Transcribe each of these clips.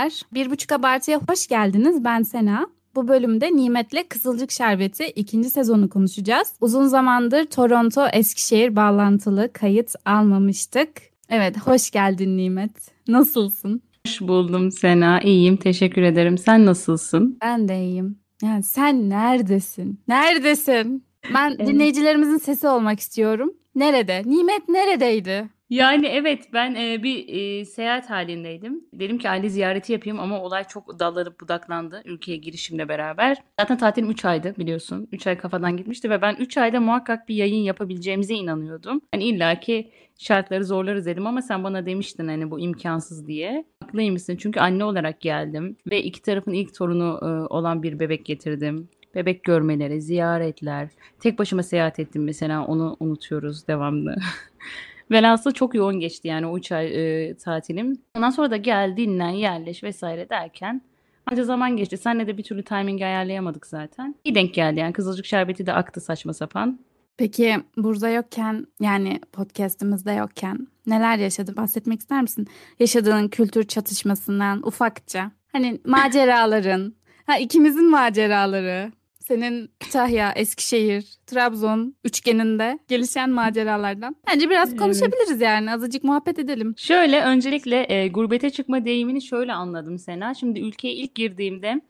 Selamlar. Bir buçuk abartıya hoş geldiniz. Ben Sena. Bu bölümde Nimet'le Kızılcık Şerbeti ikinci sezonu konuşacağız. Uzun zamandır Toronto Eskişehir bağlantılı kayıt almamıştık. Evet, hoş geldin Nimet. Nasılsın? Hoş buldum Sena. İyiyim, teşekkür ederim. Sen nasılsın? Ben de iyiyim. Yani sen neredesin? Neredesin? Ben evet. dinleyicilerimizin sesi olmak istiyorum. Nerede? Nimet neredeydi? Yani evet ben e, bir e, seyahat halindeydim. Dedim ki aile ziyareti yapayım ama olay çok dallanıp budaklandı ülkeye girişimle beraber. Zaten tatilim 3 aydı biliyorsun. 3 ay kafadan gitmişti ve ben 3 ayda muhakkak bir yayın yapabileceğimize inanıyordum. Hani illaki şartları zorlarız dedim ama sen bana demiştin hani bu imkansız diye. Haklıymışsın çünkü anne olarak geldim ve iki tarafın ilk torunu e, olan bir bebek getirdim bebek görmeleri, ziyaretler. Tek başıma seyahat ettim mesela onu unutuyoruz devamlı. Velhasıl çok yoğun geçti yani o 3 ay e, tatilim. Ondan sonra da gel, dinlen, yerleş vesaire derken Anca zaman geçti. Senle de bir türlü timing ayarlayamadık zaten. İyi denk geldi yani. Kızılcık şerbeti de aktı saçma sapan. Peki burada yokken yani podcastımızda yokken neler yaşadı bahsetmek ister misin? Yaşadığın kültür çatışmasından ufakça. Hani maceraların, ha ikimizin maceraları, senin Kütahya, Eskişehir, Trabzon üçgeninde gelişen maceralardan. Bence biraz konuşabiliriz evet. yani. Azıcık muhabbet edelim. Şöyle öncelikle e, gurbete çıkma deyimini şöyle anladım Sena. Şimdi ülkeye ilk girdiğimde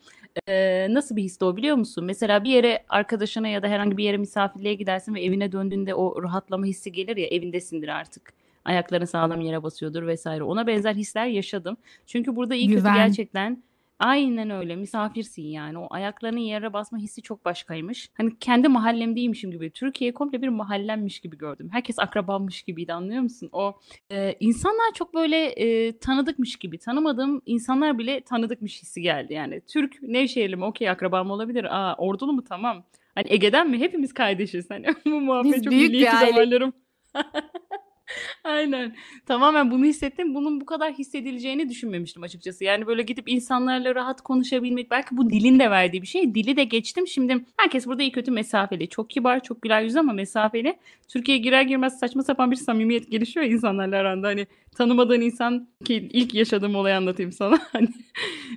e, nasıl bir his o biliyor musun? Mesela bir yere arkadaşına ya da herhangi bir yere misafirliğe gidersin ve evine döndüğünde o rahatlama hissi gelir ya evindesindir artık ayakların sağlam yere basıyordur vesaire. Ona benzer hisler yaşadım. Çünkü burada iyi kötü gerçekten Aynen öyle. Misafirsin yani. O ayaklarının yere basma hissi çok başkaymış. Hani kendi mahallemdeymişim gibi. Türkiye komple bir mahallemmiş gibi gördüm. Herkes akrabammış gibiydi anlıyor musun? O e, insanlar çok böyle e, tanıdıkmış gibi. Tanımadığım insanlar bile tanıdıkmış hissi geldi yani. Türk Nevşehirli mi? Okey akrabam olabilir. Aa ordulu mu? Tamam. Hani Ege'den mi? Hepimiz kardeşiz. Hani bu muhabbet Biz çok büyük milliyetçi damarlarım. Aynen. Tamamen bunu hissettim. Bunun bu kadar hissedileceğini düşünmemiştim açıkçası. Yani böyle gidip insanlarla rahat konuşabilmek belki bu dilin de verdiği bir şey. Dili de geçtim. Şimdi herkes burada iyi kötü mesafeli. Çok kibar, çok güler yüz ama mesafeli. Türkiye'ye girer girmez saçma sapan bir samimiyet gelişiyor insanlarla aranda. Hani tanımadığın insan ki ilk yaşadığım olayı anlatayım sana. Hani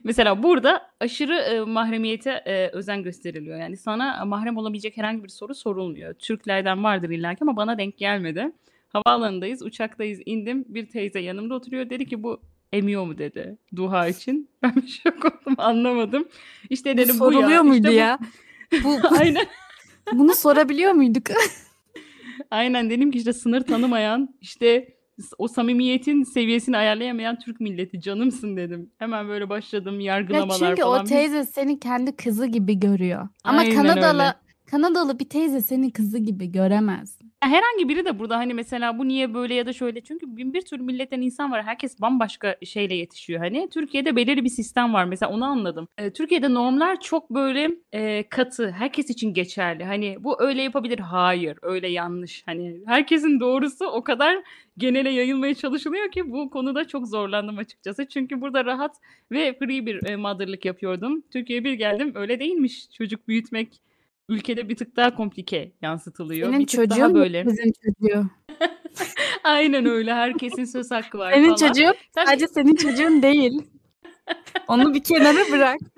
mesela burada aşırı e, mahremiyete e, özen gösteriliyor. Yani sana mahrem olabilecek herhangi bir soru sorulmuyor. Türklerden vardır illaki ama bana denk gelmedi. Havaalanındayız, uçaktayız, indim. Bir teyze yanımda oturuyor. Dedi ki bu emiyor mu dedi duha için. Ben bir şok oldum anlamadım. İşte dedim bu, soruluyor bu ya. muydu işte ya? Bu, bu Aynen. Bunu sorabiliyor muyduk? Aynen dedim ki işte sınır tanımayan işte o samimiyetin seviyesini ayarlayamayan Türk milleti canımsın dedim. Hemen böyle başladım yargılamalar ya çünkü falan. Çünkü o teyze seni kendi kızı gibi görüyor. Ama Aynen Kanadalı öyle. Kanadalı bir teyze seni kızı gibi göremez. Herhangi biri de burada hani mesela bu niye böyle ya da şöyle çünkü bin bir tür milletten insan var. Herkes bambaşka şeyle yetişiyor hani. Türkiye'de belirli bir sistem var mesela onu anladım. Ee, Türkiye'de normlar çok böyle e, katı. Herkes için geçerli. Hani bu öyle yapabilir. Hayır öyle yanlış. Hani herkesin doğrusu o kadar genele yayılmaya çalışılıyor ki bu konuda çok zorlandım açıkçası. Çünkü burada rahat ve free bir e, motherlık yapıyordum. Türkiye'ye bir geldim öyle değilmiş. Çocuk büyütmek ülkede bir tık daha komplike yansıtılıyor. Senin bir tık çocuğun daha böyle. bizim çocuğu. Aynen öyle. Herkesin söz hakkı var senin falan. çocuğun sadece senin çocuğun değil. Onu bir kenara bırak.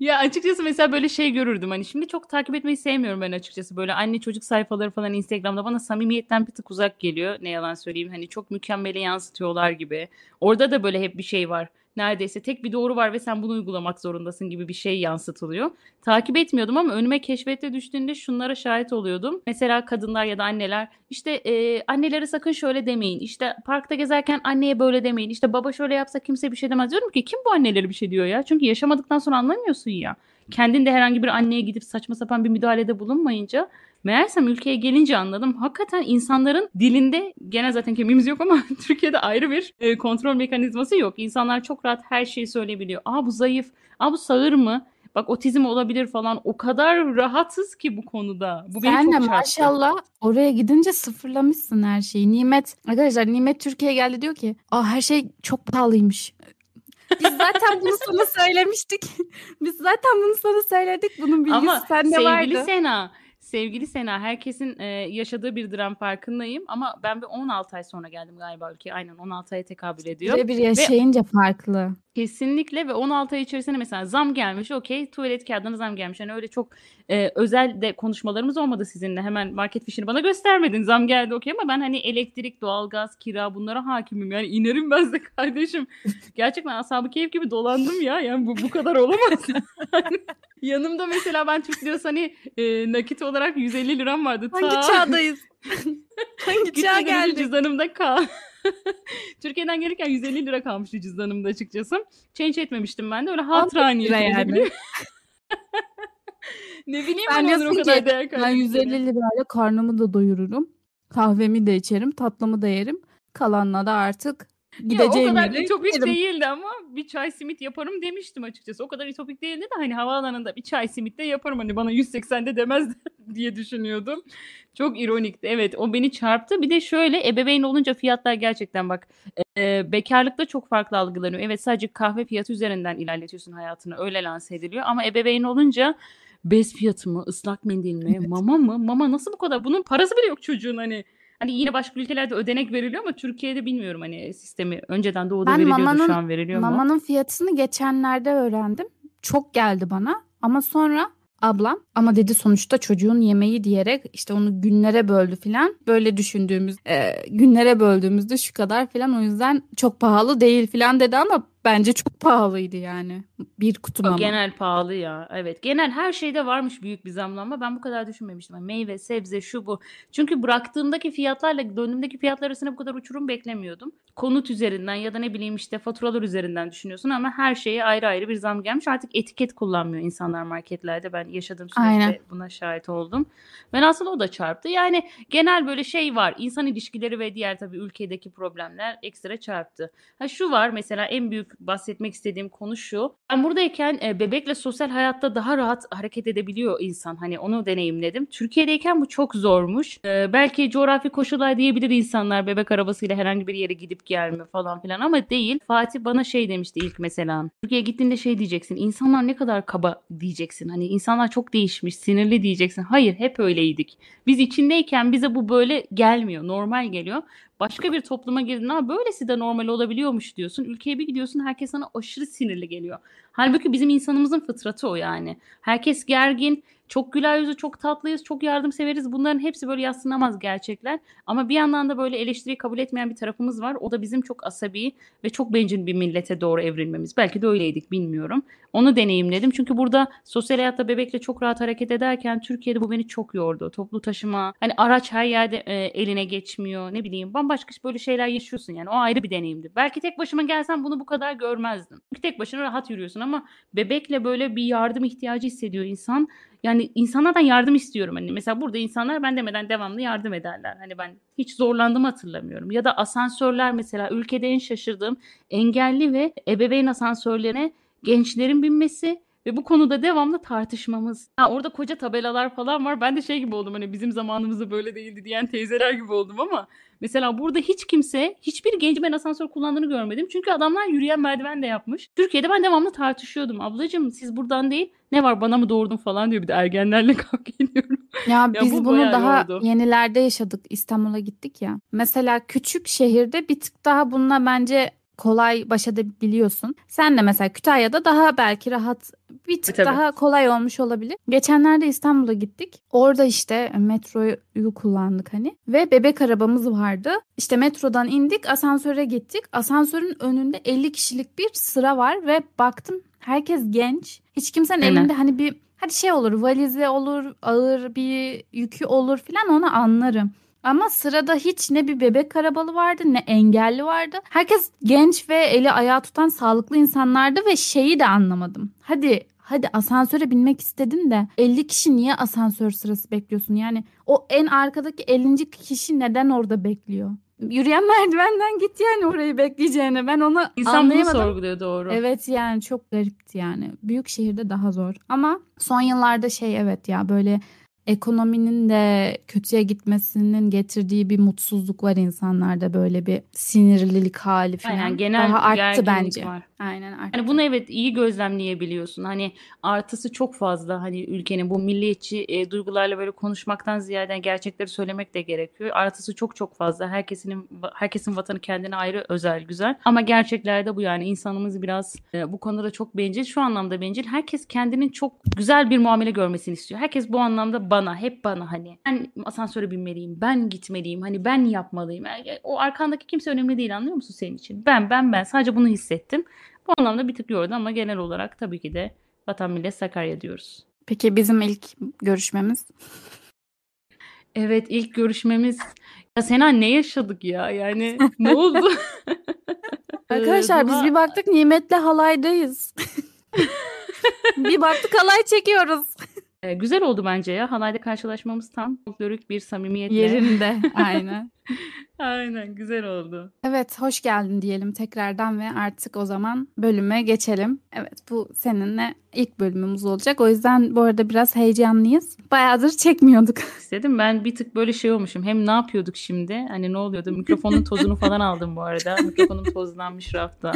Ya açıkçası mesela böyle şey görürdüm hani şimdi çok takip etmeyi sevmiyorum ben açıkçası böyle anne çocuk sayfaları falan Instagram'da bana samimiyetten bir tık uzak geliyor ne yalan söyleyeyim hani çok mükemmele yansıtıyorlar gibi orada da böyle hep bir şey var neredeyse tek bir doğru var ve sen bunu uygulamak zorundasın gibi bir şey yansıtılıyor. Takip etmiyordum ama önüme keşfette düştüğünde şunlara şahit oluyordum. Mesela kadınlar ya da anneler işte e, annelere sakın şöyle demeyin. İşte parkta gezerken anneye böyle demeyin. İşte baba şöyle yapsa kimse bir şey demez. Diyorum ki kim bu anneleri bir şey diyor ya? Çünkü yaşamadıktan sonra anlamıyorsun ya. Kendin de herhangi bir anneye gidip saçma sapan bir müdahalede bulunmayınca Meğersem ülkeye gelince anladım. Hakikaten insanların dilinde gene zaten kemiğimiz yok ama Türkiye'de ayrı bir e, kontrol mekanizması yok. İnsanlar çok rahat her şeyi söyleyebiliyor. Aa bu zayıf, aa bu sağır mı? Bak otizm olabilir falan. O kadar rahatsız ki bu konuda. Bu Sen beni de maşallah oraya gidince sıfırlamışsın her şeyi. Nimet arkadaşlar Nimet Türkiye'ye geldi diyor ki aa her şey çok pahalıymış. Biz zaten bunu sana söylemiştik. Biz zaten bunu sana söyledik. Bunun bilgisi Ama sende vardı. Ama sevgili Sena Sevgili Sena herkesin e, yaşadığı bir dram farkındayım ama ben bir 16 ay sonra geldim galiba ülkeye. Aynen 16 aya tekabül ediyor. bir yaşayınca Ve, farklı. Kesinlikle ve 16 ay içerisinde mesela zam gelmiş. Okey, tuvalet kağıdına zam gelmiş. Yani öyle çok e, özel de konuşmalarımız olmadı sizinle. Hemen market fişini bana göstermedin. Zam geldi okey ama ben hani elektrik, doğalgaz, kira bunlara hakimim. Yani inerim ben de kardeşim. Gerçekten asabı keyif gibi dolandım ya. Yani bu bu kadar olamaz. Yani yanımda mesela ben Türk lirası hani e, nakit olarak 150 liram vardı. Hangi Ta- çağdayız? Hangi çağa geldik? cüzdanımda kal. Türkiye'den gelirken 150 lira kalmıştı cüzdanımda açıkçası. Change etmemiştim ben de öyle hatıra 15 lira niyetine. yani. ne bileyim ben onun o kadar değer Ben kaybettiğini. 150 lirayla karnımı da doyururum. Kahvemi de içerim, tatlımı da yerim. Kalanla da artık Ya o gideceğim kadar ütopik giderim. değildi ama bir çay simit yaparım demiştim açıkçası. O kadar ütopik değildi de hani havaalanında bir çay simit de yaparım hani bana 180'de demez diye düşünüyordum. Çok ironikti. Evet o beni çarptı. Bir de şöyle ebeveyn olunca fiyatlar gerçekten bak e, bekarlıkta çok farklı algılanıyor. Evet sadece kahve fiyatı üzerinden ilerletiyorsun hayatını öyle lanse ediliyor ama ebeveyn olunca bez fiyatı mı, ıslak mendil mi, Evet. mama mı? Mama nasıl bu kadar? Bunun parası bile yok çocuğun hani. Hani yine başka ülkelerde ödenek veriliyor ama Türkiye'de bilmiyorum hani sistemi önceden doğuda Ben veriliyordu mamanın- şu an veriliyor mu? Mamanın fiyatını geçenlerde öğrendim. Çok geldi bana ama sonra ablam ama dedi sonuçta çocuğun yemeği diyerek işte onu günlere böldü filan. Böyle düşündüğümüz e, günlere böldüğümüzde şu kadar filan o yüzden çok pahalı değil filan dedi ama bence çok pahalıydı yani. Bir kutu mama. genel pahalı ya. Evet. Genel her şeyde varmış büyük bir zamlanma. Ben bu kadar düşünmemiştim. Yani meyve, sebze, şu bu. Çünkü bıraktığımdaki fiyatlarla döndüğümdeki fiyatlar arasında bu kadar uçurum beklemiyordum. Konut üzerinden ya da ne bileyim işte faturalar üzerinden düşünüyorsun ama her şeye ayrı ayrı bir zam gelmiş. Artık etiket kullanmıyor insanlar marketlerde. Ben yaşadığım süreçte Aynen. buna şahit oldum. Ben aslında o da çarptı. Yani genel böyle şey var. İnsan ilişkileri ve diğer tabii ülkedeki problemler ekstra çarptı. Ha şu var mesela en büyük bahsetmek istediğim konu şu. Ben buradayken e, bebekle sosyal hayatta daha rahat hareket edebiliyor insan. Hani onu deneyimledim. Türkiye'deyken bu çok zormuş. E, belki coğrafi koşullar diyebilir insanlar bebek arabasıyla herhangi bir yere gidip gelme falan filan ama değil. Fatih bana şey demişti ilk mesela. Türkiye'ye gittiğinde şey diyeceksin. İnsanlar ne kadar kaba diyeceksin. Hani insanlar çok değişmiş, sinirli diyeceksin. Hayır, hep öyleydik. Biz içindeyken bize bu böyle gelmiyor. Normal geliyor. Başka bir topluma girdin ama böylesi de normal olabiliyormuş diyorsun. Ülkeye bir gidiyorsun herkes sana aşırı sinirli geliyor. Halbuki bizim insanımızın fıtratı o yani. Herkes gergin, çok güler yüzlü, çok tatlıyız, çok yardımseveriz. Bunların hepsi böyle yadsınamaz gerçekler. Ama bir yandan da böyle eleştiriyi kabul etmeyen bir tarafımız var. O da bizim çok asabi ve çok bencil bir millete doğru evrilmemiz. Belki de öyleydik bilmiyorum. Onu deneyimledim. Çünkü burada sosyal hayatta bebekle çok rahat hareket ederken Türkiye'de bu beni çok yordu. Toplu taşıma, hani araç her yerde e, eline geçmiyor. Ne bileyim bambaşka böyle şeyler yaşıyorsun yani. O ayrı bir deneyimdi. Belki tek başıma gelsen bunu bu kadar görmezdim. Çünkü tek başına rahat yürüyorsun ama bebekle böyle bir yardım ihtiyacı hissediyor insan. Yani insanlardan yardım istiyorum. Hani mesela burada insanlar ben demeden devamlı yardım ederler. Hani ben hiç zorlandığımı hatırlamıyorum. Ya da asansörler mesela ülkede en şaşırdığım engelli ve ebeveyn asansörlerine gençlerin binmesi ve bu konuda devamlı tartışmamız. Ha, orada koca tabelalar falan var. Ben de şey gibi oldum hani bizim zamanımızda böyle değildi diyen teyzeler gibi oldum ama mesela burada hiç kimse hiçbir genç ben asansör kullandığını görmedim. Çünkü adamlar yürüyen merdiven de yapmış. Türkiye'de ben devamlı tartışıyordum. Ablacığım siz buradan değil ne var bana mı doğurdun falan diyor bir de ergenlerle kavga ediyorum. Ya Ya biz bu bunu daha yordu. yenilerde yaşadık. İstanbul'a gittik ya. Mesela küçük şehirde bir tık daha bununla bence kolay baş edebiliyorsun. Sen de mesela Kütahya'da daha belki rahat bir tık tabii. daha kolay olmuş olabilir. Geçenlerde İstanbul'a gittik. Orada işte metroyu kullandık hani ve bebek arabamız vardı. İşte metrodan indik, asansöre gittik. Asansörün önünde 50 kişilik bir sıra var ve baktım herkes genç. Hiç kimsenin Aynen. elinde hani bir hadi şey olur valizi olur ağır bir yükü olur filan onu anlarım. Ama sırada hiç ne bir bebek arabalı vardı ne engelli vardı. Herkes genç ve eli ayağı tutan sağlıklı insanlardı ve şeyi de anlamadım. Hadi hadi asansöre binmek istedin de 50 kişi niye asansör sırası bekliyorsun? Yani o en arkadaki 50. kişi neden orada bekliyor? Yürüyen merdivenden git yani orayı bekleyeceğine. Ben onu İnsan bunu anlayamadım. sorguluyor doğru. Evet yani çok garipti yani. Büyük şehirde daha zor. Ama son yıllarda şey evet ya böyle ekonominin de kötüye gitmesinin getirdiği bir mutsuzluk var insanlarda böyle bir sinirlilik hali falan. Aynen genel Daha arttı bence. var. Aynen arttı. Hani bunu evet iyi gözlemleyebiliyorsun. Hani artısı çok fazla. Hani ülkenin bu milliyetçi e, duygularla böyle konuşmaktan ziyade gerçekleri söylemek de gerekiyor. Artısı çok çok fazla. Herkesin herkesin vatanı kendine ayrı özel güzel. Ama gerçeklerde bu yani insanımız biraz e, bu konuda da çok bencil. Şu anlamda bencil. Herkes kendinin çok güzel bir muamele görmesini istiyor. Herkes bu anlamda bana, hep bana hani. Ben asansöre binmeliyim, ben gitmeliyim, hani ben yapmalıyım. Yani o arkandaki kimse önemli değil anlıyor musun senin için? Ben, ben, ben. Sadece bunu hissettim. Bu anlamda bir tık yordu ama genel olarak tabii ki de Vatan Millet Sakarya diyoruz. Peki bizim ilk görüşmemiz? Evet ilk görüşmemiz. Ya Sena ne yaşadık ya? Yani ne oldu? Arkadaşlar biz bir baktık nimetle halaydayız. bir baktık halay çekiyoruz. Ee, güzel oldu bence ya. Halayda karşılaşmamız tam folklorik bir samimiyetle. Yerinde aynen. Aynen güzel oldu. Evet hoş geldin diyelim tekrardan ve artık o zaman bölüme geçelim. Evet bu seninle ilk bölümümüz olacak. O yüzden bu arada biraz heyecanlıyız. Bayağıdır çekmiyorduk. İstedim ben bir tık böyle şey olmuşum. Hem ne yapıyorduk şimdi? Hani ne oluyordu? Mikrofonun tozunu falan aldım bu arada. Mikrofonum tozlanmış rafta.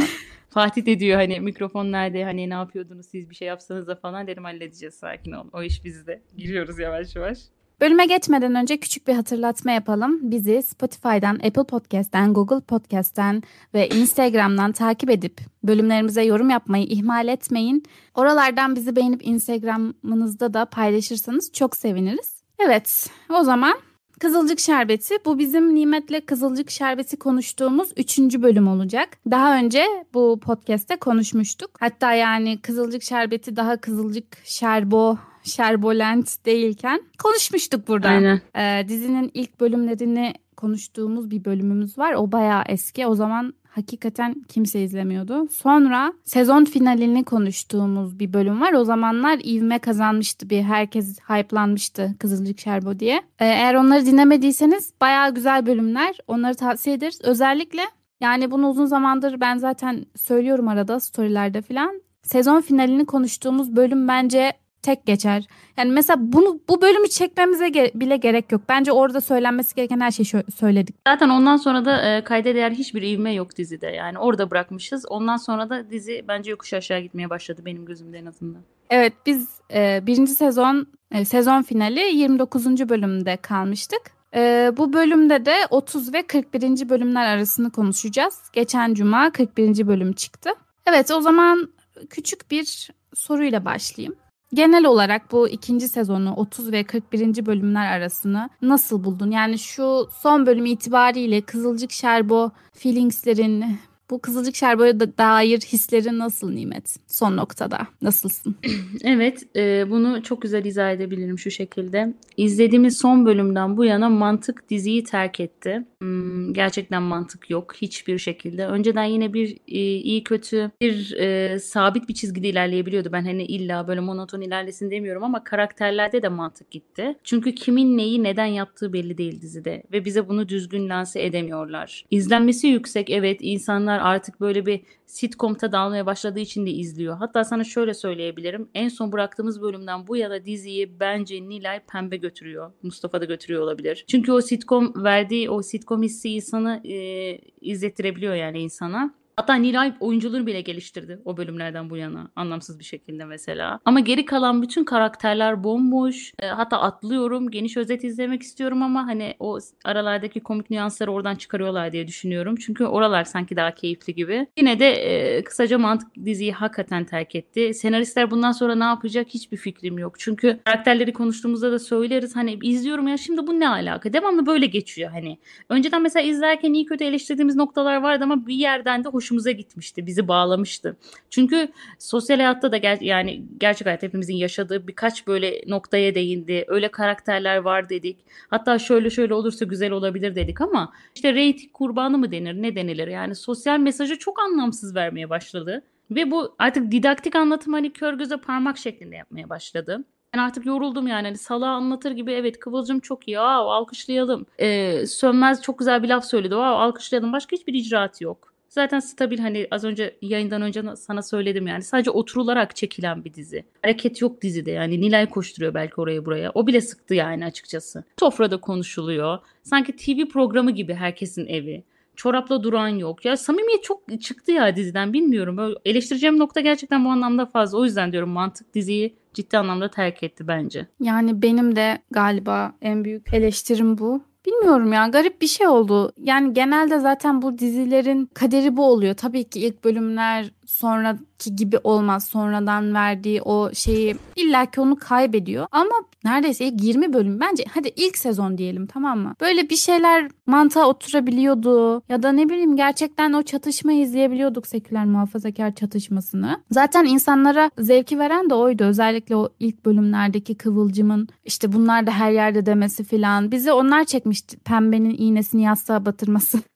Fatih de diyor hani mikrofon nerede hani ne yapıyordunuz siz bir şey yapsanız da falan dedim halledeceğiz sakin ol. O iş bizde. Giriyoruz yavaş yavaş. Bölüme geçmeden önce küçük bir hatırlatma yapalım. Bizi Spotify'dan, Apple Podcast'ten, Google Podcast'ten ve Instagram'dan takip edip bölümlerimize yorum yapmayı ihmal etmeyin. Oralardan bizi beğenip Instagram'ınızda da paylaşırsanız çok seviniriz. Evet, o zaman Kızılcık Şerbeti bu bizim Nimet'le Kızılcık Şerbeti konuştuğumuz üçüncü bölüm olacak. Daha önce bu podcast'te konuşmuştuk. Hatta yani Kızılcık Şerbeti daha Kızılcık Şerbo Şerbolent değilken konuşmuştuk burada. Aynen. Ee, dizinin ilk bölümlerini konuştuğumuz bir bölümümüz var. O bayağı eski. O zaman hakikaten kimse izlemiyordu. Sonra sezon finalini konuştuğumuz bir bölüm var. O zamanlar ivme kazanmıştı bir herkes hype'lanmıştı Kızılcık Şerbo diye. Ee, eğer onları dinlemediyseniz bayağı güzel bölümler. Onları tavsiye ederiz. Özellikle yani bunu uzun zamandır ben zaten söylüyorum arada storylerde falan. Sezon finalini konuştuğumuz bölüm bence tek geçer. Yani mesela bunu bu bölümü çekmemize ge- bile gerek yok. Bence orada söylenmesi gereken her şeyi şö- söyledik. Zaten ondan sonra da e, kayda değer hiçbir ivme yok dizide. Yani orada bırakmışız. Ondan sonra da dizi bence yokuş aşağı gitmeye başladı benim gözümde en azından. Evet biz e, birinci sezon e, sezon finali 29. bölümde kalmıştık. E, bu bölümde de 30 ve 41. bölümler arasını konuşacağız. Geçen cuma 41. bölüm çıktı. Evet o zaman küçük bir soruyla başlayayım. Genel olarak bu ikinci sezonu 30 ve 41. bölümler arasını nasıl buldun? Yani şu son bölüm itibariyle Kızılcık Şerbo feelingslerin bu Kızılcık Şerbo'ya da dair hislerin nasıl Nimet? Son noktada nasılsın? Evet, e, bunu çok güzel izah edebilirim şu şekilde. İzlediğimiz son bölümden bu yana mantık diziyi terk etti. Hmm, gerçekten mantık yok hiçbir şekilde. Önceden yine bir e, iyi kötü bir e, sabit bir çizgide ilerleyebiliyordu. Ben hani illa böyle monoton ilerlesin demiyorum ama karakterlerde de mantık gitti. Çünkü kimin neyi neden yaptığı belli değil dizide ve bize bunu düzgün lanse edemiyorlar. İzlenmesi yüksek evet insanlar artık böyle bir sitcom tadı almaya başladığı için de izliyor. Hatta sana şöyle söyleyebilirim. En son bıraktığımız bölümden bu yana diziyi bence Nilay pembe götürüyor. Mustafa da götürüyor olabilir. Çünkü o sitcom verdiği o sitcom hissi insanı e, izlettirebiliyor yani insana. Hatta Nilay oyunculuğunu bile geliştirdi o bölümlerden bu yana. Anlamsız bir şekilde mesela. Ama geri kalan bütün karakterler bomboş. E, hatta atlıyorum. Geniş özet izlemek istiyorum ama hani o aralardaki komik nüansları oradan çıkarıyorlar diye düşünüyorum. Çünkü oralar sanki daha keyifli gibi. Yine de e, kısaca mantık diziyi hakikaten terk etti. Senaristler bundan sonra ne yapacak hiçbir fikrim yok. Çünkü karakterleri konuştuğumuzda da söyleriz. Hani izliyorum ya şimdi bu ne alaka? Devamlı böyle geçiyor hani. Önceden mesela izlerken iyi kötü eleştirdiğimiz noktalar vardı ama bir yerden de hoşumuza gitmişti. Bizi bağlamıştı. Çünkü sosyal hayatta da ger- yani gerçek hayat hepimizin yaşadığı birkaç böyle noktaya değindi. Öyle karakterler var dedik. Hatta şöyle şöyle olursa güzel olabilir dedik ama işte reyting kurbanı mı denir ne denilir? Yani sosyal mesajı çok anlamsız vermeye başladı. Ve bu artık didaktik anlatım hani kör göze parmak şeklinde yapmaya başladı. Ben artık yoruldum yani. Hani Salah anlatır gibi evet Kıvılcım çok iyi. Aa, alkışlayalım. Ee, Sönmez çok güzel bir laf söyledi. Aa, alkışlayalım. Başka hiçbir icraat yok. Zaten stabil hani az önce yayından önce sana söyledim yani sadece oturularak çekilen bir dizi. Hareket yok dizide yani Nilay koşturuyor belki oraya buraya. O bile sıktı yani açıkçası. Sofrada konuşuluyor. Sanki TV programı gibi herkesin evi. Çorapla duran yok. Ya samimiyet çok çıktı ya diziden bilmiyorum. Böyle eleştireceğim nokta gerçekten bu anlamda fazla. O yüzden diyorum mantık diziyi ciddi anlamda terk etti bence. Yani benim de galiba en büyük eleştirim bu. Bilmiyorum ya garip bir şey oldu. Yani genelde zaten bu dizilerin kaderi bu oluyor. Tabii ki ilk bölümler sonraki gibi olmaz. Sonradan verdiği o şeyi illaki onu kaybediyor. Ama neredeyse ilk 20 bölüm bence hadi ilk sezon diyelim tamam mı? Böyle bir şeyler mantığa oturabiliyordu. Ya da ne bileyim gerçekten o çatışmayı izleyebiliyorduk seküler muhafazakar çatışmasını. Zaten insanlara zevki veren de oydu. Özellikle o ilk bölümlerdeki Kıvılcım'ın işte bunlar da her yerde demesi filan. Bizi onlar çekmişti. Pembenin iğnesini yastığa batırması.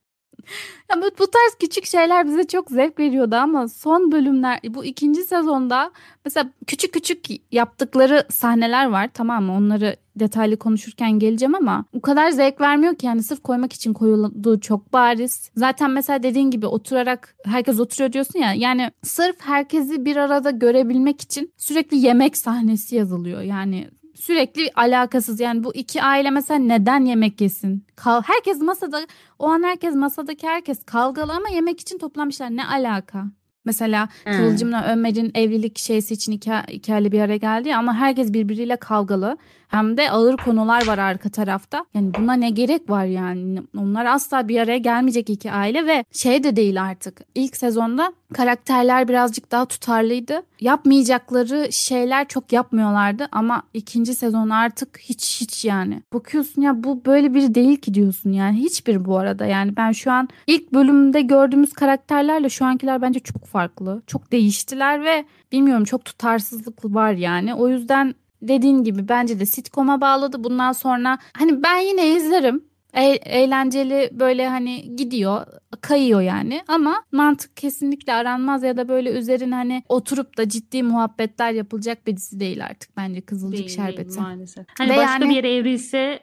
ya bu, bu tarz küçük şeyler bize çok zevk veriyordu ama son bölümler bu ikinci sezonda mesela küçük küçük yaptıkları sahneler var tamam mı onları detaylı konuşurken geleceğim ama o kadar zevk vermiyor ki yani sırf koymak için koyulduğu çok bariz. Zaten mesela dediğin gibi oturarak herkes oturuyor diyorsun ya yani sırf herkesi bir arada görebilmek için sürekli yemek sahnesi yazılıyor. Yani sürekli alakasız yani bu iki aile mesela neden yemek yesin? Kal herkes masada o an herkes masadaki herkes kavgalı ama yemek için toplanmışlar ne alaka? Mesela hmm. Kıvılcım'la Ömer'in evlilik şeysi için iki, iki aile bir araya geldi ama herkes birbiriyle kavgalı. Hem de ağır konular var arka tarafta. Yani buna ne gerek var yani? Onlar asla bir araya gelmeyecek iki aile ve şey de değil artık. İlk sezonda karakterler birazcık daha tutarlıydı. Yapmayacakları şeyler çok yapmıyorlardı ama ikinci sezon artık hiç hiç yani. Bakıyorsun ya bu böyle bir değil ki diyorsun yani. Hiçbir bu arada yani ben şu an ilk bölümde gördüğümüz karakterlerle şu ankiler bence çok farklı. Çok değiştiler ve bilmiyorum çok tutarsızlık var yani. O yüzden dediğin gibi bence de sitcom'a bağladı. Bundan sonra hani ben yine izlerim. E- eğlenceli böyle hani gidiyor kayıyor yani ama mantık kesinlikle aranmaz ya da böyle üzerine hani oturup da ciddi muhabbetler yapılacak bir dizi değil artık bence Kızılcık değil, Şerbeti. Değil, maalesef. Hani Ve başka yani, bir yere evrilse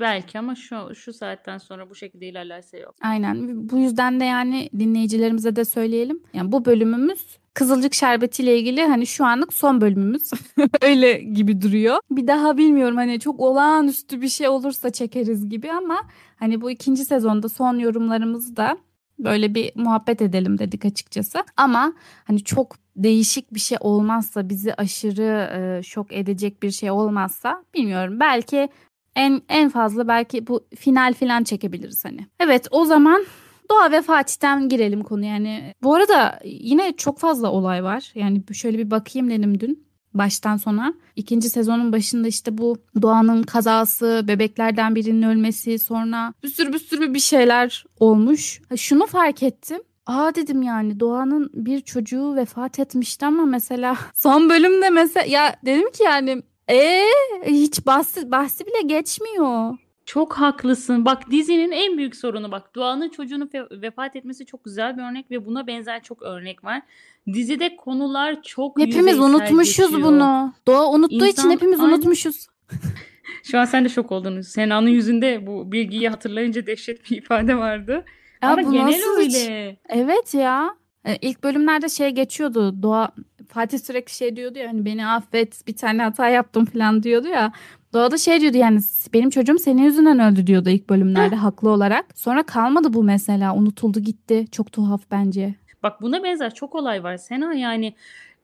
belki ama şu şu saatten sonra bu şekilde ilerlerse yok. Aynen bu yüzden de yani dinleyicilerimize de söyleyelim. Yani bu bölümümüz Kızılcık Şerbeti ile ilgili hani şu anlık son bölümümüz öyle gibi duruyor. Bir daha bilmiyorum hani çok olağanüstü bir şey olursa çekeriz gibi ama hani bu ikinci sezonda son yorumlarımızı da böyle bir muhabbet edelim dedik açıkçası. Ama hani çok değişik bir şey olmazsa bizi aşırı e, şok edecek bir şey olmazsa bilmiyorum belki en en fazla belki bu final filan çekebiliriz hani. Evet o zaman Doğa ve Fatih'ten girelim konu yani. Bu arada yine çok fazla olay var. Yani şöyle bir bakayım dedim dün baştan sona. İkinci sezonun başında işte bu Doğan'ın kazası, bebeklerden birinin ölmesi, sonra bir sürü bir sürü bir şeyler olmuş. Şunu fark ettim. Aa dedim yani Doğan'ın bir çocuğu vefat etmişti ama mesela son bölümde mesela ya dedim ki yani ee hiç bahsi, bahsi bile geçmiyor. Çok haklısın. Bak dizinin en büyük sorunu bak. Doğan'ın çocuğunun vefat etmesi çok güzel bir örnek ve buna benzer çok örnek var. Dizide konular çok Hepimiz unutmuşuz geçiyor. bunu. Doğa unuttuğu İnsan, için hepimiz aynen. unutmuşuz. Şu an sen de şok oldun. Sena'nın yüzünde bu bilgiyi hatırlayınca dehşet bir ifade vardı. Ya Ama genel öyle. Hiç... Evet ya. E, ilk bölümlerde şey geçiyordu. Doğa Fatih sürekli şey diyordu ya hani beni affet bir tane hata yaptım falan diyordu ya. Doğa da şey diyordu yani benim çocuğum senin yüzünden öldü diyordu ilk bölümlerde haklı olarak. Sonra kalmadı bu mesela unutuldu gitti. Çok tuhaf bence. Bak buna benzer çok olay var Sena yani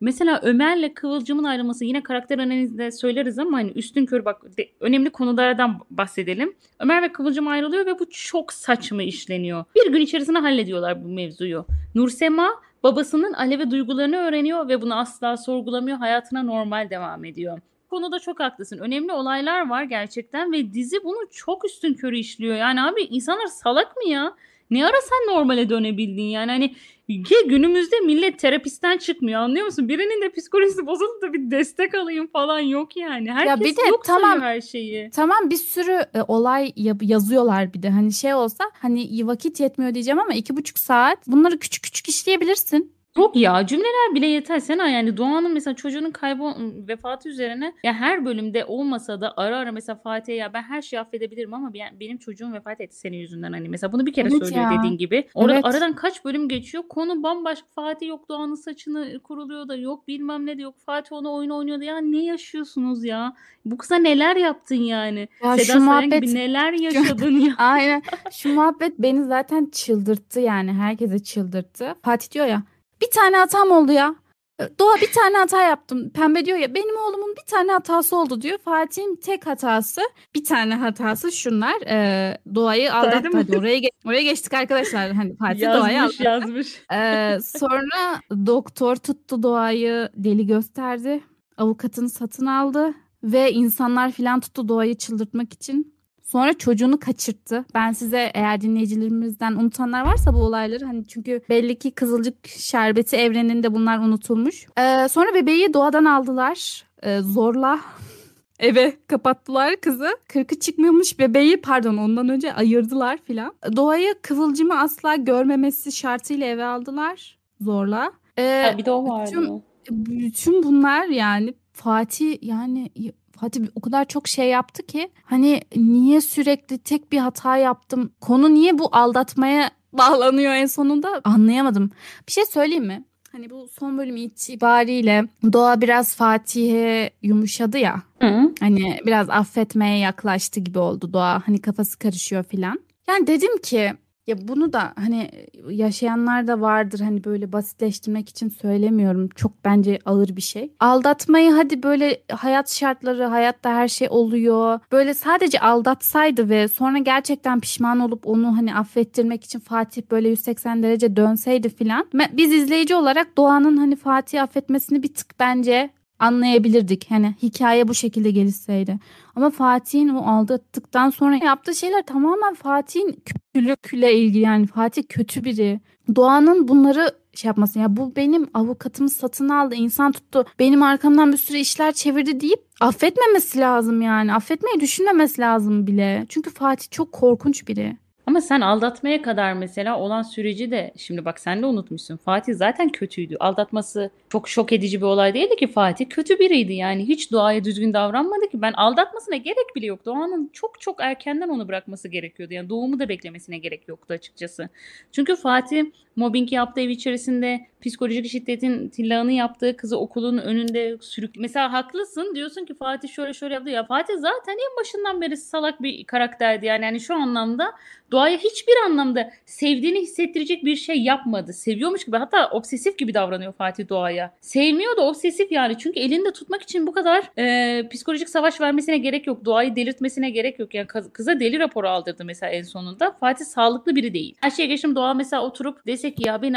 Mesela Ömer'le Kıvılcım'ın ayrılması yine karakter analizinde söyleriz ama hani üstün körü bak de, önemli konulardan bahsedelim. Ömer ve Kıvılcım ayrılıyor ve bu çok saçma işleniyor. Bir gün içerisinde hallediyorlar bu mevzuyu. Nursema babasının Alev'e duygularını öğreniyor ve bunu asla sorgulamıyor. Hayatına normal devam ediyor konuda çok haklısın. Önemli olaylar var gerçekten ve dizi bunu çok üstün körü işliyor. Yani abi insanlar salak mı ya? Ne ara sen normale dönebildin yani hani ki günümüzde millet terapisten çıkmıyor anlıyor musun? Birinin de psikolojisi bozuldu da bir destek alayım falan yok yani. Herkes ya bir de, yok tamam, her şeyi. Tamam bir sürü e, olay yazıyorlar bir de hani şey olsa hani vakit yetmiyor diyeceğim ama iki buçuk saat bunları küçük küçük işleyebilirsin. Yok ya cümleler bile yeter. Sena yani Doğan'ın mesela çocuğunun kaybı vefatı üzerine ya her bölümde olmasa da ara ara mesela Fatih'e ya ben her şeyi affedebilirim ama ben, benim çocuğum vefat etti senin yüzünden hani mesela bunu bir kere Evet söylüyor ya. dediğin gibi. Orada Evet. aradan kaç bölüm geçiyor. Konu bambaşka. Fatih yok Doğan'ın saçını kuruluyor da yok bilmem ne de yok. Fatih ona oyun oynuyordu. Ya ne yaşıyorsunuz ya? Bu kıza neler yaptın yani? Ya Seda şu muhabbet gibi neler yaşadın ya? Aynen. Şu muhabbet beni zaten çıldırttı yani. Herkese çıldırttı. Fatih diyor ya bir tane hatam oldu ya. Doğa bir tane hata yaptım. Pembe diyor ya benim oğlumun bir tane hatası oldu diyor. Fatih'in tek hatası bir tane hatası şunlar. Ee, doğayı aldattı. Hadi oraya, ge- oraya geçtik arkadaşlar. Hani Fatih doğayı Yazmış aldattı. yazmış. Ee, sonra doktor tuttu doğayı deli gösterdi. Avukatını satın aldı. Ve insanlar filan tuttu doğayı çıldırtmak için. Sonra çocuğunu kaçırttı. Ben size eğer dinleyicilerimizden unutanlar varsa bu olayları hani çünkü belli ki Kızılcık Şerbeti evreninde bunlar unutulmuş. Ee, sonra bebeği doğadan aldılar. Ee, zorla eve kapattılar kızı. Kırkı çıkmamış bebeği pardon ondan önce ayırdılar filan. Doğayı Kıvılcım'ı asla görmemesi şartıyla eve aldılar zorla. Ee, Ha, bir de o vardı. bütün- bütün bunlar yani Fatih yani Fatih o kadar çok şey yaptı ki hani niye sürekli tek bir hata yaptım? Konu niye bu aldatmaya bağlanıyor en sonunda? Anlayamadım. Bir şey söyleyeyim mi? Hani bu son bölüm itibariyle Doğa biraz Fatih'e yumuşadı ya. Hı. Hani biraz affetmeye yaklaştı gibi oldu Doğa. Hani kafası karışıyor filan. Yani dedim ki ya bunu da hani yaşayanlar da vardır hani böyle basitleştirmek için söylemiyorum. Çok bence ağır bir şey. Aldatmayı hadi böyle hayat şartları, hayatta her şey oluyor. Böyle sadece aldatsaydı ve sonra gerçekten pişman olup onu hani affettirmek için Fatih böyle 180 derece dönseydi filan. Biz izleyici olarak Doğan'ın hani Fatih'i affetmesini bir tık bence anlayabilirdik. Hani hikaye bu şekilde gelişseydi. Ama Fatih'in o aldattıktan sonra yaptığı şeyler tamamen Fatih'in kötülükle ilgili yani Fatih kötü biri. Doğan'ın bunları şey yapması ya bu benim avukatımı satın aldı insan tuttu benim arkamdan bir sürü işler çevirdi deyip affetmemesi lazım yani affetmeyi düşünmemesi lazım bile çünkü Fatih çok korkunç biri. Ama sen aldatmaya kadar mesela olan süreci de şimdi bak sen de unutmuşsun. Fatih zaten kötüydü. Aldatması çok şok edici bir olay değildi ki Fatih kötü biriydi yani. Hiç Doğa'ya düzgün davranmadı ki. Ben aldatmasına gerek bile yok. Doğanın çok çok erkenden onu bırakması gerekiyordu. Yani doğumu da beklemesine gerek yoktu açıkçası. Çünkü Fatih mobbing yaptığı ev içerisinde psikolojik şiddetin tillağını yaptığı kızı okulun önünde sürük. Mesela haklısın diyorsun ki Fatih şöyle şöyle yaptı. Ya Fatih zaten en başından beri salak bir karakterdi yani. Yani şu anlamda Doğaya hiçbir anlamda sevdiğini hissettirecek bir şey yapmadı. Seviyormuş gibi hatta obsesif gibi davranıyor Fatih Doğa'ya. Sevmiyor da obsesif yani. Çünkü elinde tutmak için bu kadar e, psikolojik savaş vermesine gerek yok. Doğayı delirtmesine gerek yok. Yani kız- kıza deli raporu aldırdı mesela en sonunda. Fatih sağlıklı biri değil. Her şeye geçtim Doğa mesela oturup desek ya beni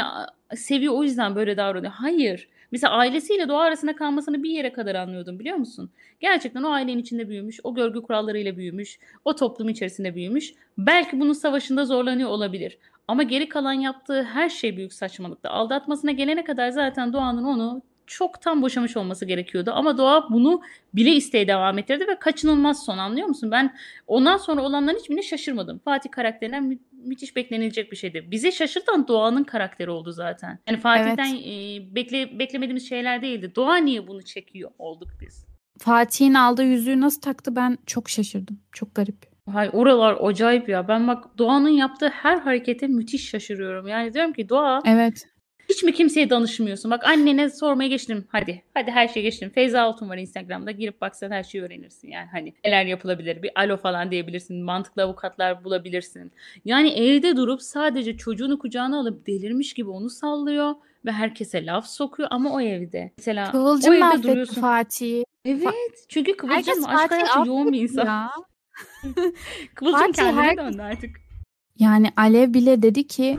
seviyor o yüzden böyle davranıyor. Hayır. Mesela ailesiyle doğa arasında kalmasını bir yere kadar anlıyordum biliyor musun? Gerçekten o ailenin içinde büyümüş, o görgü kurallarıyla büyümüş, o toplum içerisinde büyümüş. Belki bunun savaşında zorlanıyor olabilir. Ama geri kalan yaptığı her şey büyük saçmalıktı. Aldatmasına gelene kadar zaten Doğan'ın onu çoktan boşamış olması gerekiyordu. Ama Doğa bunu bile isteye devam ettirdi ve kaçınılmaz son anlıyor musun? Ben ondan sonra olanların hiçbirine şaşırmadım. Fatih karakterinden mü- müthiş beklenilecek bir şeydi. Bize şaşırtan Doğan'ın karakteri oldu zaten. Yani Fatih'ten e, bekle, beklemediğimiz şeyler değildi. Doğa niye bunu çekiyor olduk biz. Fatih'in aldığı yüzüğü nasıl taktı ben çok şaşırdım. Çok garip. Hay oralar acayip ya. Ben bak Doğan'ın yaptığı her harekete müthiş şaşırıyorum. Yani diyorum ki Doğa Evet. Hiç mi kimseye danışmıyorsun? Bak annene sormaya geçtim. Hadi. Hadi her şeye geçtim. Feyza Altun var Instagram'da. Girip baksan her şeyi öğrenirsin. Yani hani neler yapılabilir. Bir alo falan diyebilirsin. Mantıklı avukatlar bulabilirsin. Yani evde durup sadece çocuğunu kucağına alıp delirmiş gibi onu sallıyor ve herkese laf sokuyor ama o evde. Mesela o Kıvılcım evde mahvetti duruyorsun. Fatih'i. Evet. Çünkü Kıvılcım Herkes aşk Fatih'i hayatı yoğun bir insan. Kıvılcım Fatih kendine her- döndü artık. Yani Alev bile dedi ki "E,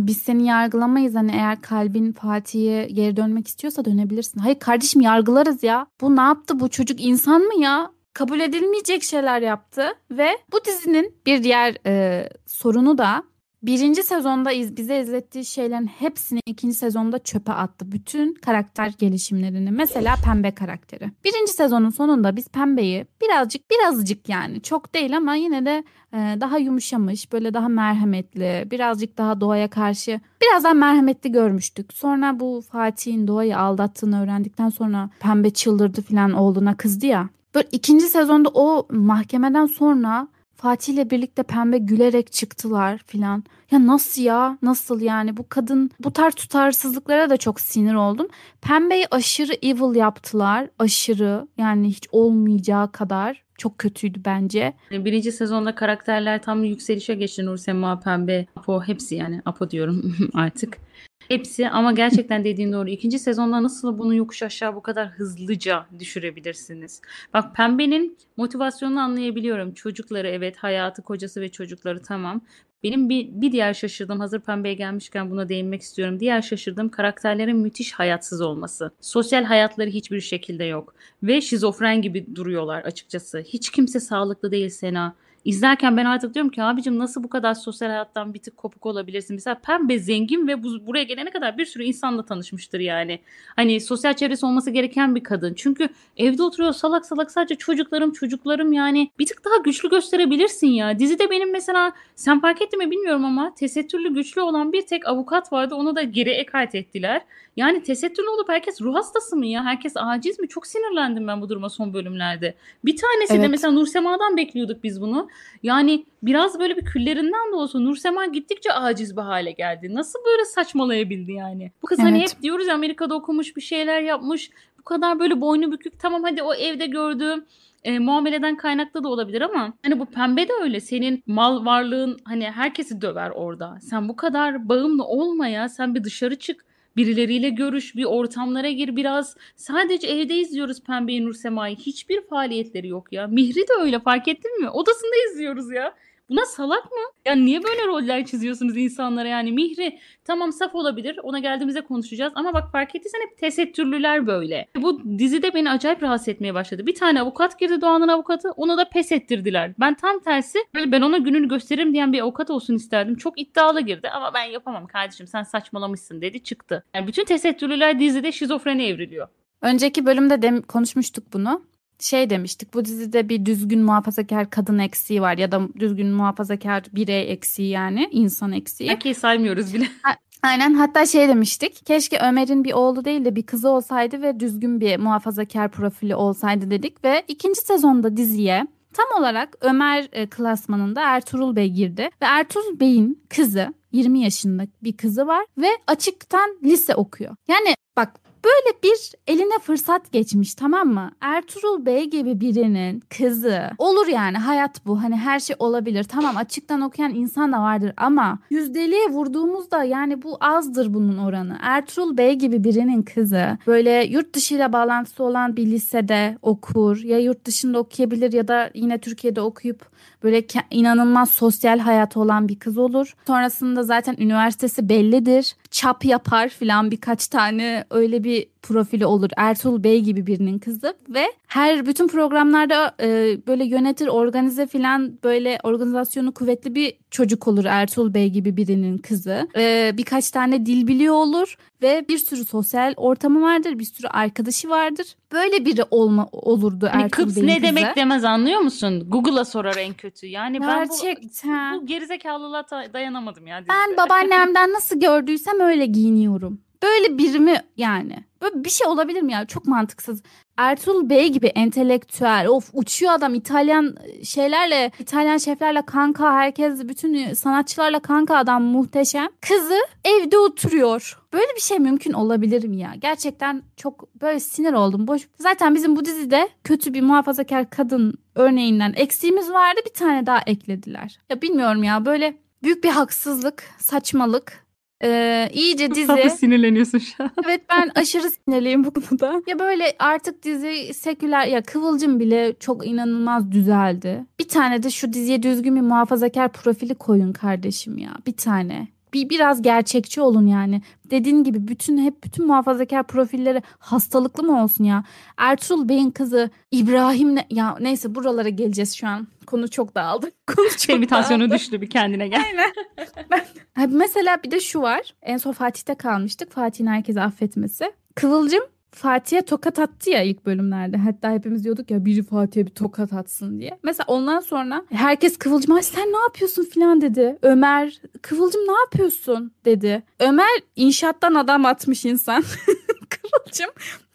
biz seni yargılamayız hani eğer kalbin Fatih'e geri dönmek istiyorsa dönebilirsin. Hayır kardeşim yargılarız ya. Bu ne yaptı bu çocuk insan mı ya? Kabul edilmeyecek şeyler yaptı ve bu dizinin bir diğer e, sorunu da birinci sezonda iz, bize izlettiği şeylerin hepsini ikinci sezonda çöpe attı. Bütün karakter gelişimlerini. Mesela pembe karakteri. Birinci sezonun sonunda biz pembeyi birazcık birazcık yani çok değil ama yine de e, daha yumuşamış, böyle daha merhametli, birazcık daha doğaya karşı biraz daha merhametli görmüştük. Sonra bu Fatih'in doğayı aldattığını öğrendikten sonra pembe çıldırdı falan olduğuna kızdı ya. Böyle ikinci sezonda o mahkemeden sonra Fatih ile birlikte pembe gülerek çıktılar filan. Ya nasıl ya? Nasıl yani? Bu kadın bu tarz tutarsızlıklara da çok sinir oldum. Pembeyi aşırı evil yaptılar. Aşırı yani hiç olmayacağı kadar. Çok kötüydü bence. Birinci sezonda karakterler tam yükselişe geçti. Nur Sema, Pembe, Apo hepsi yani. Apo diyorum artık. Hepsi ama gerçekten dediğin doğru. İkinci sezonda nasıl bunu yokuş aşağı bu kadar hızlıca düşürebilirsiniz? Bak Pembe'nin motivasyonunu anlayabiliyorum. Çocukları evet hayatı, kocası ve çocukları tamam. Benim bir, bir diğer şaşırdığım hazır pembeye gelmişken buna değinmek istiyorum. Diğer şaşırdığım karakterlerin müthiş hayatsız olması. Sosyal hayatları hiçbir şekilde yok. Ve şizofren gibi duruyorlar açıkçası. Hiç kimse sağlıklı değil Sena. İzlerken ben artık diyorum ki abicim nasıl bu kadar sosyal hayattan bir tık kopuk olabilirsin? Mesela Pembe zengin ve bu, buraya gelene kadar bir sürü insanla tanışmıştır yani. Hani sosyal çevresi olması gereken bir kadın. Çünkü evde oturuyor salak salak sadece çocuklarım çocuklarım yani bir tık daha güçlü gösterebilirsin ya. Dizide benim mesela sen fark etti mi bilmiyorum ama tesettürlü güçlü olan bir tek avukat vardı onu da geri ekart ettiler. Yani tesettürlü olup herkes ruh hastası mı ya? Herkes aciz mi? Çok sinirlendim ben bu duruma son bölümlerde. Bir tanesi evet. de mesela Nursema'dan bekliyorduk biz bunu. Yani biraz böyle bir küllerinden de olsa Nursema gittikçe aciz bir hale geldi. Nasıl böyle saçmalayabildi yani? Bu kız hani evet. hani hep diyoruz ya Amerika'da okumuş bir şeyler yapmış. Bu kadar böyle boynu bükük. Tamam hadi o evde gördüğüm e, muameleden kaynaklı da olabilir ama hani bu pembe de öyle. Senin mal varlığın hani herkesi döver orada. Sen bu kadar bağımlı olmaya sen bir dışarı çık Birileriyle görüş, bir ortamlara gir biraz. Sadece evde izliyoruz Pembe Nur Sema'yı. Hiçbir faaliyetleri yok ya. Mihri de öyle fark ettin mi? Odasında izliyoruz ya. Buna salak mı? Ya niye böyle roller çiziyorsunuz insanlara yani? Mihri tamam saf olabilir. Ona geldiğimizde konuşacağız. Ama bak fark ettiysen hep tesettürlüler böyle. Bu dizide beni acayip rahatsız etmeye başladı. Bir tane avukat girdi Doğan'ın avukatı. Onu da pes ettirdiler. Ben tam tersi böyle ben ona gününü gösteririm diyen bir avukat olsun isterdim. Çok iddialı girdi ama ben yapamam kardeşim sen saçmalamışsın dedi çıktı. Yani bütün tesettürlüler dizide şizofreni evriliyor. Önceki bölümde de konuşmuştuk bunu şey demiştik bu dizide bir düzgün muhafazakar kadın eksiği var ya da düzgün muhafazakar birey eksiği yani insan eksiği. Belki saymıyoruz bile. Aynen hatta şey demiştik keşke Ömer'in bir oğlu değil de bir kızı olsaydı ve düzgün bir muhafazakar profili olsaydı dedik ve ikinci sezonda diziye tam olarak Ömer e, klasmanında Ertuğrul Bey girdi ve Ertuğrul Bey'in kızı 20 yaşında bir kızı var ve açıktan lise okuyor. Yani bak Böyle bir eline fırsat geçmiş tamam mı? Ertuğrul Bey gibi birinin kızı. Olur yani hayat bu. Hani her şey olabilir. Tamam açıktan okuyan insan da vardır ama yüzdeliğe vurduğumuzda yani bu azdır bunun oranı. Ertuğrul Bey gibi birinin kızı böyle yurt dışıyla bağlantısı olan bir lisede okur ya yurt dışında okuyabilir ya da yine Türkiye'de okuyup böyle inanılmaz sosyal hayatı olan bir kız olur. Sonrasında zaten üniversitesi bellidir. Çap yapar filan birkaç tane öyle bir profili olur. Ertuğrul Bey gibi birinin kızı ve her bütün programlarda e, böyle yönetir, organize filan böyle organizasyonu kuvvetli bir çocuk olur Ertuğrul Bey gibi birinin kızı. E, birkaç tane dil biliyor olur ve bir sürü sosyal ortamı vardır, bir sürü arkadaşı vardır. Böyle biri olma olurdu hani Ertuğrul Bey'in ne kızı. demek demez anlıyor musun? Google'a sorar en kötü. Yani Gerçekten. ben bu, bu gerizekalılığa dayanamadım ya. Ben babaannemden nasıl gördüysem öyle giyiniyorum. Böyle biri mi yani? Böyle bir şey olabilir mi ya? Çok mantıksız. Ertuğrul Bey gibi entelektüel, of uçuyor adam İtalyan şeylerle, İtalyan şeflerle kanka, herkes bütün sanatçılarla kanka adam muhteşem. Kızı evde oturuyor. Böyle bir şey mümkün olabilir mi ya? Gerçekten çok böyle sinir oldum. Boş. Zaten bizim bu dizide kötü bir muhafazakar kadın örneğinden eksiğimiz vardı. Bir tane daha eklediler. Ya bilmiyorum ya böyle büyük bir haksızlık, saçmalık ee, iyice dizi. Tatlı sinirleniyorsun şu an. Evet ben aşırı sinirliyim bu konuda. Ya böyle artık dizi seküler ya Kıvılcım bile çok inanılmaz düzeldi. Bir tane de şu diziye düzgün bir muhafazakar profili koyun kardeşim ya. Bir tane. Bir biraz gerçekçi olun yani. Dediğin gibi bütün hep bütün muhafazakar profilleri hastalıklı mı olsun ya? Ertuğrul Bey'in kızı İbrahim'le ya neyse buralara geleceğiz şu an. Konu çok dağıldı. Konu çok Levitasyonu dağıldı. düştü bir kendine gel. Aynen. Ben, mesela bir de şu var. En son Fatih'te kalmıştık. Fatih'in herkese affetmesi. Kıvılcım Fatih'e tokat attı ya ilk bölümlerde. Hatta hepimiz diyorduk ya biri Fatih'e bir tokat atsın diye. Mesela ondan sonra herkes Kıvılcım'a sen ne yapıyorsun filan dedi. Ömer Kıvılcım ne yapıyorsun dedi. Ömer inşaattan adam atmış insan. Kıvılcım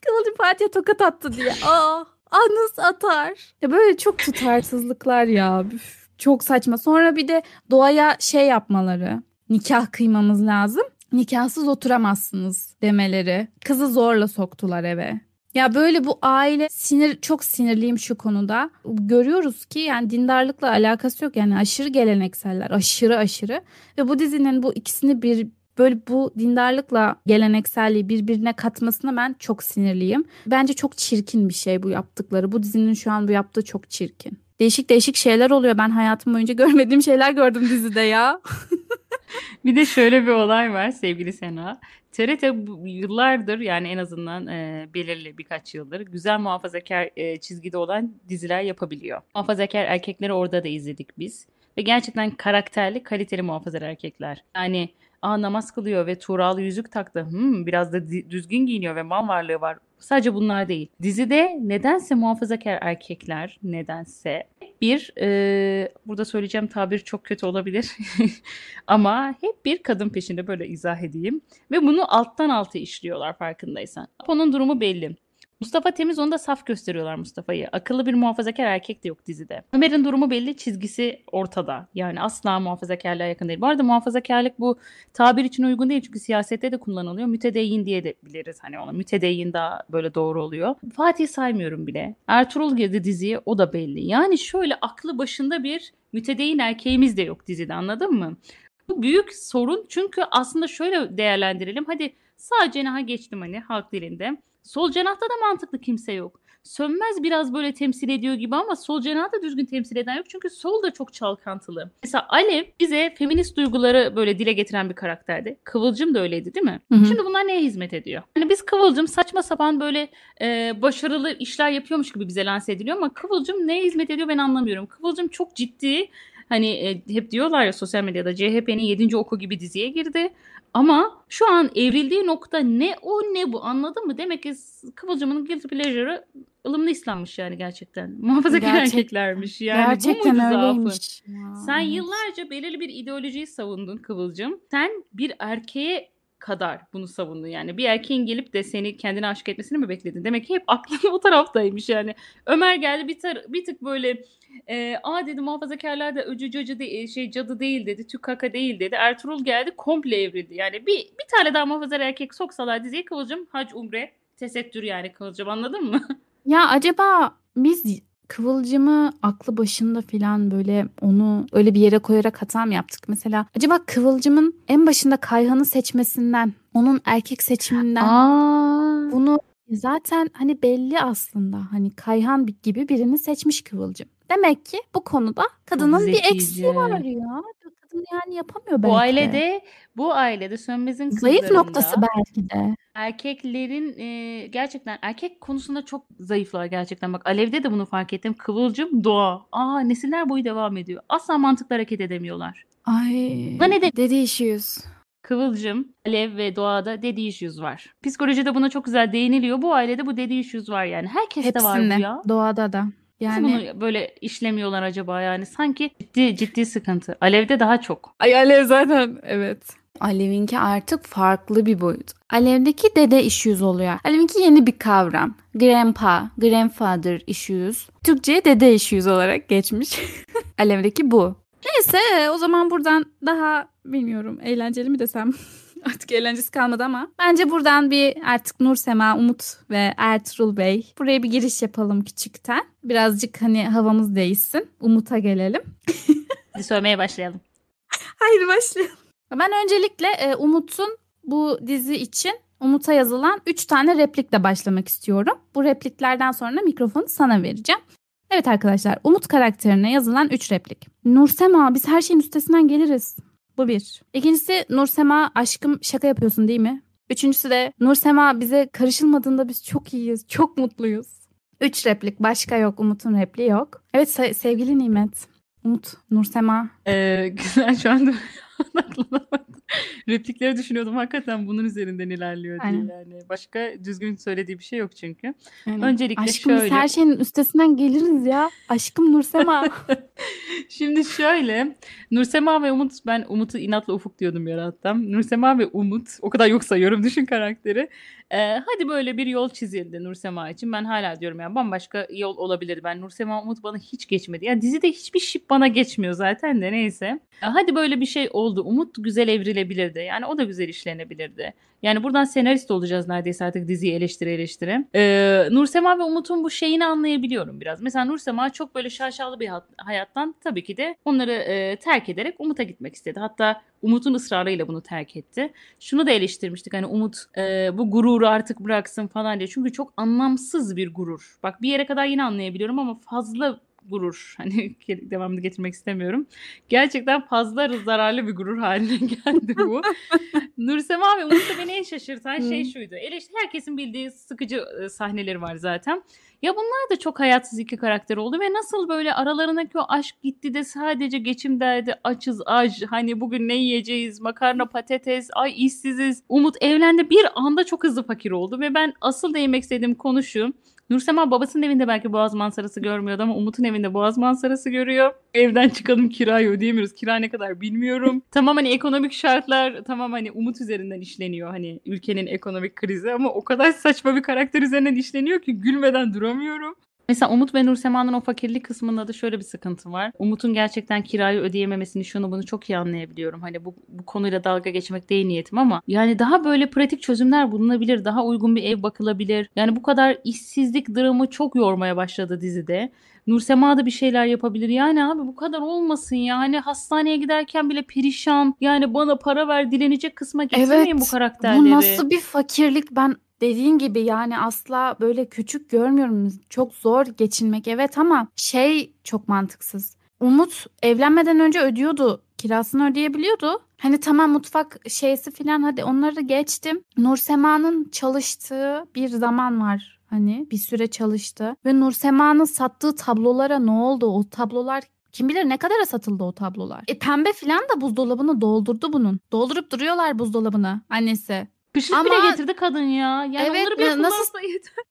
Kıvılcım Fatih'e tokat attı diye. Aa anız atar. Ya böyle çok tutarsızlıklar ya. Üf, çok saçma. Sonra bir de doğaya şey yapmaları. Nikah kıymamız lazım. Nikahsız oturamazsınız demeleri. Kızı zorla soktular eve. Ya böyle bu aile sinir çok sinirliyim şu konuda. Görüyoruz ki yani dindarlıkla alakası yok. Yani aşırı gelenekseller. Aşırı aşırı. Ve bu dizinin bu ikisini bir böyle bu dindarlıkla gelenekselliği birbirine katmasına ben çok sinirliyim. Bence çok çirkin bir şey bu yaptıkları. Bu dizinin şu an bu yaptığı çok çirkin. Değişik değişik şeyler oluyor. Ben hayatım boyunca görmediğim şeyler gördüm dizide ya. Bir de şöyle bir olay var sevgili Sena. TRT yıllardır yani en azından e, belirli birkaç yıldır güzel muhafazakar e, çizgide olan diziler yapabiliyor. Muhafazakar erkekleri orada da izledik biz. Ve gerçekten karakterli, kaliteli muhafazakar erkekler. Yani aa namaz kılıyor ve Tuğralı yüzük taktı. Hmm, biraz da düzgün giyiniyor ve mal varlığı var. Sadece bunlar değil. Dizide nedense muhafazakar erkekler nedense bir e, burada söyleyeceğim tabir çok kötü olabilir ama hep bir kadın peşinde böyle izah edeyim ve bunu alttan alta işliyorlar farkındaysan. Onun durumu belli. Mustafa Temiz onu da saf gösteriyorlar Mustafa'yı. Akıllı bir muhafazakar erkek de yok dizide. Ömer'in durumu belli, çizgisi ortada. Yani asla muhafazakarlığa yakın değil. Bu arada muhafazakarlık bu tabir için uygun değil çünkü siyasette de kullanılıyor. Mütedeyyin diye de biliriz hani onu. Mütedeyyin daha böyle doğru oluyor. Fatih saymıyorum bile. Ertuğrul girdi diziye o da belli. Yani şöyle aklı başında bir mütedeyyin erkeğimiz de yok dizide anladın mı? Bu büyük sorun çünkü aslında şöyle değerlendirelim. Hadi sağ cenaha geçtim hani halk dilinde. Sol cenahta da mantıklı kimse yok. Sönmez biraz böyle temsil ediyor gibi ama sol cenahı da düzgün temsil eden yok. Çünkü sol da çok çalkantılı. Mesela Alev bize feminist duyguları böyle dile getiren bir karakterdi. Kıvılcım da öyleydi değil mi? Hı hı. Şimdi bunlar neye hizmet ediyor? Hani biz Kıvılcım saçma sapan böyle e, başarılı işler yapıyormuş gibi bize lanse ediliyor ama Kıvılcım neye hizmet ediyor ben anlamıyorum. Kıvılcım çok ciddi hani e, hep diyorlar ya sosyal medyada CHP'nin 7. oku gibi diziye girdi. Ama şu an evrildiği nokta ne o ne bu anladın mı? Demek ki Kıvılcım'ın guilty pleasure'ı ılımlı İslam'mış yani gerçekten. Muhafazakar Gerçek- erkeklermiş yani. bu Gerçekten zaafın? öyleymiş. ya. Sen yıllarca belirli bir ideolojiyi savundun Kıvılcım. Sen bir erkeğe kadar bunu savundun yani. Bir erkeğin gelip de seni kendine aşık etmesini mi bekledin? Demek ki hep aklın o taraftaymış yani. Ömer geldi bir, tar- bir tık böyle e, aa dedi muhafazakarlar da öcü cacı de- şey cadı değil dedi. Tükaka değil dedi. Ertuğrul geldi komple evrildi. Yani bir, bir tane daha muhafazakar erkek soksalar diziye Kıvılcım hac umre tesettür yani Kıvılcım anladın mı? Ya acaba biz Kıvılcım'ı aklı başında falan böyle onu öyle bir yere koyarak hata mı yaptık? Mesela acaba Kıvılcım'ın en başında Kayhan'ı seçmesinden, onun erkek seçiminden Aa. bunu zaten hani belli aslında. Hani Kayhan bi- gibi birini seçmiş Kıvılcım. Demek ki bu konuda kadının bir eksiği var ya. Kadın yani yapamıyor belki. Bu de. ailede bu ailede Sönmez'in zayıf noktası belki de. erkeklerin e, gerçekten erkek konusunda çok zayıflar gerçekten. Bak Alev'de de bunu fark ettim. Kıvılcım doğa. Aa nesiller boyu devam ediyor. Asla mantıklı hareket edemiyorlar. Ay. Buna ne de- Dedi işiyoruz. Kıvılcım, Alev ve Doğa'da daddy issues var. Psikolojide buna çok güzel değiniliyor. Bu ailede bu daddy issues var yani. Herkeste var bu Hepsinde. ya. Doğada da. Yani bunu böyle işlemiyorlar acaba yani? Sanki ciddi ciddi sıkıntı. Alev'de daha çok. Ay Alev zaten evet. Alev'inki artık farklı bir boyut. Alev'deki dede issues oluyor. Alev'inki yeni bir kavram. Grandpa, grandfather issues. Türkçe'ye dede issues olarak geçmiş. Alev'deki bu. Neyse o zaman buradan daha bilmiyorum eğlenceli mi desem. Artık eğlencesi kalmadı ama. Bence buradan bir artık Nur Sema, Umut ve Ertuğrul Bey. Buraya bir giriş yapalım küçükten. Birazcık hani havamız değişsin. Umut'a gelelim. Hadi söylemeye başlayalım. Haydi başlayalım. Ben öncelikle e, Umut'un bu dizi için Umut'a yazılan 3 tane replikle başlamak istiyorum. Bu repliklerden sonra mikrofonu sana vereceğim. Evet arkadaşlar Umut karakterine yazılan 3 replik. Nursema biz her şeyin üstesinden geliriz. Bu bir. İkincisi Nursema aşkım şaka yapıyorsun değil mi? Üçüncüsü de Nursema bize karışılmadığında biz çok iyiyiz. Çok mutluyuz. Üç replik başka yok. Umut'un repliği yok. Evet se- sevgili Nimet. Umut, Nursema. Ee, güzel şu anda. Replikleri düşünüyordum hakikaten bunun üzerinden ilerliyor diye Aynen. yani. Başka düzgün söylediği bir şey yok çünkü. Yani, Öncelikle aşkım biz şöyle. her şeyin üstesinden geliriz ya. Aşkım Nursema. Şimdi şöyle Nursema ve Umut ben Umut'u inatla Ufuk diyordum yarattım. Nursema ve Umut o kadar yok sayıyorum düşün karakteri. Ee, hadi böyle bir yol çizildi Nursema için. Ben hala diyorum yani bambaşka yol olabilirdi. Ben Nursema Umut bana hiç geçmedi. Yani dizide hiçbir şip bana geçmiyor zaten de neyse. Ya hadi böyle bir şey oldu. Umut güzel evrilebilirdi. Yani o da güzel işlenebilirdi. Yani buradan senarist olacağız neredeyse artık diziyi eleştire eleştire. Ee, Nursema ve Umut'un bu şeyini anlayabiliyorum biraz. Mesela Nursema çok böyle şaşalı bir hayattan tabii ki de onları e, terk ederek Umut'a gitmek istedi. Hatta Umut'un ısrarıyla bunu terk etti. Şunu da eleştirmiştik hani Umut e, bu gururu artık bıraksın falan diye. Çünkü çok anlamsız bir gurur. Bak bir yere kadar yine anlayabiliyorum ama fazla gurur. Hani devamını getirmek istemiyorum. Gerçekten fazla zararlı bir gurur haline geldi bu. Nursema ve Umut'ta beni en şaşırtan şey şuydu. Eleştiri herkesin bildiği sıkıcı sahneleri var zaten. Ya bunlar da çok hayatsız iki karakter oldu ve nasıl böyle aralarındaki o aşk gitti de sadece geçim derdi açız aç hani bugün ne yiyeceğiz makarna patates ay işsiziz Umut evlendi bir anda çok hızlı fakir oldu ve ben asıl değinmek istediğim konu şu Nursema babasının evinde belki boğaz manzarası görmüyordu ama Umut'un evinde boğaz manzarası görüyor. Evden çıkalım kirayı ödeyemiyoruz. Kira ne kadar bilmiyorum. tamam hani ekonomik şartlar tamam hani Umut üzerinden işleniyor. Hani ülkenin ekonomik krizi ama o kadar saçma bir karakter üzerinden işleniyor ki gülmeden duramıyorum. Mesela Umut ve Nursema'nın o fakirlik kısmında da şöyle bir sıkıntı var. Umut'un gerçekten kirayı ödeyememesini şunu bunu çok iyi anlayabiliyorum. Hani bu, bu konuyla dalga geçmek değil niyetim ama yani daha böyle pratik çözümler bulunabilir. Daha uygun bir ev bakılabilir. Yani bu kadar işsizlik dramı çok yormaya başladı dizide. Nursema da bir şeyler yapabilir. Yani abi bu kadar olmasın ya. Hani hastaneye giderken bile perişan. Yani bana para ver dilenecek kısma getirmeyin bu karakterleri. Bu nasıl bir fakirlik ben dediğin gibi yani asla böyle küçük görmüyorum. Çok zor geçinmek evet ama şey çok mantıksız. Umut evlenmeden önce ödüyordu. Kirasını ödeyebiliyordu. Hani tamam mutfak şeysi filan hadi onları geçtim. Nursema'nın çalıştığı bir zaman var. Hani bir süre çalıştı. Ve Nursema'nın sattığı tablolara ne oldu? O tablolar kim bilir ne kadara satıldı o tablolar. E pembe filan da buzdolabını doldurdu bunun. Doldurup duruyorlar buzdolabını annesi. Kışlık Ama- bile getirdi kadın ya. Yani Evet, onları na- nasıl-.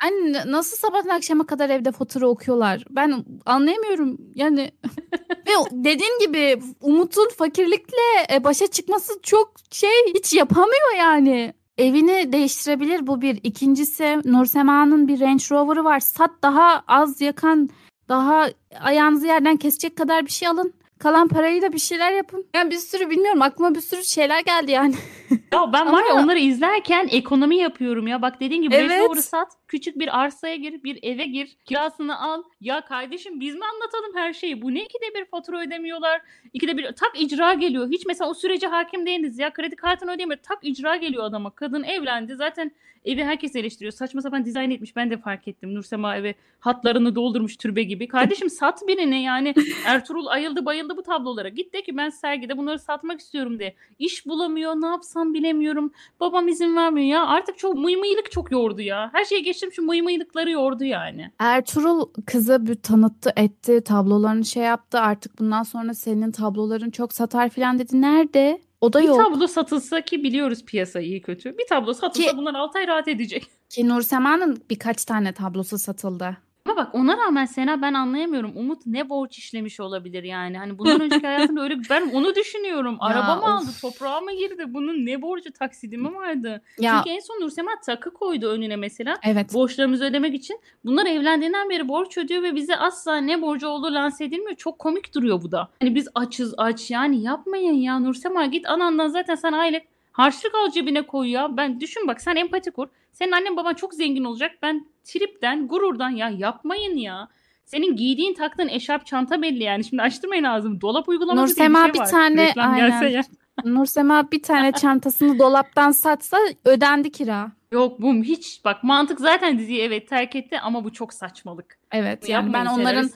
Anne nasıl sabahtan akşama kadar evde fatura okuyorlar? Ben anlayamıyorum. Yani ve dediğin gibi Umut'un fakirlikle e, başa çıkması çok şey hiç yapamıyor yani. Evini değiştirebilir bu bir. İkincisi Nursema'nın bir Range Rover'ı var. Sat daha az yakan, daha ayağınızı yerden kesecek kadar bir şey alın. Kalan parayı da bir şeyler yapın. Yani bir sürü bilmiyorum aklıma bir sürü şeyler geldi yani. Ya ben var ya Ama- onları izlerken ekonomi yapıyorum ya. Bak dediğin gibi Evet. Range Rover'ı sat, küçük bir arsaya gir, bir eve gir, kirasını al. Ya kardeşim biz mi anlatalım her şeyi? Bu ne ikide bir fatura ödemiyorlar? İkide bir tak icra geliyor. Hiç mesela o sürece hakim değiliz ya. Kredi kartını ödeyemiyor. Tak icra geliyor adama. Kadın evlendi. Zaten evi herkes eleştiriyor. Saçma sapan dizayn etmiş. Ben de fark ettim. Nursema evi hatlarını doldurmuş türbe gibi. Kardeşim sat birine yani. Ertuğrul ayıldı bayıldı bu tablolara. Git de ki ben sergide bunları satmak istiyorum de. İş bulamıyor. Ne yapsam bilemiyorum. Babam izin vermiyor ya. Artık çok mıymıylık çok yordu ya. Her şeye geçtim şu mıymıylıkları yordu yani. Ertuğrul kızı bir tanıttı etti tablolarını şey yaptı artık bundan sonra senin tabloların çok satar filan dedi. Nerede? O da Bir yok. tablo satılsa ki biliyoruz piyasayı iyi kötü. Bir tablo satılsa Ki- bunlar 6 ay rahat edecek. Ki Nursema'nın birkaç tane tablosu satıldı. Ama bak ona rağmen Sena ben anlayamıyorum. Umut ne borç işlemiş olabilir yani. Hani bundan önceki hayatında öyle ben onu düşünüyorum. Araba mı aldı? Toprağa mı girdi? Bunun ne borcu? Taksidi mi vardı? Ya Çünkü en son Nursema takı koydu önüne mesela. evet. borçlarımızı ödemek için. Bunlar evlendiğinden beri borç ödüyor ve bize asla ne borcu olduğu lanse edilmiyor. Çok komik duruyor bu da. Hani biz açız aç yani yapmayın ya Nursema git anandan zaten sen aylık harçlık al cebine koy ya. Ben düşün bak sen empati kur. Senin annen baban çok zengin olacak. Ben tripten gururdan ya yapmayın ya. Senin giydiğin taktığın eşarp çanta belli yani. Şimdi açtırmayın ağzımı. Dolap uygulaması diye Nursema bir bir şey var. tane- Reklam gelse aynen. ya. Nursema bir tane çantasını dolaptan satsa ödendi kira. Yok bu hiç bak mantık zaten diziyi evet terk etti ama bu çok saçmalık. Evet Bunu yani ben onların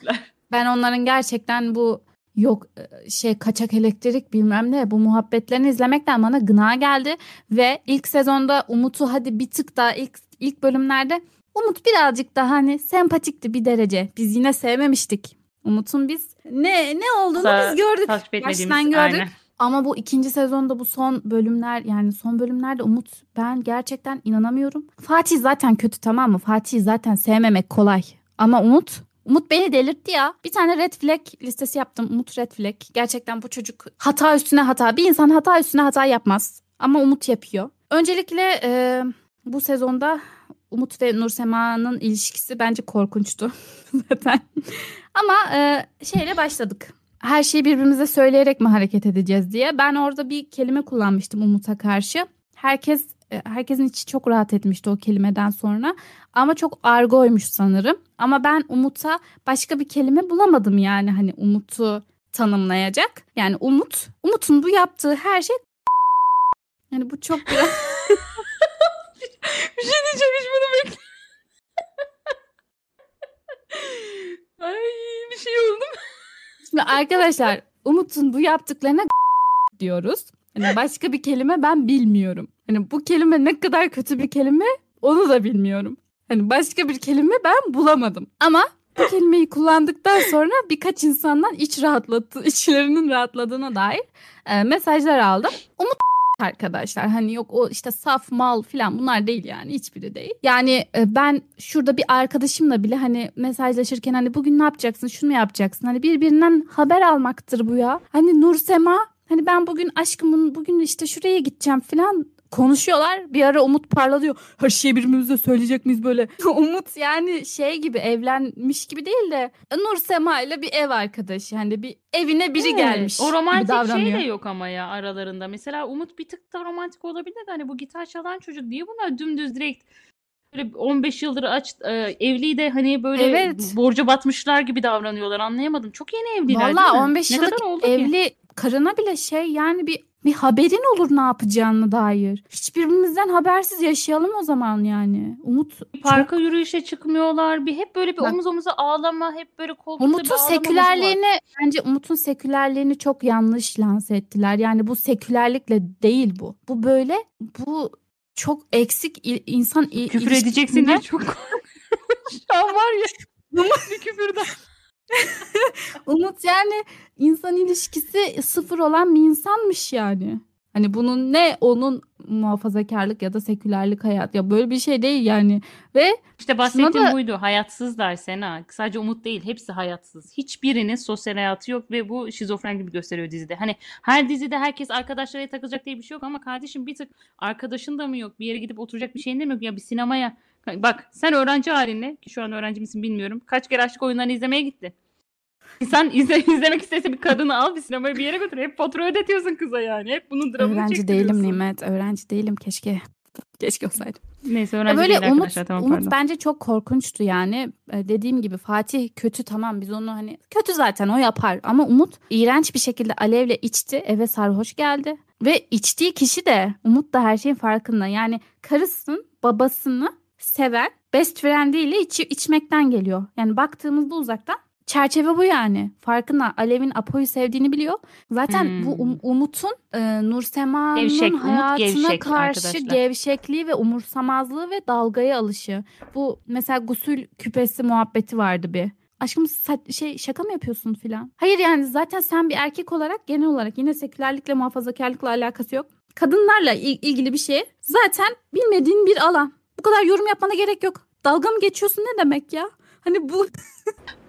ben onların gerçekten bu yok şey kaçak elektrik bilmem ne bu muhabbetlerini izlemekten bana gına geldi ve ilk sezonda Umut'u hadi bir tık daha ilk ilk bölümlerde Umut birazcık daha hani sempatikti bir derece. Biz yine sevmemiştik. Umut'un biz ne ne olduğunu Sa- biz gördük. Baştan gördük. Aynen. Ama bu ikinci sezonda bu son bölümler yani son bölümlerde Umut ben gerçekten inanamıyorum. Fatih zaten kötü tamam mı? Fatih'i zaten sevmemek kolay. Ama Umut Umut beni delirtti ya. Bir tane red flag listesi yaptım. Umut red flag. Gerçekten bu çocuk hata üstüne hata. Bir insan hata üstüne hata yapmaz. Ama Umut yapıyor. Öncelikle e, bu sezonda Umut ve Nursema'nın ilişkisi bence korkunçtu zaten. Ama e, şeyle başladık. Her şeyi birbirimize söyleyerek mi hareket edeceğiz diye. Ben orada bir kelime kullanmıştım Umut'a karşı. Herkes herkesin içi çok rahat etmişti o kelimeden sonra. Ama çok argoymuş sanırım. Ama ben Umut'a başka bir kelime bulamadım yani hani Umut'u tanımlayacak. Yani Umut, Umut'un bu yaptığı her şey yani bu çok biraz Bir şey diyeceğim hiç bunu bekle. Ay bir şey oldu. Şimdi arkadaşlar Umut'un bu yaptıklarına diyoruz. Hani başka bir kelime ben bilmiyorum. Hani bu kelime ne kadar kötü bir kelime onu da bilmiyorum. Hani başka bir kelime ben bulamadım. Ama bu kelimeyi kullandıktan sonra birkaç insandan iç rahatlatı, içlerinin rahatladığına dair e, mesajlar aldım. Umut arkadaşlar hani yok o işte saf mal falan bunlar değil yani hiçbiri değil. Yani e, ben şurada bir arkadaşımla bile hani mesajlaşırken hani bugün ne yapacaksın şunu yapacaksın hani birbirinden haber almaktır bu ya. Hani Nur Sema hani ben bugün aşkımın bugün işte şuraya gideceğim falan konuşuyorlar. Bir ara Umut parladıyor. Her şeyi birbirimize söyleyecek miyiz böyle? Umut yani şey gibi evlenmiş gibi değil de Nur Sema ile bir ev arkadaşı. Hani bir evine biri Evet, gelmiş. O romantik şey de yok ama ya aralarında. Mesela Umut bir tık da romantik olabilir de hani bu gitar çalan çocuk diye bunlar dümdüz direkt böyle 15 yıldır aç e, evli de hani böyle Evet. borca batmışlar gibi davranıyorlar. Anlayamadım. Çok yeni evliler değil Valla mi? 15 ne yıllık oldu ki? evli karına bile şey yani bir bir haberin olur ne yapacağını dair. Hiçbirimizden habersiz yaşayalım o zaman yani. Umut Parka yürüyüşe çıkmıyorlar. Bir hep böyle bir Bak. omuz omuza ağlama, hep böyle koltukta bir Umut'un modu var. sekülerliğini bence Umut'un sekülerliğini çok yanlış lanse ettiler. Yani bu sekülerlikle değil bu. Bu böyle bu çok eksik il- insan il- Küfür edeceksin ilişkisinde- diye çok Şu an var ya. bir küfürden. Umut yani insan ilişkisi sıfır olan bir insanmış yani. Hani bunun ne onun muhafazakarlık ya da sekülerlik hayat ya böyle bir şey değil yani. Ve İşte bahsettiğim da- buydu. Hayatsızlar Sena. Sadece Umut değil. Hepsi hayatsız. Hiçbirinin sosyal hayatı yok ve bu şizofren gibi gösteriyor dizide. Hani her dizide herkes arkadaşlarıyla takılacak diye bir şey yok ama kardeşim bir tık arkadaşın da mı yok? Bir yere gidip oturacak bir şeyin de mi yok? Ya bir sinemaya. Bak sen öğrenci halinle ki şu an öğrenci misin bilmiyorum. Kaç kere aşk oyunlarını izlemeye gittin. Sen izle, izlemek istese bir kadını al bir sinemaya bir yere götür. Hep fatura ödetiyorsun kıza yani. Hep bunun dramını öğrenci değilim Nimet. Öğrenci değilim keşke. Keşke olsaydım. Neyse Ya öğrenci böyle değil Umut. Tamam Umut pardon. bence çok korkunçtu yani. Ee, Dediğim gibi Fatih kötü tamam biz onu hani kötü zaten o yapar ama Umut iğrenç bir şekilde Alev'le içti eve sarhoş geldi ve içtiği kişi de Umut da her şeyin farkında yani karısın babasını seven best friendiyle içi, içmekten geliyor. Yani baktığımızda uzaktan çerçeve bu yani. Farkında Alev'in Apo'yu sevdiğini biliyor. Zaten bu Hmm. Um- Umut'un e, Nur Sema'nın Gevşek, Umut hayatına gevşek karşı arkadaşlar. gevşekliği ve umursamazlığı ve dalgaya alışı. Bu mesela gusül küpesi muhabbeti vardı bir. Aşkım şey şaka mı yapıyorsun filan? Hayır yani zaten sen bir erkek olarak genel olarak yine sekülerlikle muhafazakarlıkla alakası yok. Kadınlarla il- ilgili bir şey zaten bilmediğin bir alan. Bu kadar yorum yapmana gerek yok. Dalga mı geçiyorsun ne demek ya? Hani bu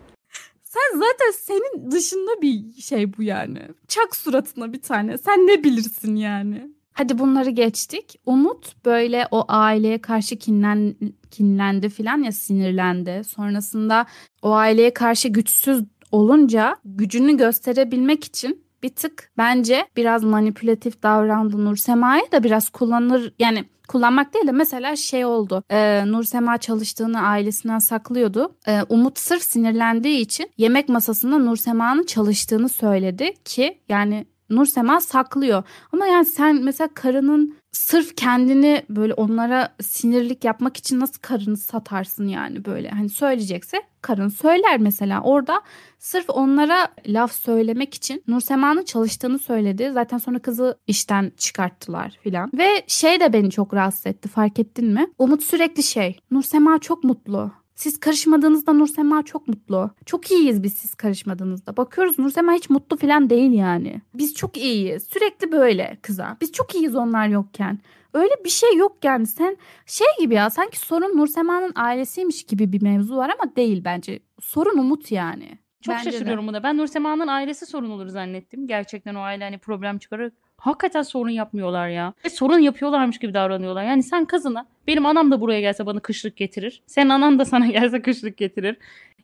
sen zaten senin dışında bir şey bu yani. Çak suratına bir tane. Sen ne bilirsin yani? Hadi bunları geçtik. Umut böyle o aileye karşı kinlen, kinlendi filan ya sinirlendi. Sonrasında o aileye karşı güçsüz olunca gücünü gösterebilmek için bir tık bence biraz manipülatif davrandı Nur Sema'ya da biraz kullanır yani kullanmak değil de mesela şey oldu. Ee, Nur Sema çalıştığını ailesinden saklıyordu. Ee, Umut sırf sinirlendiği için yemek masasında Nur Sema'nın çalıştığını söyledi ki yani Nursema saklıyor. Ama yani sen mesela karının sırf kendini böyle onlara sinirlik yapmak için nasıl karını satarsın yani böyle. Hani söyleyecekse karın söyler mesela. Orada sırf onlara laf söylemek için Nursema'nın çalıştığını söyledi. Zaten sonra kızı işten çıkarttılar filan. Ve şey de beni çok rahatsız etti fark ettin mi? Umut sürekli şey. Nursema çok mutlu. Siz karışmadığınızda Nursema çok mutlu. Çok iyiyiz biz siz karışmadığınızda. Bakıyoruz Nursema hiç mutlu falan değil yani. Biz çok iyiyiz. Sürekli böyle kıza. Biz çok iyiyiz onlar yokken. Öyle bir şey yok yani. Sen şey gibi ya sanki sorun Nursema'nın ailesiymiş gibi bir mevzu var ama değil bence. Sorun Umut yani. Çok Bence de. şaşırıyorum buna. Ben Nursema'nın ailesi sorun olur zannettim. Gerçekten o aile hani problem çıkarır. Hakikaten sorun yapmıyorlar ya. Ve sorun yapıyorlarmış gibi davranıyorlar. Yani sen kızına benim anam da buraya gelse bana kışlık getirir. Senin anan da sana gelse kışlık getirir.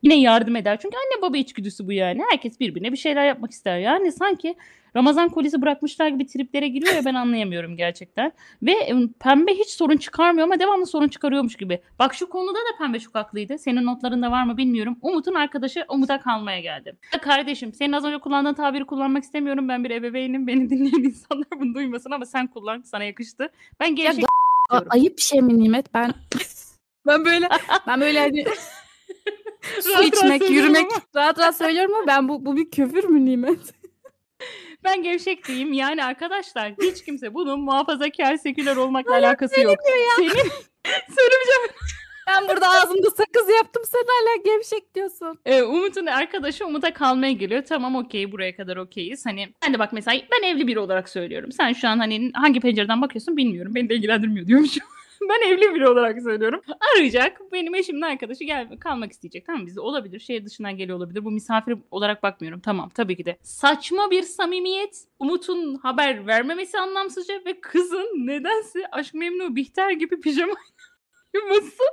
Yine yardım eder. Çünkü anne baba içgüdüsü bu yani. Herkes birbirine bir şeyler yapmak ister. Yani sanki Ramazan kolisi bırakmışlar gibi triplere giriyor ya ben anlayamıyorum gerçekten. Ve e, pembe hiç sorun çıkarmıyor ama devamlı sorun çıkarıyormuş gibi. Bak şu konuda da pembe çok haklıydı. Senin notlarında var mı bilmiyorum. Umut'un arkadaşı Umut'a kalmaya geldi. Kardeşim senin az önce kullandığın tabiri kullanmak istemiyorum. Ben bir ebeveynim. Beni dinleyen insanlar bunu duymasın ama sen kullan. Sana yakıştı. Ben gevşek A- ayıp bir şey mi Nimet? Ben ben böyle ben böyle hani su Rahat rahat içmek, söylüyorum yürümek ama rahat rahat söylüyorum ama ben bu bu bir küfür mü Nimet? ben gevşek diyeyim. Yani arkadaşlar hiç kimse bunun muhafazakar seküler olmakla alakası yok. Senin söylemeyeceğim. Ben burada ağzımda sakız yaptım sen hala gevşek diyorsun. Ee, Umut'un arkadaşı Umut'a kalmaya geliyor. Tamam okey buraya kadar okeyiz. Hani ben de bak mesela ben evli biri olarak söylüyorum. Sen şu an hani hangi pencereden bakıyorsun bilmiyorum. Beni de ilgilendirmiyor diyormuşum. ben evli biri olarak söylüyorum. Arayacak. Benim eşimin arkadaşı gel kalmak isteyecek. Tamam bizde olabilir. Şehir dışından geliyor olabilir. Bu misafir olarak bakmıyorum. Tamam tabii ki de. Saçma bir samimiyet. Umut'un haber vermemesi anlamsızca ve kızın nedense Aşk Memnu Bihter gibi pijama uyuması.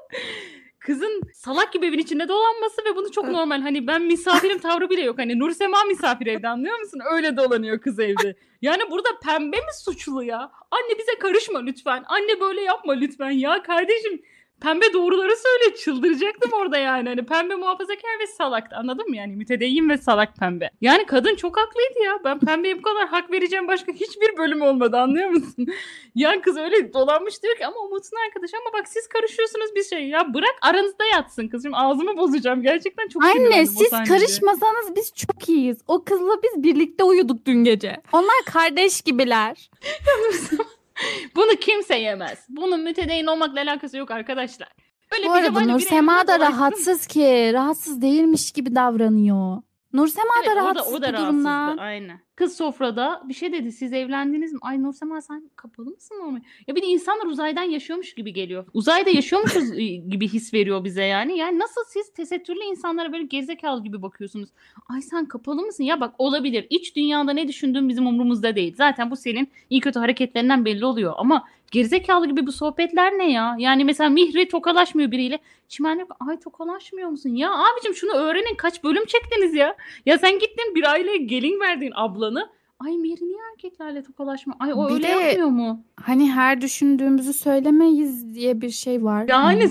Kızın salak gibi evin içinde dolanması ve bunu çok normal. Hani ben misafirim tavrı bile yok. Hani Nursema misafir evde anlıyor musun? Öyle dolanıyor kız evde. Yani burada pembe mi suçlu ya? Anne bize karışma lütfen. Anne böyle yapma lütfen ya kardeşim. Pembe doğruları söyle çıldıracaktım orada yani. Hani pembe muhafazakar ve salaktı anladın mı yani mütedeyyin ve salak pembe. Yani kadın çok haklıydı ya. Ben pembeye bu kadar hak vereceğim başka hiçbir bölüm olmadı anlıyor musun? ya kız öyle dolanmış diyor ki ama Umut'un arkadaşı ama bak siz karışıyorsunuz bir şey ya bırak aranızda yatsın kızım ağzımı bozacağım gerçekten çok Anne siz karışmasanız biz çok iyiyiz. O kızla biz birlikte uyuduk dün gece. Onlar kardeş gibiler. Bunu kimse yemez. Bunun mütedeyyin olmakla alakası yok arkadaşlar. Böyle Bu arada Nur Sema da rahatsız ki. Rahatsız değilmiş gibi davranıyor. Nur Sema Evet, da o da, rahatsız o da bu rahatsızdı. durumdan. Aynen. Kız sofrada bir şey dedi. Siz evlendiniz mi? Ay Nursema sen kapalı mısın normal? Ya bir de insanlar uzaydan yaşıyormuş gibi geliyor. Uzayda yaşıyormuşuz gibi his veriyor bize yani. Yani nasıl siz tesettürlü insanlara böyle gerizekalı gibi bakıyorsunuz? Ay sen kapalı mısın? Ya bak olabilir. İç dünyada ne düşündüğün bizim umurumuzda değil. Zaten bu senin iyi kötü hareketlerinden belli oluyor. Ama gerizekalı gibi bu sohbetler ne ya? Yani mesela Mihri tokalaşmıyor biriyle. Çimen yok. Ay tokalaşmıyor musun? Ya abicim şunu öğrenin. Kaç bölüm çektiniz ya? Ya sen gittin bir aileye gelin verdin ablanı. Ay Mihri niye erkeklerle tokalaşma? Ay o Bir öyle de- yapmıyor mu? Hani her düşündüğümüzü söylemeyiz diye bir şey var. Yani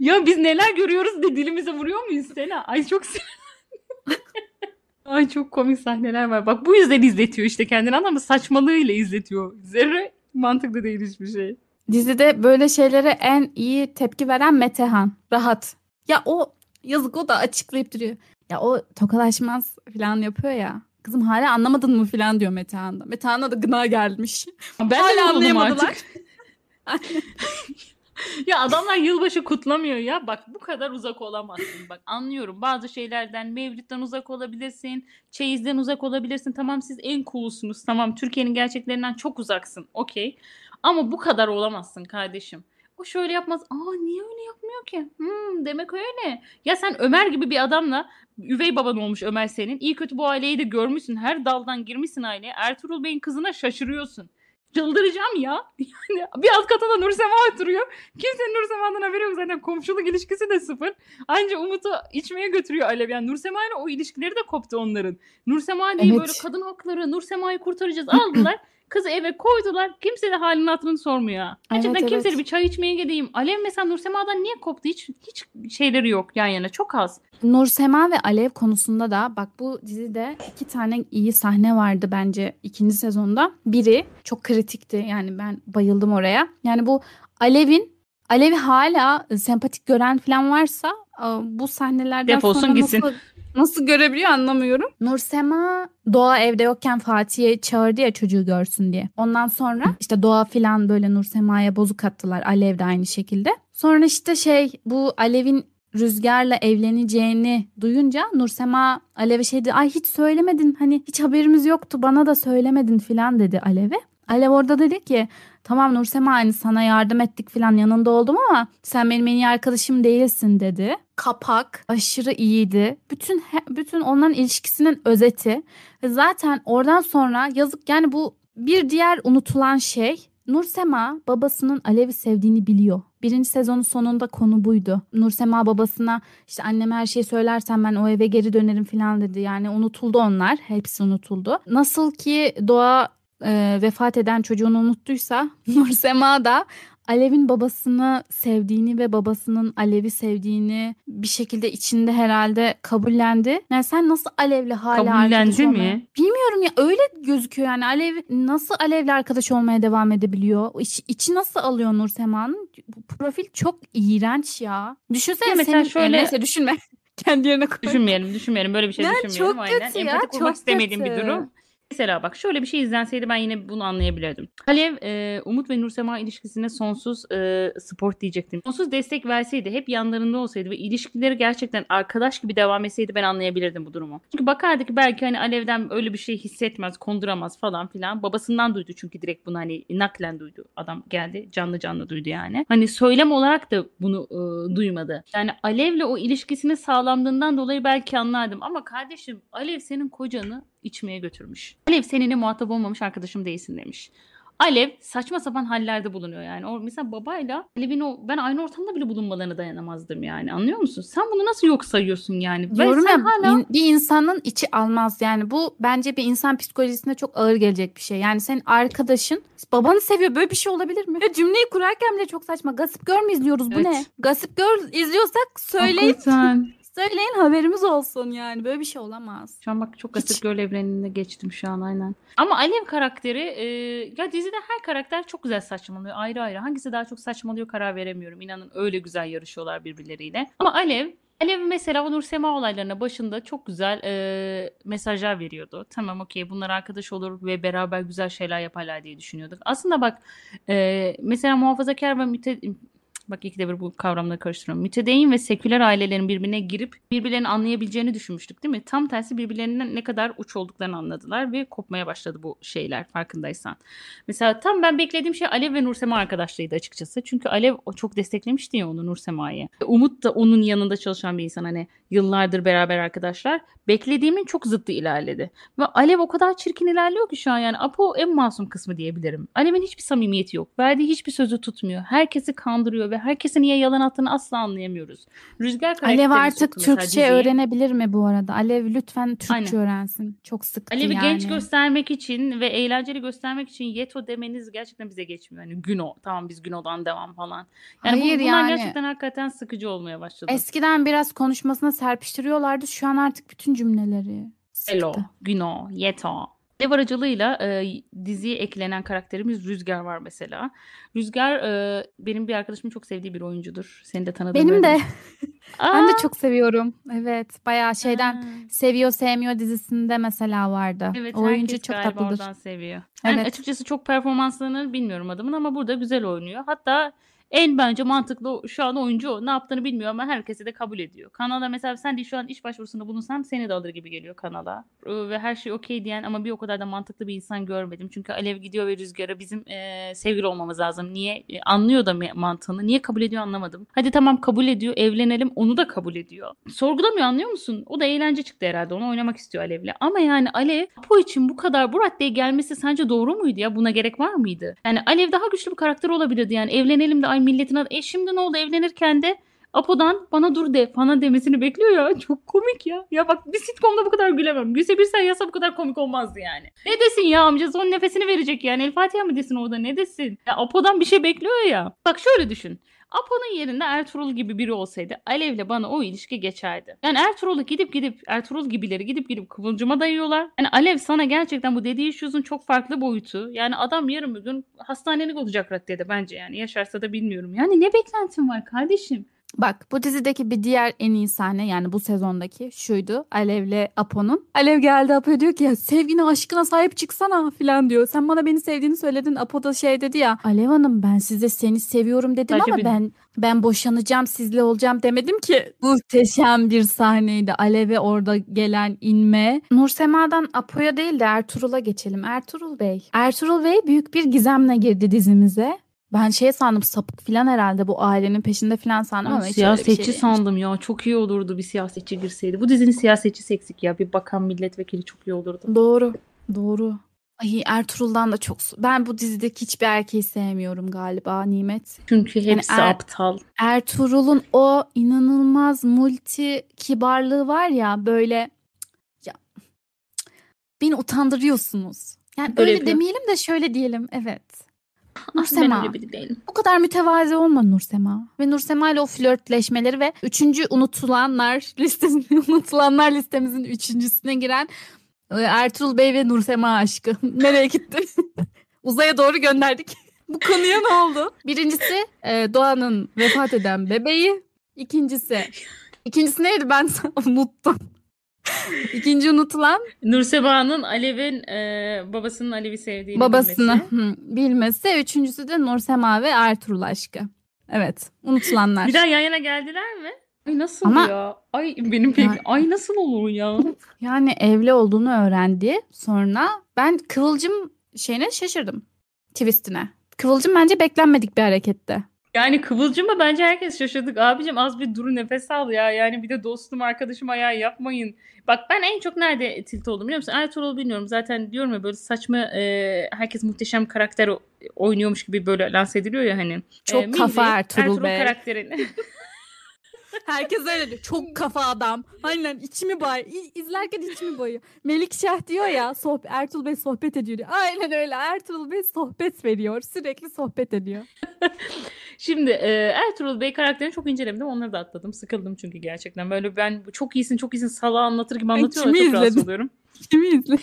ya biz neler görüyoruz de dilimize vuruyor muyuz Sena? Ay çok Ay çok komik sahneler var. Bak bu yüzden izletiyor işte kendini ama saçmalığıyla izletiyor. Zerre mantıklı değil hiçbir şey. Dizide böyle şeylere en iyi tepki veren Metehan. Rahat. Ya o yazık o da açıklayıp duruyor. Ya o tokalaşmaz falan yapıyor ya. Kızım hala anlamadın mı falan diyor Metehan da. Metehan'a da gına gelmiş. Ben hala anlayamadılar. artık. Ya adamlar yılbaşı kutlamıyor ya. Bak bu kadar uzak olamazsın. Bak anlıyorum. Bazı şeylerden Mevlüt'ten uzak olabilirsin. Çeyiz'den uzak olabilirsin. Tamam siz en cool'sunuz. Tamam Türkiye'nin gerçeklerinden çok uzaksın. Okey. Ama bu kadar olamazsın kardeşim. O şöyle yapmaz. Aa niye öyle yapmıyor ki? Hmm, demek öyle. Ya sen Ömer gibi bir adamla üvey baban olmuş Ömer senin. İyi kötü bu aileyi de görmüşsün. Her daldan girmişsin aileye. Ertuğrul Bey'in kızına şaşırıyorsun. Çıldıracağım ya. Yani bir alt katında Nursema oturuyor. Kimsenin Nursema'dan haberi yok zaten. Komşuluk ilişkisi de sıfır. Anca Umut'u içmeye götürüyor Alev. Yani Nursema ile o ilişkileri de koptu onların. Nursema diye Evet. böyle kadın hakları, Nursema'yı kurtaracağız aldılar. Kızı eve koydular. Kimse de halini hatırını sormuyor. Gerçekten Evet, kimse evet. bir çay içmeye gideyim. Alev mesela Nursema'dan niye koptu? Hiç hiç şeyleri yok yan yana. Çok az. Nur Sema ve Alev konusunda da bak bu dizide iki tane iyi sahne vardı bence ikinci sezonda. Biri çok kritikti yani ben bayıldım oraya. Yani bu Alev'in Alev'i hala sempatik gören falan varsa bu sahnelerden Defolsun sonra gitsin. nasıl, nasıl görebiliyor anlamıyorum. Nur Sema Doğa evde yokken Fatih'e çağırdı ya çocuğu görsün diye. Ondan sonra işte Doğa filan böyle Nur Sema'ya bozuk attılar. Alev de aynı şekilde. Sonra işte şey bu Alev'in Rüzgar'la evleneceğini duyunca Nursema Alev'e şey dedi. Ay hiç söylemedin hani hiç haberimiz yoktu bana da söylemedin filan dedi Alev'e. Alev orada dedi ki tamam Nursema hani sana yardım ettik filan yanında oldum ama sen benim en iyi arkadaşım değilsin dedi. Kapak aşırı iyiydi. Bütün bütün onların ilişkisinin özeti. Ve zaten oradan sonra yazık yani bu bir diğer unutulan şey Nursema babasının Alev'i sevdiğini biliyor. Birinci sezonun sonunda konu buydu. Nursema babasına işte anneme her şeyi söylersen ben o eve geri dönerim falan dedi. Yani unutuldu onlar. Hepsi unutuldu. Nasıl ki Doğa e, vefat eden çocuğunu unuttuysa Nursema da Alev'in babasını sevdiğini ve babasının Alev'i sevdiğini bir şekilde içinde herhalde kabullendi. Yani sen nasıl Alev'le hala Kabullendi mi? Bilmiyorum ya öyle gözüküyor yani Alev nasıl Alev'le arkadaş olmaya devam edebiliyor? İç, içi nasıl alıyor Nur Sema'nın? Profil çok iğrenç ya. Düşünsene Ya mesela senin şöyle- neyse düşünme. Kendi yerine koy. Düşünmeyelim, düşünmeyelim. Böyle bir şey Yani düşünmeyelim. çok Aynen. kötü ya, Empati çok istemediğim bir kötü. durum. Mesela bak şöyle bir şey izlenseydi ben yine bunu anlayabilirdim. Alev, e, Umut ve Nursema ilişkisine sonsuz e, support diyecektim. Sonsuz destek verseydi, hep yanlarında olsaydı ve ilişkileri gerçekten arkadaş gibi devam etseydi ben anlayabilirdim bu durumu. Çünkü bakardı ki belki hani Alev'den öyle bir şey hissetmez, konduramaz falan filan. Babasından duydu çünkü direkt bunu hani naklen duydu. Adam geldi canlı canlı duydu yani. Hani söylem olarak da bunu e, duymadı. Yani Alev'le o ilişkisini sağlamlığından dolayı belki anlardım. Ama kardeşim Alev senin kocanı içmeye götürmüş. Alev seninle muhatap olmamış arkadaşım değilsin demiş. Alev saçma sapan hallerde bulunuyor yani. O mesela babayla Alev'in o ben aynı ortamda bile bulunmalarına dayanamazdım yani. Anlıyor musun? Sen bunu nasıl yok sayıyorsun yani? Ve Diyorum sen ya hala in- bir insanın içi almaz yani bu bence bir insan psikolojisine çok ağır gelecek bir şey. Yani senin arkadaşın babanı seviyor böyle bir şey olabilir mi? Ya cümleyi kurarken bile çok saçma. Gossip Girl mü izliyoruz bu Evet. ne? Gossip Girl izliyorsak söyleyin Hakikaten. söyleyin haberimiz olsun yani böyle bir şey olamaz. Şu an bak çok Hiç. Gossip Girl evreninde geçtim şu an aynen. Ama Alev karakteri e, ya dizide her karakter çok güzel saçmalıyor ayrı ayrı. Hangisi daha çok saçmalıyor karar veremiyorum. İnanın öyle güzel yarışıyorlar birbirleriyle. Ama Alev Alev mesela o Nursema olaylarına başında çok güzel e, mesajlar veriyordu. Tamam okey bunlar arkadaş olur ve beraber güzel şeyler yaparlar diye düşünüyorduk. Aslında bak e, mesela muhafazakar ve müte, Bak ikide bir bu kavramları karıştırıyorum. Mütedeyyin ve seküler ailelerin birbirine girip birbirlerini anlayabileceğini düşünmüştük değil mi? Tam tersi birbirlerinden ne kadar uç olduklarını anladılar ve kopmaya başladı bu şeyler farkındaysan. Mesela tam ben beklediğim şey Alev ve Nursema arkadaşlığıydı açıkçası. Çünkü Alev o çok desteklemişti ya onu Nursema'yı. Umut da onun yanında çalışan bir insan hani yıllardır beraber arkadaşlar. Beklediğimin çok zıttı ilerledi. Ve Alev o kadar çirkin ilerliyor ki şu an yani Apo en masum kısmı diyebilirim. Alev'in hiçbir samimiyeti yok. Verdiği hiçbir sözü tutmuyor. Herkesi kandırıyor ve herkese niye yalan attığını asla anlayamıyoruz. Rüzgar Alev artık Türkçe diziye. öğrenebilir mi bu arada? Alev lütfen Türkçe Aynen. öğrensin. Çok sıktı Alev'i yani. genç göstermek için ve eğlenceli göstermek için Yeto demeniz gerçekten bize geçmiyor. Yani Güno. Tamam biz Güno'dan devam falan. Yani Hayır bu, bunlar yani. gerçekten hakikaten sıkıcı olmaya başladı. Eskiden biraz konuşmasına serpiştiriyorlardı. Şu an artık bütün cümleleri Elo. Güno, Yeto. Alev aracılığıyla e, diziye eklenen karakterimiz Rüzgar var mesela. Rüzgar e, benim bir arkadaşımın çok sevdiği bir oyuncudur. Seni de tanıdığım Benim de. Ben de Aa! çok seviyorum. Evet. Bayağı şeyden Ha. Seviyor Sevmiyor dizisinde mesela vardı. Evet, o oyuncu çok tatlıdır. oradan seviyor. Ben Evet. açıkçası çok performanslarını bilmiyorum adamın ama burada güzel oynuyor. Hatta en bence mantıklı şu an oyuncu o. Ne yaptığını bilmiyor ama herkesi de kabul ediyor. Kanala mesela sen de şu an iş başvurusunda bulunsam seni de alır gibi geliyor kanala. Ee, Ve her şey okey diyen ama bir o kadar da mantıklı bir insan görmedim. Çünkü Alev gidiyor ve Rüzgar'a bizim e, sevgili olmamız lazım. Niye? E, anlıyor da mantığını. Niye kabul ediyor anlamadım. Hadi tamam kabul ediyor. Evlenelim. Onu da kabul ediyor. Sorgulamıyor anlıyor musun? O da eğlence çıktı herhalde. Onu oynamak istiyor Alev'le. Ama yani Alev bu için bu kadar bu raddeye gelmesi sence doğru muydu ya? Buna gerek var mıydı? Yani Alev daha güçlü bir karakter olabilirdi. Yani evlenelim de ay milletin adı. E şimdi ne oldu evlenirken de Apo'dan bana dur de falan demesini bekliyor ya. Çok komik ya. Ya bak bir sitcomda bu kadar gülemem. Gülse bir yasa bu kadar komik olmazdı yani. Ne desin ya amca son nefesini verecek yani. El Fatiha mı desin orada ne desin? Ya Apo'dan bir şey bekliyor ya. Bak şöyle düşün. Apo'nun yerinde Ertuğrul gibi biri olsaydı Alev'le bana o ilişki geçerdi. Yani Ertuğrul'u gidip gidip Ertuğrul gibileri gidip gidip Kıvılcım'a dayıyorlar. Yani Alev sana gerçekten bu dediği issues'un çok farklı boyutu. Yani adam yarın bir gün hastanelik olacak raddede bence yani. Yaşarsa da bilmiyorum. Yani ne beklentin var kardeşim? Bak bu dizideki bir diğer en iyi sahne yani bu sezondaki şuydu. Alev'le Apo'nun. Alev geldi Apo'ya diyor ki ya sevgine aşkına sahip çıksana falan diyor. Sen bana beni sevdiğini söyledin. Apo da şey dedi ya. Alev Hanım ben size seni seviyorum dedim Sadece ama bir- ben ben boşanacağım sizle olacağım demedim ki. Muhteşem bir sahneydi. Alev'e orada gelen inme. Nursema'dan Apo'ya değil de Ertuğrul'a geçelim. Ertuğrul Bey. Ertuğrul Bey büyük bir gizemle girdi dizimize. Ben şey sandım sapık falan herhalde bu ailenin peşinde falan sandım ama şey siyasetçi değilmiş. sandım ya. Çok iyi olurdu bir siyasetçi girseydi. Bu dizinin siyasetçisi eksik ya. Bir bakan milletvekili çok iyi olurdu. Doğru. Doğru. Ay Ertuğrul'dan da çok ben bu dizideki hiçbir erkeği sevmiyorum galiba Nimet. Çünkü hepsi er- aptal. Ertuğrul'un o inanılmaz multi kibarlığı var ya böyle ya beni utandırıyorsunuz. Yani Öyle öyle yapıyor. demeyelim de şöyle diyelim. Evet. Ah, ben Nursema. öyle biri değilim. Bu kadar mütevazi olma Nursema. Ve Nursema ile o flörtleşmeleri ve üçüncü unutulanlar listesinde unutulanlar listemizin üçüncüsüne giren e, Ertuğrul Bey ve Nursema aşkı. Nereye gitti? Uzaya doğru gönderdik. Bu konuya ne oldu? Birincisi e, Doğan'ın vefat eden bebeği. İkincisi. İkincisi neydi ben unuttum. İkinci unutulan Nursema'nın Alev'in e, babasının Alev'i sevdiğini babasını bilmesi. hı, bilmesi. Üçüncüsü de Nursema ve Ertuğrul aşkı. Evet unutulanlar. Bir daha yan yana geldiler mi? Ay nasıl Ama- ya? Ay benim pek Yani- ay nasıl olur ya? Yani evli olduğunu öğrendi. Sonra ben Kıvılcım şeyine şaşırdım. Twistine. Kıvılcım bence beklenmedik bir hareketti. Yani Kıvılcım'a bence herkes şaşırdık. Abicim az bir duru nefes al ya. Yani bir de dostum arkadaşım ayağı yapmayın. Bak ben en çok nerede tilt oldum biliyor musun? Ertuğrul bilmiyorum. Zaten diyorum ya böyle saçma e, herkes muhteşem karakter oynuyormuş gibi böyle lanse ediliyor ya hani. Çok Mihri, kafa Ertuğrul Bey. karakterini. Herkes öyle diyor. Çok kafa adam. Aynen içimi bay. İzlerken içimi bayıyor. Melikşah diyor ya sohbet, Ertuğrul Bey sohbet ediyor diyor. Aynen öyle. Ertuğrul Bey sohbet veriyor. Sürekli sohbet ediyor. Şimdi e, Ertuğrul Bey karakterini çok incelemedim. Onları da atladım. Sıkıldım çünkü gerçekten. Böyle ben çok iyisin çok iyisin sala anlatır gibi anlatıyorlar. Çok rahatsız izledin? oluyorum. Kimi izle?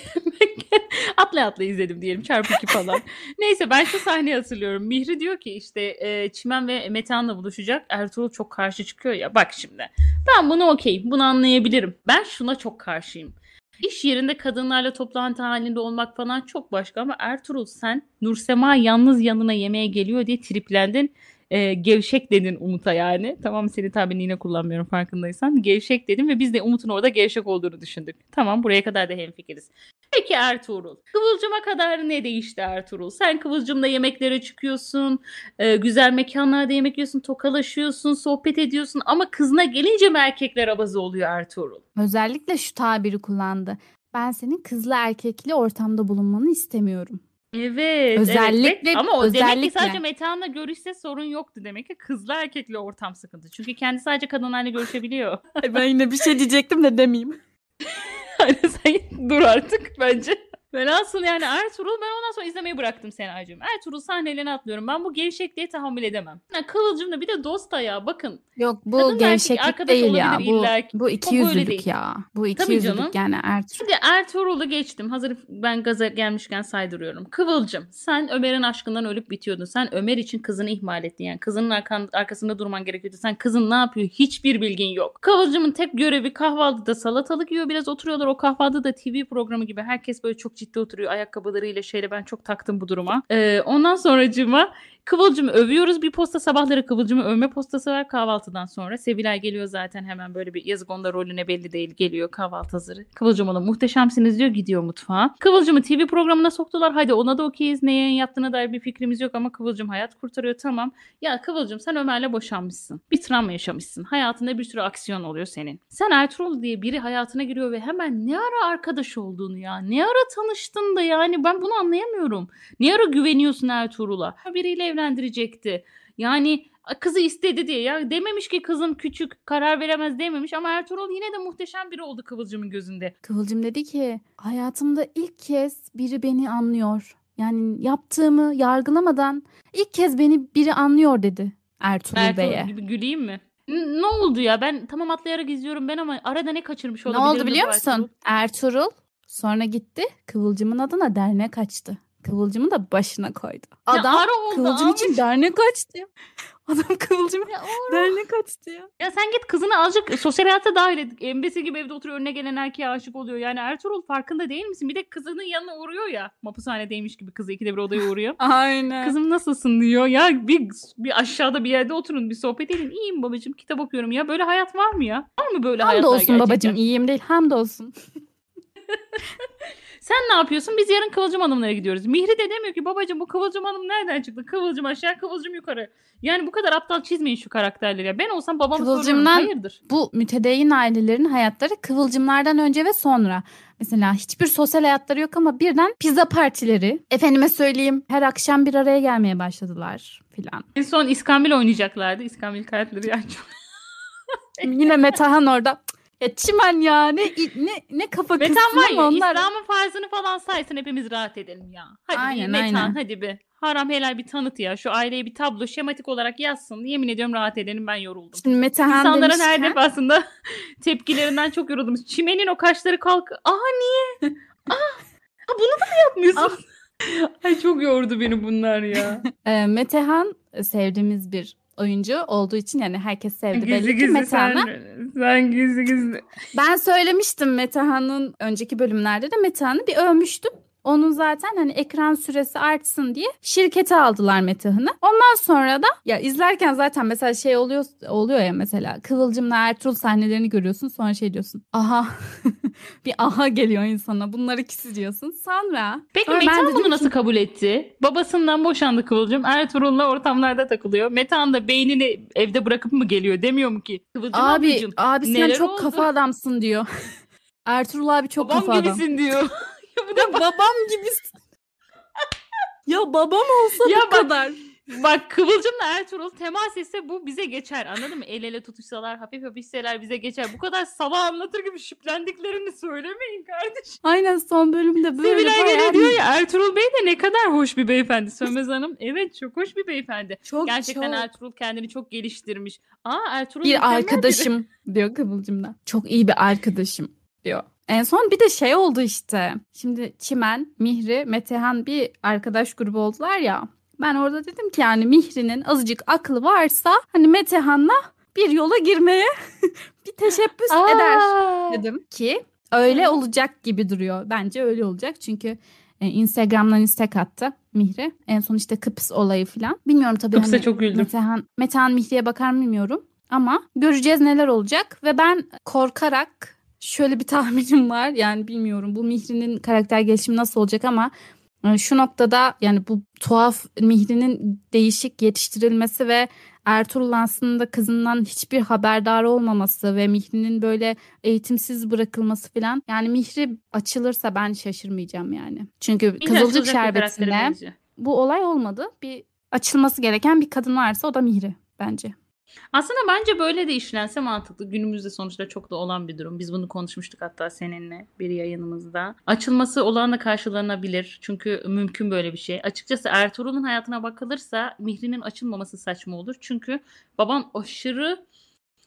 atla atla izledim diyelim çarpı iki falan. Neyse ben şu sahneyi hatırlıyorum. Mihri diyor ki işte e, Çimen ve Metehan'la buluşacak. Ertuğrul çok karşı çıkıyor ya. Bak şimdi ben bunu okeyim bunu anlayabilirim. Ben şuna çok karşıyım. İş yerinde kadınlarla toplantı halinde olmak falan çok başka ama Ertuğrul sen Nursema yalnız yanına yemeğe geliyor diye triplendin. E, gevşek dedin Umut'a yani. Tamam seni tabirini yine kullanmıyorum farkındaysan. Gevşek dedim ve biz de Umut'un orada gevşek olduğunu düşündük. Tamam buraya kadar da hemfikiriz. Peki Ertuğrul. Kıvılcıma kadar ne değişti Ertuğrul? Sen Kıvılcım'la yemeklere çıkıyorsun. e, güzel mekanlarda yemek yiyorsun. Tokalaşıyorsun. Sohbet ediyorsun. Ama kızına gelince mi erkekler abazı oluyor Ertuğrul? Özellikle şu tabiri kullandı. Ben senin kızla erkekli ortamda bulunmanı istemiyorum. Evet. Özellikle- evet. Ama o demek ki özellikle. sadece Metehan'la görüşse sorun yoktu demek ki. Kızla erkekle ortam sıkıntı. Çünkü kendi sadece kadınlarla görüşebiliyor. ben yine bir şey diyecektim de demeyeyim. Hani sen dur artık bence. Velhasıl yani Ertuğrul ben ondan sonra izlemeyi bıraktım Sena'cığım. Ertuğrul sahnelerini atlıyorum. Ben bu gevşekliğe tahammül edemem. Ya Kıvılcım da bir de dost ya bakın. Yok bu Kadın gevşeklik değil ya. Bu, illa ki. bu iki yüzlülük ya. Bu iki Tabii yüzlülük canım. yani Ertuğrul. Şimdi Ertuğrul'u geçtim. Hazır ben gaza gelmişken saydırıyorum. Kıvılcım sen Ömer'in aşkından ölüp bitiyordun. Sen Ömer için kızını ihmal ettin. Yani kızının arkan, arkasında durman gerekiyordu. Sen kızın ne yapıyor hiçbir bilgin yok. Kıvılcım'ın tek görevi kahvaltıda salatalık yiyor. Biraz oturuyorlar. O kahvaltıda TV programı gibi. Herkes böyle çok ciddi oturuyor. Ayakkabılarıyla şeyle ben çok taktım bu duruma. Ee, ondan sonracığıma Kıvılcım'ı övüyoruz. Bir posta sabahları Kıvılcım'ı övme postası var kahvaltıdan sonra. Sevilay geliyor zaten hemen böyle bir yazık onda rolüne belli değil. Geliyor kahvaltı hazırı. Kıvılcım ona muhteşemsiniz diyor gidiyor mutfağa. Kıvılcım'ı TV programına soktular. Hadi ona da okeyiz. Ne yayın yaptığına dair bir fikrimiz yok ama Kıvılcım hayat kurtarıyor tamam. Ya Kıvılcım sen Ömer'le boşanmışsın. Bir travma yaşamışsın. Hayatında bir sürü aksiyon oluyor senin. Sen Ertuğrul diye biri hayatına giriyor ve hemen ne ara arkadaş olduğunu ya. Ne ara tanıştın da yani ben bunu anlayamıyorum. Ne ara güveniyorsun Ertuğrul'a? Biriyle evlendirecekti. Yani kızı istedi diye ya dememiş ki kızım küçük karar veremez dememiş ama Ertuğrul yine de muhteşem biri oldu Kıvılcım'ın gözünde. Kıvılcım dedi ki hayatımda ilk kez biri beni anlıyor. Yani yaptığımı yargılamadan ilk kez beni biri anlıyor dedi Ertuğrul, Ertuğrul Bey'e. gibi güleyim mi? N- Ne oldu ya? Ben tamam atlayarak izliyorum ben ama arada ne kaçırmış Ne olabilirim oldu biliyor musun? Ertuğrul sonra gitti Kıvılcım'ın adına dernek açtı. Kıvılcım'ı da başına koydu. Adam oldu Kıvılcım abi. için dernek açtı ya. Adam Kıvılcım'a dernek açtı ya. Ya sen git kızını azıcık sosyal hayata dahil et. Embesi gibi evde oturuyor önüne gelen erkeğe aşık oluyor. Yani Ertuğrul farkında değil misin? Bir de kızının yanına uğruyor ya. Mapushanedeymiş gibi kızı ikide bir odaya uğruyor. Aynen. Kızım nasılsın diyor. Ya bir, bir aşağıda bir yerde oturun bir sohbet edin. İyiyim babacığım kitap okuyorum ya. Böyle hayat var mı ya? Var mı böyle hayatlar Hamdolsun gerçekten? babacığım iyiyim değil hamdolsun. Sen ne yapıyorsun? Biz yarın Kıvılcım Hanım'lara gidiyoruz. Mihri de demiyor ki babacığım bu Kıvılcım Hanım nereden çıktı? Kıvılcım aşağı Kıvılcım yukarı. Yani bu kadar aptal çizmeyin şu karakterleri ya. Ben olsam babama sorarım. Kıvılcımdan- Hayırdır? Bu mütedeyyin ailelerin hayatları kıvılcımlardan önce ve sonra. Mesela hiçbir sosyal hayatları yok ama birden pizza partileri. Efendime söyleyeyim her akşam bir araya gelmeye başladılar filan. En son İskambil oynayacaklardı. İskambil kayıtları yani çok. Yine Metahan orada. Ya Çimen ya ne ne ne kafa Metan var ya onlar. İslam'ın farzını falan saysın hepimiz rahat edelim ya. Hadi Aynen, bir Metan aynen. hadi bir. Haram helal bir tanıt ya. Şu aileye bir tablo şematik olarak yazsın. Yemin ediyorum rahat edelim ben yoruldum. Şimdi İnsanların her demişken, defasında tepkilerinden çok yoruldum. Çimenin o kaşları kalk. Aa niye? Aa, aa, bunu da mı yapmıyorsun? Ay çok yordu beni bunlar ya. e, Metehan e, sevdiğimiz bir oyuncu olduğu için yani herkes sevdi gizli belli gizli Metehan'a. sen, sen gizli gizli. Ben söylemiştim Metehan'ın önceki bölümlerde de Metehan'ı bir övmüştüm. Onun zaten hani ekran süresi artsın diye şirkete aldılar Metehan'ı. Ondan sonra da ya izlerken zaten mesela şey oluyor oluyor ya mesela Kıvılcım'la Ertuğrul sahnelerini görüyorsun sonra şey diyorsun. Aha bir aha geliyor insana bunlar ikisi diyorsun. Sonra Peki Sonra Metehan bunu ki- nasıl kabul etti? Babasından boşandı Kıvılcım. Ertuğrul'la ortamlarda takılıyor. Metehan da beynini evde bırakıp mı geliyor demiyor mu ki? Kıvılcım abi ablacığım, abi sen çok oldu? kafa adamsın diyor. Ertuğrul abi çok babam kafa adam. gibisin diyor. da Ya babam gibisin. ya babam olsa Ya bu bak- kadar. Bak Kıvılcım'la Ertuğrul temas etse bu bize geçer anladın mı? El ele tutuşsalar hafif hafif hisseler bize geçer. Bu kadar sabah anlatır gibi şüplendiklerini söylemeyin kardeşim. Aynen son bölümde böyle Sevilay bayağı gene diyor ya Ertuğrul Bey de ne kadar hoş bir beyefendi. Sönmez Hanım evet çok hoş bir beyefendi. çok Gerçekten çok Ertuğrul kendini çok geliştirmiş. Aa Ertuğrul bir arkadaşım diyor Kıvılcım'da. Çok iyi bir arkadaşım diyor. En son bir de şey oldu işte. Şimdi Çimen, Mihri, Metehan bir arkadaş grubu oldular ya. Ben orada dedim ki yani Mihri'nin azıcık aklı varsa hani Metehan'la bir yola girmeye bir teşebbüs Aa. eder dedim ki öyle olacak gibi duruyor. Bence öyle olacak çünkü e, Instagram'dan istek attı Mihri. En son işte Kıps olayı falan. Bilmiyorum tabii Kıps'a hani çok güldüm. Metehan, Metehan Mihri'ye bakar mı bilmiyorum. Ama göreceğiz neler olacak ve ben korkarak şöyle bir tahminim var. Yani bilmiyorum bu Mihri'nin karakter gelişimi nasıl olacak ama e, şu noktada yani bu tuhaf Mihri'nin değişik yetiştirilmesi ve Ertuğrul aslında kızından hiçbir haberdar olmaması ve Mihri'nin böyle eğitimsiz bırakılması falan. Yani Mihri açılırsa ben şaşırmayacağım yani. Çünkü Mihri Kızılcık Şerbeti'nde bu olay olmadı. Bir açılması gereken bir kadın varsa o da Mihri bence. Aslında bence böyle de işlense mantıklı. Günümüzde sonuçta çok da olan bir durum. Biz bunu konuşmuştuk hatta seninle bir yayınımızda. Açılması olağanla karşılanabilir. Çünkü mümkün böyle bir şey. Açıkçası Ertuğrul'un hayatına bakılırsa Mihri'nin açılmaması saçma olur. Çünkü babam aşırı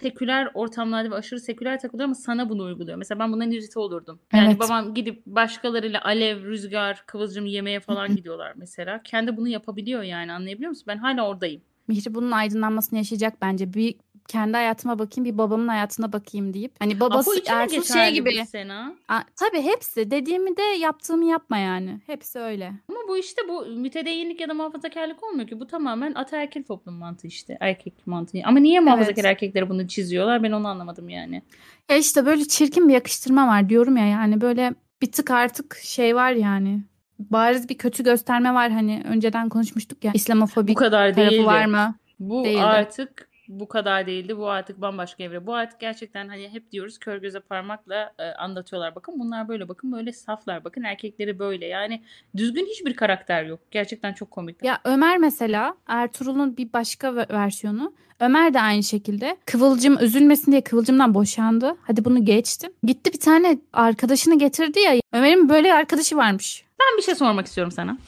seküler ortamlarda ve aşırı seküler takılıyor ama sana bunu uyguluyor. Mesela ben bundan irite olurdum. Yani Evet. babam gidip başkalarıyla alev, rüzgar, kıvılcım yemeye falan gidiyorlar mesela. Kendi bunu yapabiliyor yani anlayabiliyor musun? Ben hala oradayım. Mihri bunun aydınlanmasını yaşayacak bence. Bir kendi hayatıma bakayım, bir babamın hayatına bakayım deyip. Hani babası Ertuğrul şey gibi. Sena? A, tabii hepsi. Dediğimi de yaptığımı yapma yani. Hepsi öyle. Ama bu işte bu mütedeyinlik ya da muhafazakarlık olmuyor ki. Bu tamamen ataerkil toplum mantığı işte. Erkek mantığı. Ama niye muhafazakar erkekleri bunu çiziyorlar? Ben onu anlamadım yani. Ya işte böyle çirkin bir yakıştırma var diyorum ya yani böyle bir tık artık şey var yani. Bariz bir kötü gösterme var hani önceden konuşmuştuk ya. Bu İslamofobik kadar tarafı değildi. var mı? Bu Değildi. artık bu kadar değildi. Bu artık bambaşka evre. Bu artık gerçekten hani hep diyoruz kör göze parmakla e, anlatıyorlar. Bakın bunlar böyle bakın böyle saflar. Bakın erkekleri böyle. Yani düzgün hiçbir karakter yok. Gerçekten çok komik. Ya Ömer mesela Ertuğrul'un bir başka versiyonu. Ömer de aynı şekilde Kıvılcım üzülmesin diye Kıvılcım'dan boşandı. Hadi bunu geçtim. Gitti bir tane arkadaşını getirdi ya. Ömer'in böyle arkadaşı varmış. Ben bir şey sormak istiyorum sana.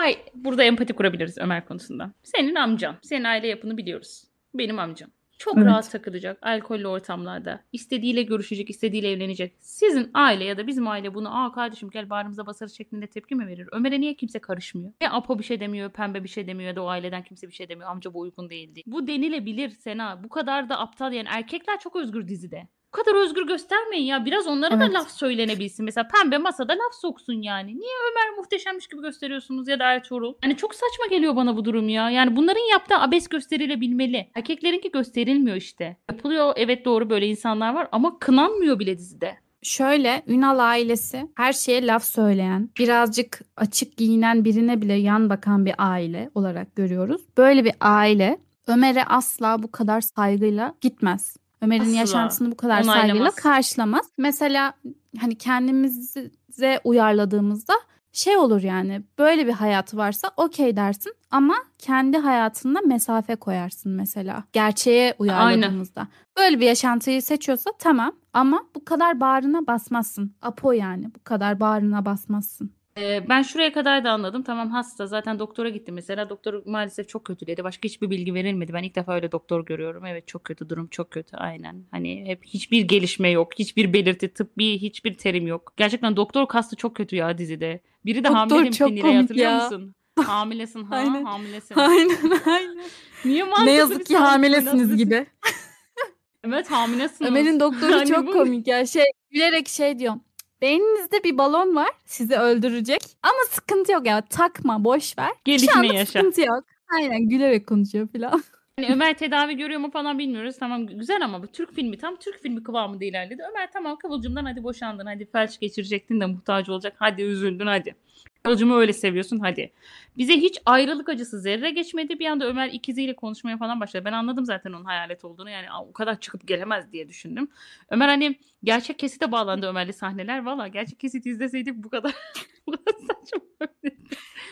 Ay burada empati kurabiliriz Ömer konusunda. Senin amcan. Senin aile yapını biliyoruz. Benim amcam. Çok Evet. rahat takılacak alkollü ortamlarda. istediğiyle görüşecek, istediğiyle evlenecek. Sizin aile ya da bizim aile bunu aa kardeşim gel bağrımıza basarız şeklinde tepki mi verir? Ömer'e niye kimse karışmıyor? Ya Apo bir şey demiyor, Pembe bir şey demiyor ya da o aileden kimse bir şey demiyor. Amca bu uygun değil diye. Bu denilebilir Sena. Bu kadar da aptal yani. Erkekler çok özgür dizide. Bu kadar özgür göstermeyin ya. Biraz onlara Evet. da laf söylenebilsin. Mesela pembe masada laf soksun yani. Niye Ömer muhteşemmiş gibi gösteriyorsunuz ya da Ertuğrul? Yani çok saçma geliyor bana bu durum ya. Yani bunların yaptığı abes gösterilebilmeli. Erkeklerinki gösterilmiyor işte. Yapılıyor evet doğru böyle insanlar var ama kınanmıyor bile dizide. Şöyle Ünal ailesi her şeye laf söyleyen, birazcık açık giyinen birine bile yan bakan bir aile olarak görüyoruz. Böyle bir aile Ömer'e asla bu kadar saygıyla gitmez. Ömer'in Asla. yaşantısını bu kadar Onaylamaz. saygıyla karşılamaz. Mesela hani kendimize uyarladığımızda şey olur yani böyle bir hayatı varsa okey dersin ama kendi hayatında mesafe koyarsın mesela gerçeğe uyarladığımızda. Böyle bir yaşantıyı seçiyorsa tamam ama bu kadar bağrına basmazsın. Apo yani bu kadar bağrına basmazsın. Ee, ben şuraya kadar da anladım. Tamam hasta. Zaten doktora gitti mesela. Doktor maalesef çok kötü dedi. Başka hiçbir bilgi verilmedi. Ben ilk defa öyle doktor görüyorum. Evet çok kötü. Durum çok kötü. Aynen. Hani hep hiçbir gelişme yok. Hiçbir belirti, tıbbi hiçbir terim yok. Gerçekten doktor kastı çok kötü ya dizide. Biri de Doktor hamile demiş çok Nilay komik hatırlıyor ya. musun? Hamilesin ha Aynen. hamilesin. Aynen aynen. Niye mantıklı ne yazık ki hamilesiniz gibi. Evet hamilesiniz. Ömer'in doktoru Yani çok bu- komik ya. Şey gülerek şey diyor. Beyninizde bir balon var sizi öldürecek ama sıkıntı yok ya takma boş ver. Anda yaşa. sıkıntı yok. Aynen gülerek konuşuyor falan. Hani Ömer tedavi görüyor mu falan bilmiyoruz. Tamam güzel ama bu Türk filmi tam Türk filmi kıvamında ilerledi. Ömer tamam Kıvılcım'dan hadi boşandın. Hadi felç geçirecektin de muhtaç olacak. Hadi üzüldün hadi. Kıvılcım'ı öyle seviyorsun hadi. Bize hiç ayrılık acısı zerre geçmedi. Bir anda Ömer ikiziyle konuşmaya falan başladı. Ben anladım zaten onun hayalet olduğunu. Yani "Aa, o kadar çıkıp gelemez diye düşündüm. Ömer hani gerçek kesite bağlandı Ömer'li sahneler. Valla gerçek kesit izleseydik bu kadar, bu kadar saçma.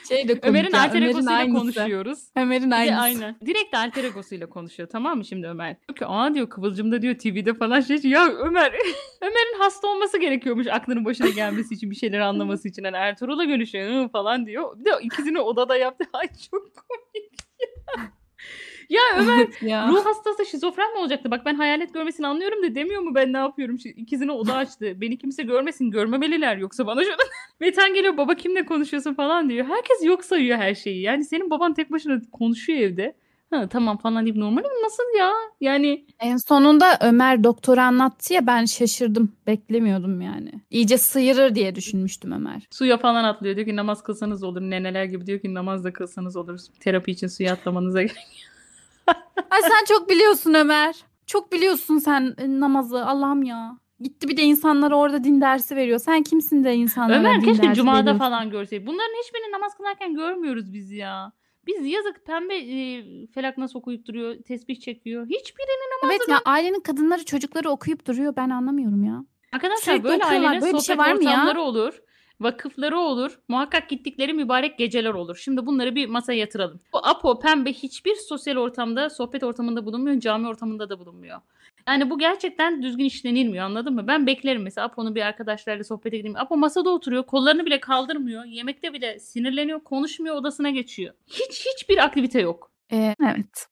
Şey de komik Ömer'in ya, alter Ömer'in egosuyla aynısı. konuşuyoruz. Ömer'in aynısı. aynen. Direkt alter egosuyla konuşuyor tamam mı şimdi Ömer? Diyor ki aa diyor Kıvılcım'da diyor TV'de falan şey ya Ömer Ömer'in hasta olması gerekiyormuş aklının başına gelmesi için bir şeyleri anlaması için. Hani Ertuğrul'la görüşüyor falan diyor. Bir de ikisini odada yaptı. Ay çok komik ya. Ya Ömer Evet ya. ruh hastası şizofren mi olacaktı? Bak ben hayalet görmesini anlıyorum da demiyor mu ben ne yapıyorum? Şi- İkizine oda açtı. Beni kimse görmesin görmemeliler yoksa bana şöyle. Metan geliyor baba kimle konuşuyorsun falan diyor. Herkes yok sayıyor her şeyi. Yani senin baban tek başına konuşuyor evde. Ha tamam falan deyip normal mi? Nasıl ya? Yani En sonunda Ömer doktora anlattı ya ben şaşırdım. Beklemiyordum yani. İyice sıyırır diye düşünmüştüm Ömer. suya falan atlıyor. Diyor ki namaz kılsanız olur. Neneler gibi diyor ki namaz da kılsanız olur. Terapi için suya atlamanıza gerek. Ay sen çok biliyorsun Ömer. Çok biliyorsun sen e, namazı. Allah'ım ya. Gitti bir de insanlara orada din dersi veriyor. Sen kimsin de insanlara Ömer din keşke dersi cumada veriyorsun? falan görseydik. Bunların hiçbirini namaz kılarken görmüyoruz biz ya. Biz yazık pembe e, felak nasıl okuyup duruyor, tesbih çekiyor. Hiçbirini namazda Evet ya ailenin kadınları çocukları okuyup duruyor. Ben anlamıyorum ya. Arkadaşlar Sürekli böyle okuyorlar. ailelerin Böyle bir sohbet şey var mı ya? ortamları olur. Vakıfları olur. Muhakkak gittikleri mübarek geceler olur. Şimdi bunları bir masaya yatıralım. Bu Apo, Pembe hiçbir sosyal ortamda, sohbet ortamında bulunmuyor. Cami ortamında da bulunmuyor. Yani bu gerçekten düzgün işlenilmiyor anladın mı? Ben beklerim mesela Apo'nun bir arkadaşlarla sohbete gideyim. Apo masada oturuyor. Kollarını bile kaldırmıyor. Yemekte bile sinirleniyor. Konuşmuyor odasına geçiyor. Hiç hiçbir aktivite yok. Ee, evet.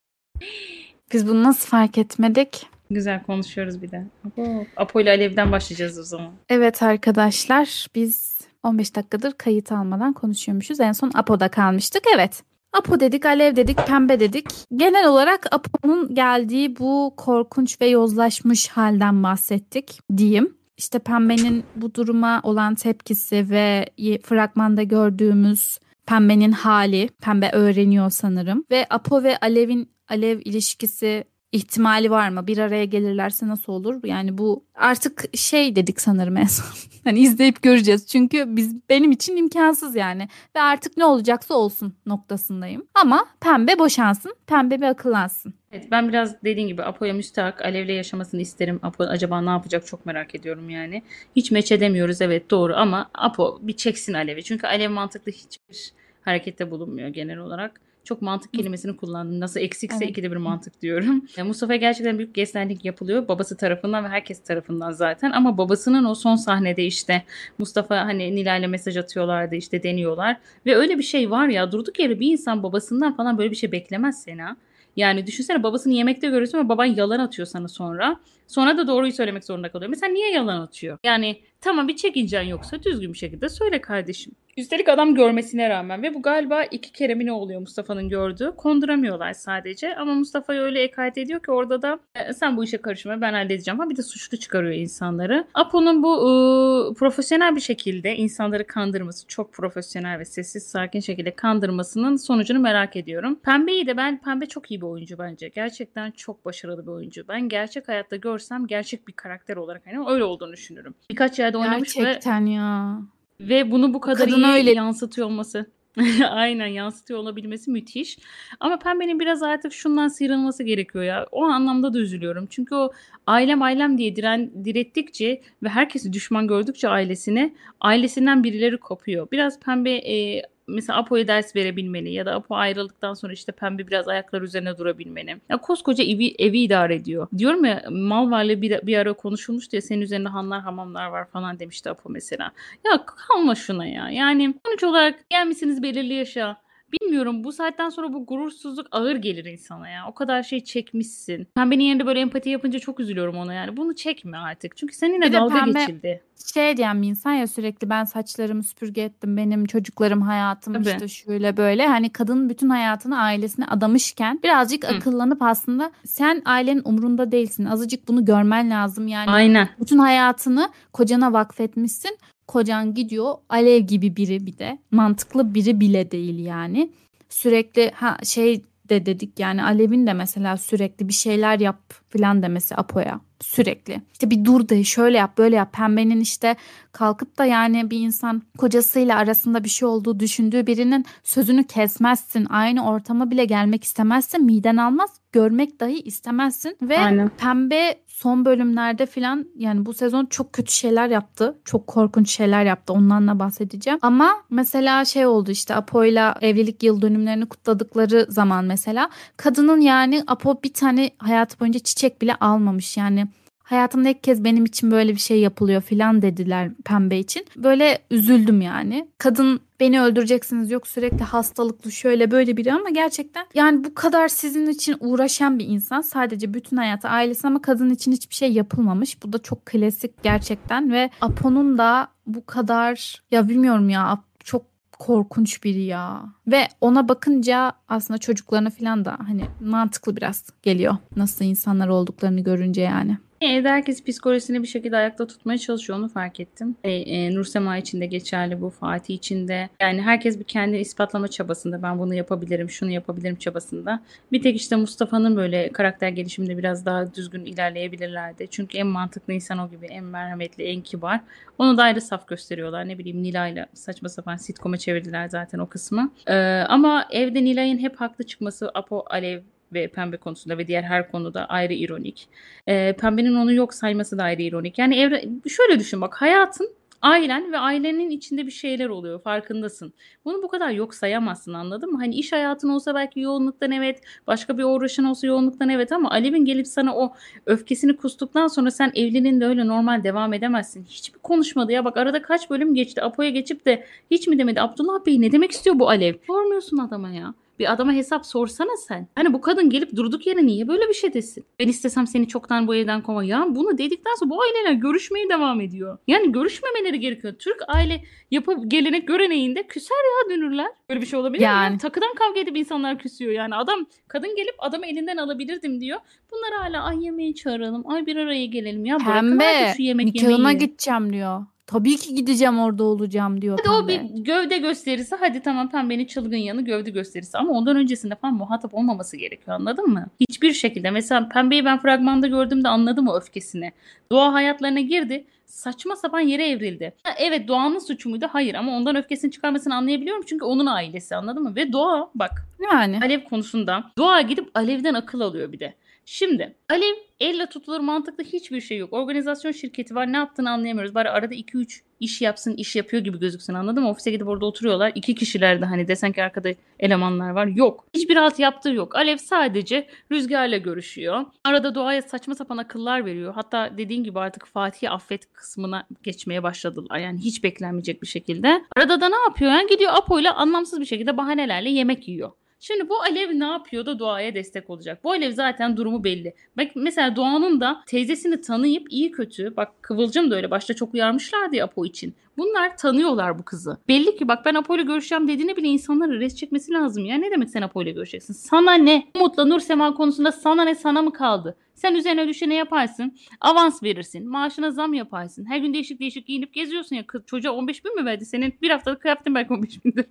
Biz bunu nasıl fark etmedik? Güzel konuşuyoruz bir de. Apo, Apo ile Alev'den başlayacağız o zaman. Evet arkadaşlar biz 15 dakikadır kayıt almadan konuşuyormuşuz. En son Apo'da kalmıştık. Evet. Apo dedik, Alev dedik, Pembe dedik. Genel olarak Apo'nun geldiği bu korkunç ve yozlaşmış halden bahsettik diyeyim. İşte Pembe'nin bu duruma olan tepkisi ve fragmanda gördüğümüz Pembe'nin hali. Pembe öğreniyor sanırım. Ve Apo ve Alev'in Alev ilişkisi ihtimali var mı? Bir araya gelirlerse nasıl olur? Yani bu artık şey dedik sanırım en son. hani izleyip göreceğiz. Çünkü biz benim için imkansız yani. Ve artık ne olacaksa olsun noktasındayım. Ama pembe boşansın. Pembe bir akıllansın. Evet, ben biraz dediğin gibi Apo'ya müstahak Alev'le yaşamasını isterim. Apo acaba ne yapacak çok merak ediyorum yani. Hiç meç edemiyoruz evet doğru ama Apo bir çeksin Alev'i. Çünkü Alev mantıklı hiçbir harekette bulunmuyor genel olarak. Çok mantık kelimesini kullandım. Nasıl eksikse Evet. ikide bir mantık diyorum. Yani Mustafa'ya gerçekten büyük gaslighting yapılıyor. Babası tarafından ve herkes tarafından zaten. Ama babasının o son sahnede işte Mustafa hani Nilay'la mesaj atıyorlardı işte deniyorlar. Ve öyle bir şey var ya durduk yere bir insan babasından falan böyle bir şey beklemez Sena. Yani düşünsene babasını yemekte görüyorsun ve baban yalan atıyor sana sonra. Sonra da doğruyu söylemek zorunda kalıyor. Mesela niye yalan atıyor? Yani tamam bir çekincen yoksa düzgün bir şekilde söyle kardeşim. Üstelik adam görmesine rağmen ve bu galiba iki kere mi ne oluyor Mustafa'nın gördüğü. Konduramıyorlar sadece ama Mustafa'yı öyle ekayet ediyor ki orada da "E, sen bu işe karışma ben halledeceğim. Ha bir de suçlu çıkarıyor insanları. Apo'nun bu ıı, profesyonel bir şekilde insanları kandırması çok profesyonel ve sessiz sakin şekilde kandırmasının sonucunu merak ediyorum. Pembe'yi de ben Pembe çok iyi bir oyuncu bence. Gerçekten çok başarılı bir oyuncu. Ben gerçek hayatta görsem gerçek bir karakter olarak hani öyle olduğunu düşünürüm. Birkaç yerde oynamış ve Gerçekten ya. Ve bunu bu kadar kadın iyi öyle. yansıtıyor olması. Aynen yansıtıyor olabilmesi müthiş. Ama Pembe'nin biraz artık şundan sıyrılması gerekiyor ya. O anlamda da üzülüyorum. Çünkü o ailem ailem diye diren, direttikçe ve herkesi düşman gördükçe ailesine ailesinden birileri kopuyor. Biraz Pembe e, mesela Apo'ya ders verebilmeli ya da Apo ayrıldıktan sonra işte Pembe biraz ayaklar üzerine durabilmeli. Ya koskoca evi, evi idare ediyor. Diyorum ya mal varlığı bir, bir ara konuşulmuştu ya senin üzerinde hanlar hamamlar var falan demişti Apo mesela. Ya kalma şuna ya. Yani sonuç olarak gelmişsiniz belirli yaşa. Bilmiyorum bu saatten sonra bu gurursuzluk ağır gelir insana ya. O kadar şey çekmişsin. Pembenin yerinde böyle empati yapınca çok üzülüyorum ona yani. Bunu çekme artık. Çünkü seninle Bir dalga Pembe- geçildi. Şey diyen bir insan ya sürekli ben saçlarımı süpürge ettim. Benim çocuklarım hayatım Tabii. işte şöyle böyle. Hani kadın bütün hayatını ailesine adamışken birazcık Hı. akıllanıp aslında sen ailenin umurunda değilsin. Azıcık bunu görmen lazım yani. Aynen. Bütün hayatını kocana vakfetmişsin. Kocan gidiyor alev gibi biri bir de. Mantıklı biri bile değil yani. Sürekli ha şey de dedik yani Alev'in de mesela sürekli bir şeyler yap filan demesi Apo'ya sürekli. İşte bir dur de şöyle yap böyle yap. Pembenin işte kalkıp da yani bir insan kocasıyla arasında bir şey olduğu düşündüğü birinin sözünü kesmezsin. Aynı ortama bile gelmek istemezsin. Miden almaz. Görmek dahi istemezsin. Ve Aynen. Pembe son bölümlerde filan yani bu sezon çok kötü şeyler yaptı. Çok korkunç şeyler yaptı. Ondan da bahsedeceğim. Ama mesela şey oldu işte Apo'yla evlilik yıl dönümlerini kutladıkları zaman mesela kadının yani Apo bir tane hayatı boyunca çiçek bile almamış. Yani hayatımda ilk kez benim için böyle bir şey yapılıyor filan dediler Pembe için. Böyle üzüldüm yani. Kadın beni öldüreceksiniz yok sürekli hastalıklı şöyle böyle biri ama gerçekten yani bu kadar sizin için uğraşan bir insan sadece bütün hayatı ailesi ama kadın için hiçbir şey yapılmamış. Bu da çok klasik gerçekten ve Apo'nun da bu kadar ya bilmiyorum ya çok korkunç biri ya. Ve ona bakınca aslında çocuklarına falan da hani mantıklı biraz geliyor. Nasıl insanlar olduklarını görünce yani. Evde herkes psikolojisini bir şekilde ayakta tutmaya çalışıyor onu fark ettim. E, e, Nursema için de geçerli bu, Fatih için de. Yani herkes bir kendini ispatlama çabasında. Ben bunu yapabilirim, şunu yapabilirim çabasında. Bir tek işte Mustafa'nın böyle karakter gelişiminde biraz daha düzgün ilerleyebilirlerdi. Çünkü en mantıklı insan o gibi, en merhametli, en kibar. Onu da ayrı saf gösteriyorlar. Ne bileyim Nilay'la saçma sapan sitcom'a çevirdiler zaten o kısmı. Ee, ama evde Nilay'ın hep haklı çıkması Apo, Alev ve Pembe konusunda ve diğer her konuda ayrı ironik. Ee, Pembe'nin onu yok sayması da ayrı ironik. Yani evre, şöyle düşün bak hayatın ailen ve ailenin içinde bir şeyler oluyor farkındasın. Bunu bu kadar yok sayamazsın anladın mı? Hani iş hayatın olsa belki yoğunluktan evet, başka bir uğraşın olsa yoğunluktan evet ama Alev'in gelip sana o öfkesini kustuktan sonra sen evliliğinde öyle normal devam edemezsin. Hiçbir konuşmadı ya bak arada kaç bölüm geçti. Apo'ya geçip de hiç mi demedi Abdullah Bey ne demek istiyor bu Alev? Sormuyorsun adama ya. Bir adama hesap sorsana sen. Hani bu kadın gelip durduk yere niye böyle bir şey desin? Ben istesem seni çoktan bu evden kova. Ya bunu dedikten sonra bu aileler görüşmeye devam ediyor. Yani görüşmemeleri gerekiyor. Türk aile yapı gelenek göreneğinde küser ya dönürler. Böyle bir şey olabilir mi? Yani. Ya? Takıdan kavga edip insanlar küsüyor. Yani adam kadın gelip adamı elinden alabilirdim diyor. Bunlar hala ay yemeğe çağıralım. Ay bir araya gelelim ya. Bırakın Pembe artık şu yemek nikahına yemeği. gideceğim diyor. Tabii ki gideceğim orada olacağım diyor Hadi o bir gövde gösterisi. Hadi tamam pembenin çılgın yanı gövde gösterisi. Ama ondan öncesinde falan muhatap olmaması gerekiyor anladın mı? Hiçbir şekilde. Mesela pembeyi ben fragmanda gördüğümde anladım o öfkesini. Doğa hayatlarına girdi. Saçma sapan yere evrildi. Evet Doğan'ın suçu muydu? Hayır ama ondan öfkesini çıkarmasını anlayabiliyorum. Çünkü onun ailesi anladın mı? Ve Doğa bak Yani Alev konusunda Doğa gidip Alev'den akıl alıyor bir de. Şimdi Alev elle tutulur mantıklı hiçbir şey yok. Organizasyon şirketi var ne yaptığını anlayamıyoruz. Bari arada 2-3 iş yapsın iş yapıyor gibi gözüksün anladın mı? Ofise gidip orada oturuyorlar. İki kişiler de hani desen ki arkada elemanlar var. Yok. Hiçbir alt yaptığı yok. Alev sadece Rüzgar'la görüşüyor. Arada Doğa'ya saçma sapan akıllar veriyor. Hatta dediğin gibi artık Fatih'i affet kısmına geçmeye başladılar. Yani hiç beklenmeyecek bir şekilde. Arada da ne yapıyor? Yani gidiyor Apo'yla anlamsız bir şekilde bahanelerle yemek yiyor. Şimdi bu Alev ne yapıyor da Doğa'ya destek olacak? Bu Alev zaten durumu belli. Bak mesela Doğan'ın da teyzesini tanıyıp iyi kötü bak Kıvılcım da öyle başta çok uyarmışlardı ya Apo için. Bunlar tanıyorlar bu kızı. Belli ki bak ben Apo ile görüşeceğim dediğine bile insanların res çekmesi lazım ya. Ne demek sen Apo ile görüşeceksin? Sana ne? Umut'la Nur Sema konusunda sana ne sana mı kaldı? Sen üzerine düşeni yaparsın. Avans verirsin. Maaşına zam yaparsın. Her gün değişik değişik giyinip geziyorsun ya. Kız, çocuğa 15 bin mi verdi? Senin bir haftalık kıyafetin belki 15 bindir.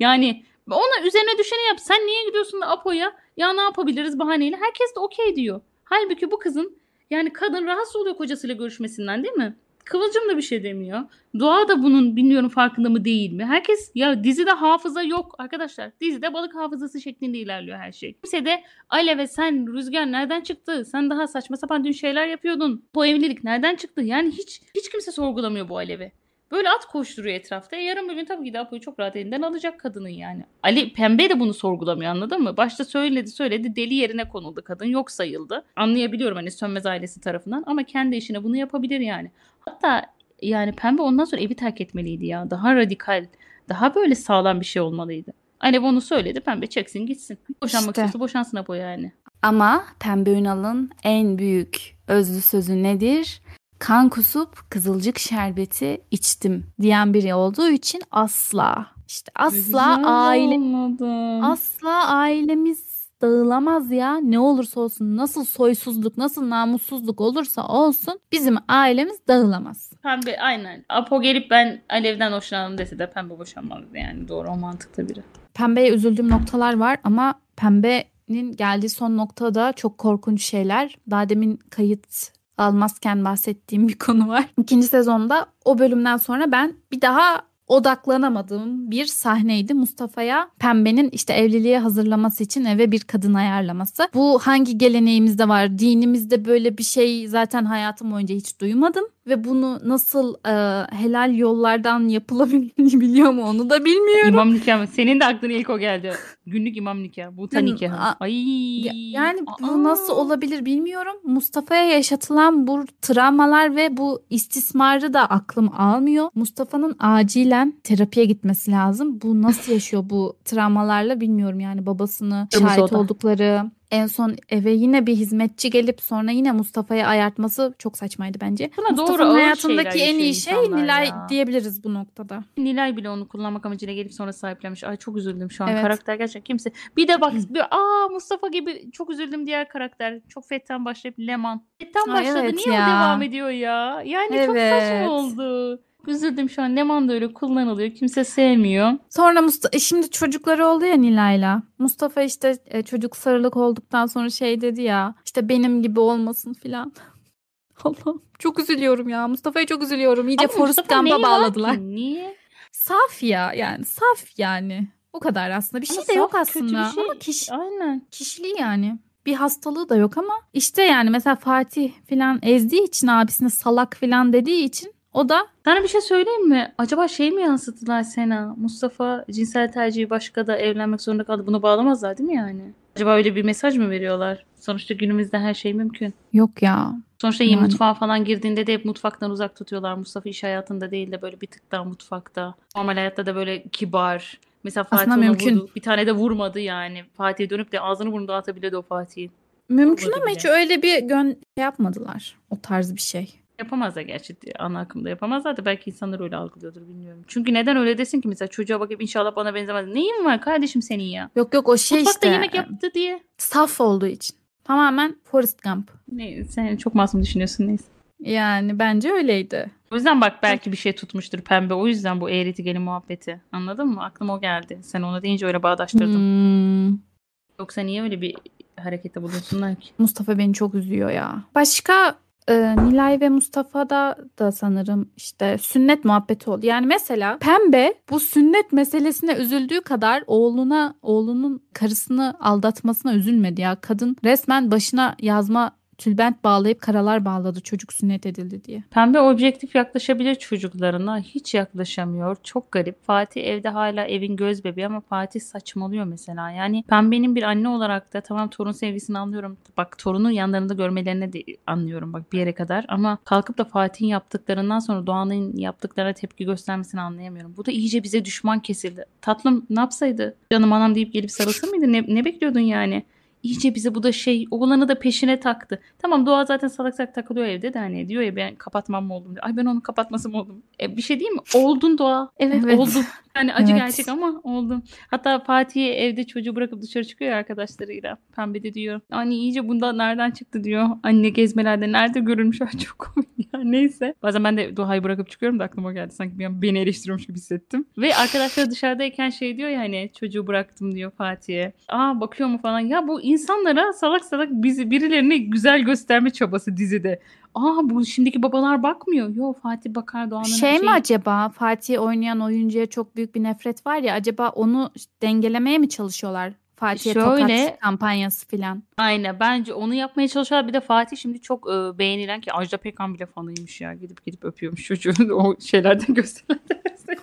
Yani ona üzerine düşeni yap. Sen niye gidiyorsun da Apo'ya? Ya ne yapabiliriz bahaneyle? Herkes de okey diyor. Halbuki bu kızın yani kadın rahatsız oluyor kocasıyla görüşmesinden değil mi? Kıvılcım da bir şey demiyor. Doğa da bunun bilmiyorum farkında mı değil mi? Herkes ya dizide hafıza yok arkadaşlar. Dizide balık hafızası şeklinde ilerliyor her şey. Kimse de Ale ve sen Rüzgar nereden çıktı? Sen daha saçma sapan dün şeyler yapıyordun. Bu evlilik nereden çıktı? Yani hiç hiç kimse sorgulamıyor bu Alev'i. Böyle at koşturuyor etrafta. E, yarın bir gün tabii ki de Apo'yu çok rahat elinden alacak kadının yani. Ali Pembe de bunu sorgulamıyor anladın mı? Başta söyledi söyledi deli yerine konuldu kadın yok sayıldı. Anlayabiliyorum hani Sönmez ailesi tarafından ama kendi işine bunu yapabilir yani. Hatta yani Pembe ondan sonra evi terk etmeliydi ya. Daha radikal, daha böyle sağlam bir şey olmalıydı. Alev onu söyledi Pembe çeksin gitsin. Boşanmak İşte. istiyorsa boşansın Apo yani. Ama Pembe Ünal'ın en büyük özlü sözü nedir? Kan kusup kızılcık şerbeti içtim diyen biri olduğu için asla işte asla aile olmadı. asla ailemiz dağılamaz ya. Ne olursa olsun nasıl soysuzluk, nasıl namussuzluk olursa olsun bizim ailemiz dağılamaz. Pembe aynen. Apo gelip ben Alev'den hoşlandım dese de Pembe boşanmazdı yani. Doğru o mantıkta biri. Pembeye üzüldüğüm noktalar var ama Pembe'nin geldiği son noktada çok korkunç şeyler. Daha demin kayıt almazken bahsettiğim bir konu var. İkinci sezonda o bölümden sonra ben bir daha odaklanamadığım bir sahneydi. Mustafa'ya Pembe'nin işte evliliğe hazırlaması için eve bir kadın ayarlaması. Bu hangi geleneğimizde var? Dinimizde böyle bir şey zaten hayatım boyunca hiç duymadım. Ve bunu nasıl e, helal yollardan yapılabildiğini biliyor mu onu da bilmiyorum. İmam nikahı. Senin de aklına ilk o geldi. Günlük imam nikahı. Buta nikahı. Ay. Ya- Yani bu Aa. nasıl olabilir bilmiyorum. Mustafa'ya yaşatılan bu travmalar ve bu istismarı da aklım almıyor. Mustafa'nın acilen terapiye gitmesi lazım. Bu nasıl yaşıyor bu travmalarla bilmiyorum yani babasını şahit oldukları. En son eve yine bir hizmetçi gelip sonra yine Mustafa'yı ayartması çok saçmaydı bence. Buna doğru Mustafa'nın hayatındaki en iyi şey Nilay ya. diyebiliriz bu noktada. Nilay bile onu kullanmak amacıyla gelip sonra sahiplenmiş. Ay çok üzüldüm şu an. Evet. Karakter gerçekten kimse. Bir de bak bir, aa Mustafa gibi çok üzüldüm diğer karakter. Çok Fettan başlayıp Leman. Fettan Ay, başladı. evet Niye ya. o devam ediyor ya? Yani çok Evet. saçma oldu. Üzüldüm şu an. Leman da öyle kullanılıyor. Kimse sevmiyor. Sonra Mustafa şimdi çocukları oldu ya Nilay'la. Mustafa işte e, çocuk sarılık olduktan sonra şey dedi ya işte benim gibi olmasın filan. Allah'ım çok üzülüyorum ya. Mustafa'ya çok üzülüyorum. İyice Ama Forrest Gump'a bağladılar. Niye? Saf ya yani saf yani. O kadar aslında. Bir şey Ama de yok aslında. şey. Ama kiş, Aynen. kişiliği yani. Bir hastalığı da yok ama işte yani mesela Fatih filan ezdiği için abisine salak filan dediği için o da Sana bir şey söyleyeyim mi? Acaba şey mi yansıttılar Sena? Mustafa cinsel tercihi başka da evlenmek zorunda kaldı. Bunu bağlamazlar değil mi yani? Acaba öyle bir mesaj mı veriyorlar? Sonuçta günümüzde her şey mümkün. yok ya. Sonuçta Yani. mutfağa falan girdiğinde de hep mutfaktan uzak tutuyorlar. Mustafa iş hayatında değil de böyle bir tık daha mutfakta. Normal hayatta da böyle kibar. Mesela Fatih Aslında mümkün. vurdu. Bir tane de vurmadı yani. Fatih'e dönüp de ağzını burnunu dağıtabiliyordu o Fatih'in. Mümkün ama bile. hiç öyle bir gön şey yapmadılar. O tarz bir şey. Yapamazlar gerçi ana akımda yapamazlar da belki insanlar öyle algılıyordur bilmiyorum. Çünkü neden öyle desin ki mesela çocuğa bakıp inşallah bana benzemez. Neyin var kardeşim senin ya? Yok yok o şey Mutfakta işte yemek yaptı diye. saf olduğu için. Tamamen Forrest Gump. Ne, sen çok masum düşünüyorsun neyse. Yani bence öyleydi. O yüzden bak belki bir şey tutmuştur pembe. O yüzden bu eğreti gelin muhabbeti. Anladın mı? Aklıma o geldi. Sen ona deyince öyle bağdaştırdım. Hmm. Yoksa niye öyle bir harekette bulunsunlar ki? Mustafa beni çok üzüyor ya. Başka e, Nilay ve Mustafa'da da sanırım işte sünnet muhabbeti oldu. Yani mesela Pembe bu sünnet meselesine üzüldüğü kadar oğluna oğlunun karısını aldatmasına üzülmedi ya. Kadın resmen başına yazma tülbent bağlayıp karalar bağladı çocuk sünnet edildi diye. Pembe objektif yaklaşabilir çocuklarına. Hiç yaklaşamıyor. Çok garip. Fatih evde hala evin göz bebeği ama Fatih saçmalıyor mesela. Yani Pembe'nin bir anne olarak da tamam torun sevgisini anlıyorum. Bak torunu yanlarında görmelerini de anlıyorum bak bir yere kadar. Ama kalkıp da Fatih'in yaptıklarından sonra Doğan'ın yaptıklarına tepki göstermesini anlayamıyorum. Bu da iyice bize düşman kesildi. Tatlım ne yapsaydı? Canım anam deyip gelip sarılsa mıydı? Ne, ne bekliyordun yani? İyice bize bu da şey oğlanı da peşine taktı. Tamam Doğa zaten salak salak takılıyor evde de hani diyor ya ben kapatmam mı oldum diyor. Ay ben onu kapatması mı oldum? E, bir şey değil mi? Oldun Doğa. Evet, Evet. oldun. Yani acı Evet. gerçek ama oldun. Hatta Fatih evde çocuğu bırakıp dışarı çıkıyor arkadaşlarıyla. Pembe de diyor. Anne iyice bundan nereden çıktı diyor. Anne gezmelerde nerede görülmüş? Ay çok komik ya neyse. Bazen ben de Doğa'yı bırakıp çıkıyorum da aklıma geldi. Sanki bir an beni eleştiriyormuş gibi hissettim. Ve arkadaşlar dışarıdayken şey diyor ya hani çocuğu bıraktım diyor Fatih'e. Aa bakıyor mu falan. Ya bu insanlara salak salak bizi birilerini güzel gösterme çabası dizide. Aa bu şimdiki babalar bakmıyor. Yo Fatih bakar Doğan'ın Şey mi şeyi- acaba Fatih oynayan oyuncuya çok büyük bir nefret var ya acaba onu dengelemeye mi çalışıyorlar? Fatih'e Şöyle- tokat kampanyası filan. Aynen bence onu yapmaya çalışıyorlar. Bir de Fatih şimdi çok e, beğenilen ki Ajda Pekkan bile fanıymış ya. Gidip gidip öpüyormuş çocuğu o şeylerden gösterilen.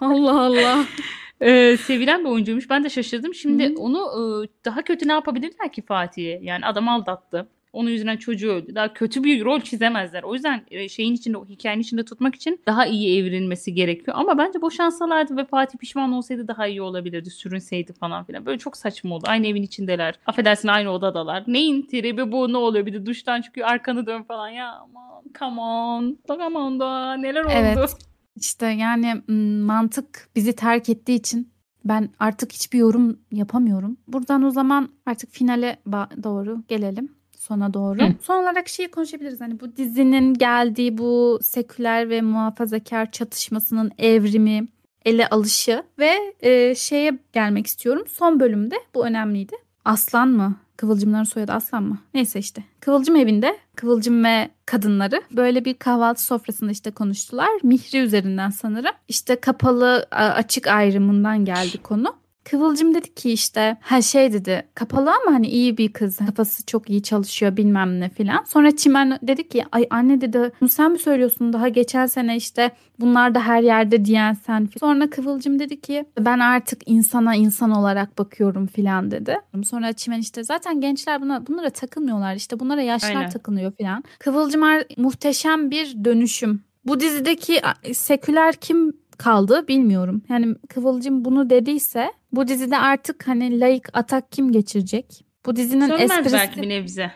Allah Allah. E, sevilen bir oyuncuymuş. Ben de şaşırdım. Şimdi Hı. onu e, daha kötü ne yapabilirler ki Fatih'e? Yani adam aldattı. Onun yüzünden çocuğu öldü. Daha kötü bir rol çizemezler. O yüzden e, şeyin içinde, o hikayenin içinde tutmak için daha iyi evrilmesi gerekiyor. Ama bence boşansalardı ve Fatih pişman olsaydı daha iyi olabilirdi. Sürünseydi falan filan. Böyle çok saçma oldu. Aynı evin içindeler. Affedersin aynı odadalar. Neyin tribi bu ne oluyor? Bir de duştan çıkıyor arkanı dön falan. Ya aman come on. Come on da neler oldu? Evet. İşte yani mantık bizi terk ettiği için ben artık hiçbir yorum yapamıyorum. Buradan o zaman artık finale doğru gelelim. Sona doğru. Hı. Son olarak şeyi konuşabiliriz. Hani bu dizinin geldiği bu seküler ve muhafazakar çatışmasının evrimi, ele alışı ve e, şeye gelmek istiyorum. Son bölümde bu önemliydi. Aslan mı? Kıvılcımların soyadı Aslan mı? Neyse işte. Kıvılcım evinde Kıvılcım ve kadınları böyle bir kahvaltı sofrasında işte konuştular. Mihri üzerinden sanırım. İşte kapalı açık ayrımından geldi konu. Kıvılcım dedi ki işte ha şey dedi kapalı ama hani iyi bir kız kafası çok iyi çalışıyor bilmem ne filan. Sonra Çimen dedi ki ay anne dedi bunu sen mi söylüyorsun daha geçen sene işte bunlar da her yerde diyen sen. Sonra Kıvılcım dedi ki ben artık insana insan olarak bakıyorum filan dedi. Sonra Çimen işte zaten gençler buna bunlara takılmıyorlar işte bunlara yaşlar Aynen. takılıyor filan. Kıvılcım muhteşem bir dönüşüm. Bu dizideki seküler kim kaldı bilmiyorum. Yani Kıvılcım bunu dediyse bu dizide artık hani layık atak kim geçirecek? Bu dizinin Sönmez esprisi belki bir nebze.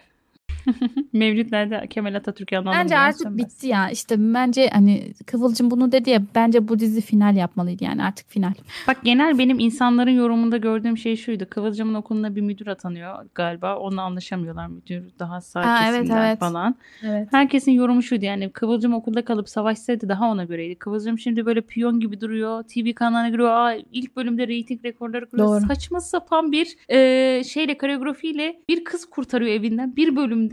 Mevlütlerde Kemal Atatürk'ü anlamam. bence artık bitti ya. İşte bence hani Kıvılcım bunu dedi ya bence bu dizi final yapmalıydı yani artık final. Bak genel benim insanların yorumunda gördüğüm şey şuydu. Kıvılcım'ın okuluna bir müdür atanıyor galiba. Onunla anlaşamıyorlar müdür daha sağ Ha, evet, evet. falan. Evet. Herkesin yorumu şuydu yani Kıvılcım okulda kalıp savaşsaydı daha ona göreydi. Kıvılcım şimdi böyle piyon gibi duruyor. TV kanalına giriyor. Aa, ilk bölümde reyting rekorları kırıyor. Doğru. Saçma sapan bir e, şeyle koreografiyle bir kız kurtarıyor evinden. Bir bölümde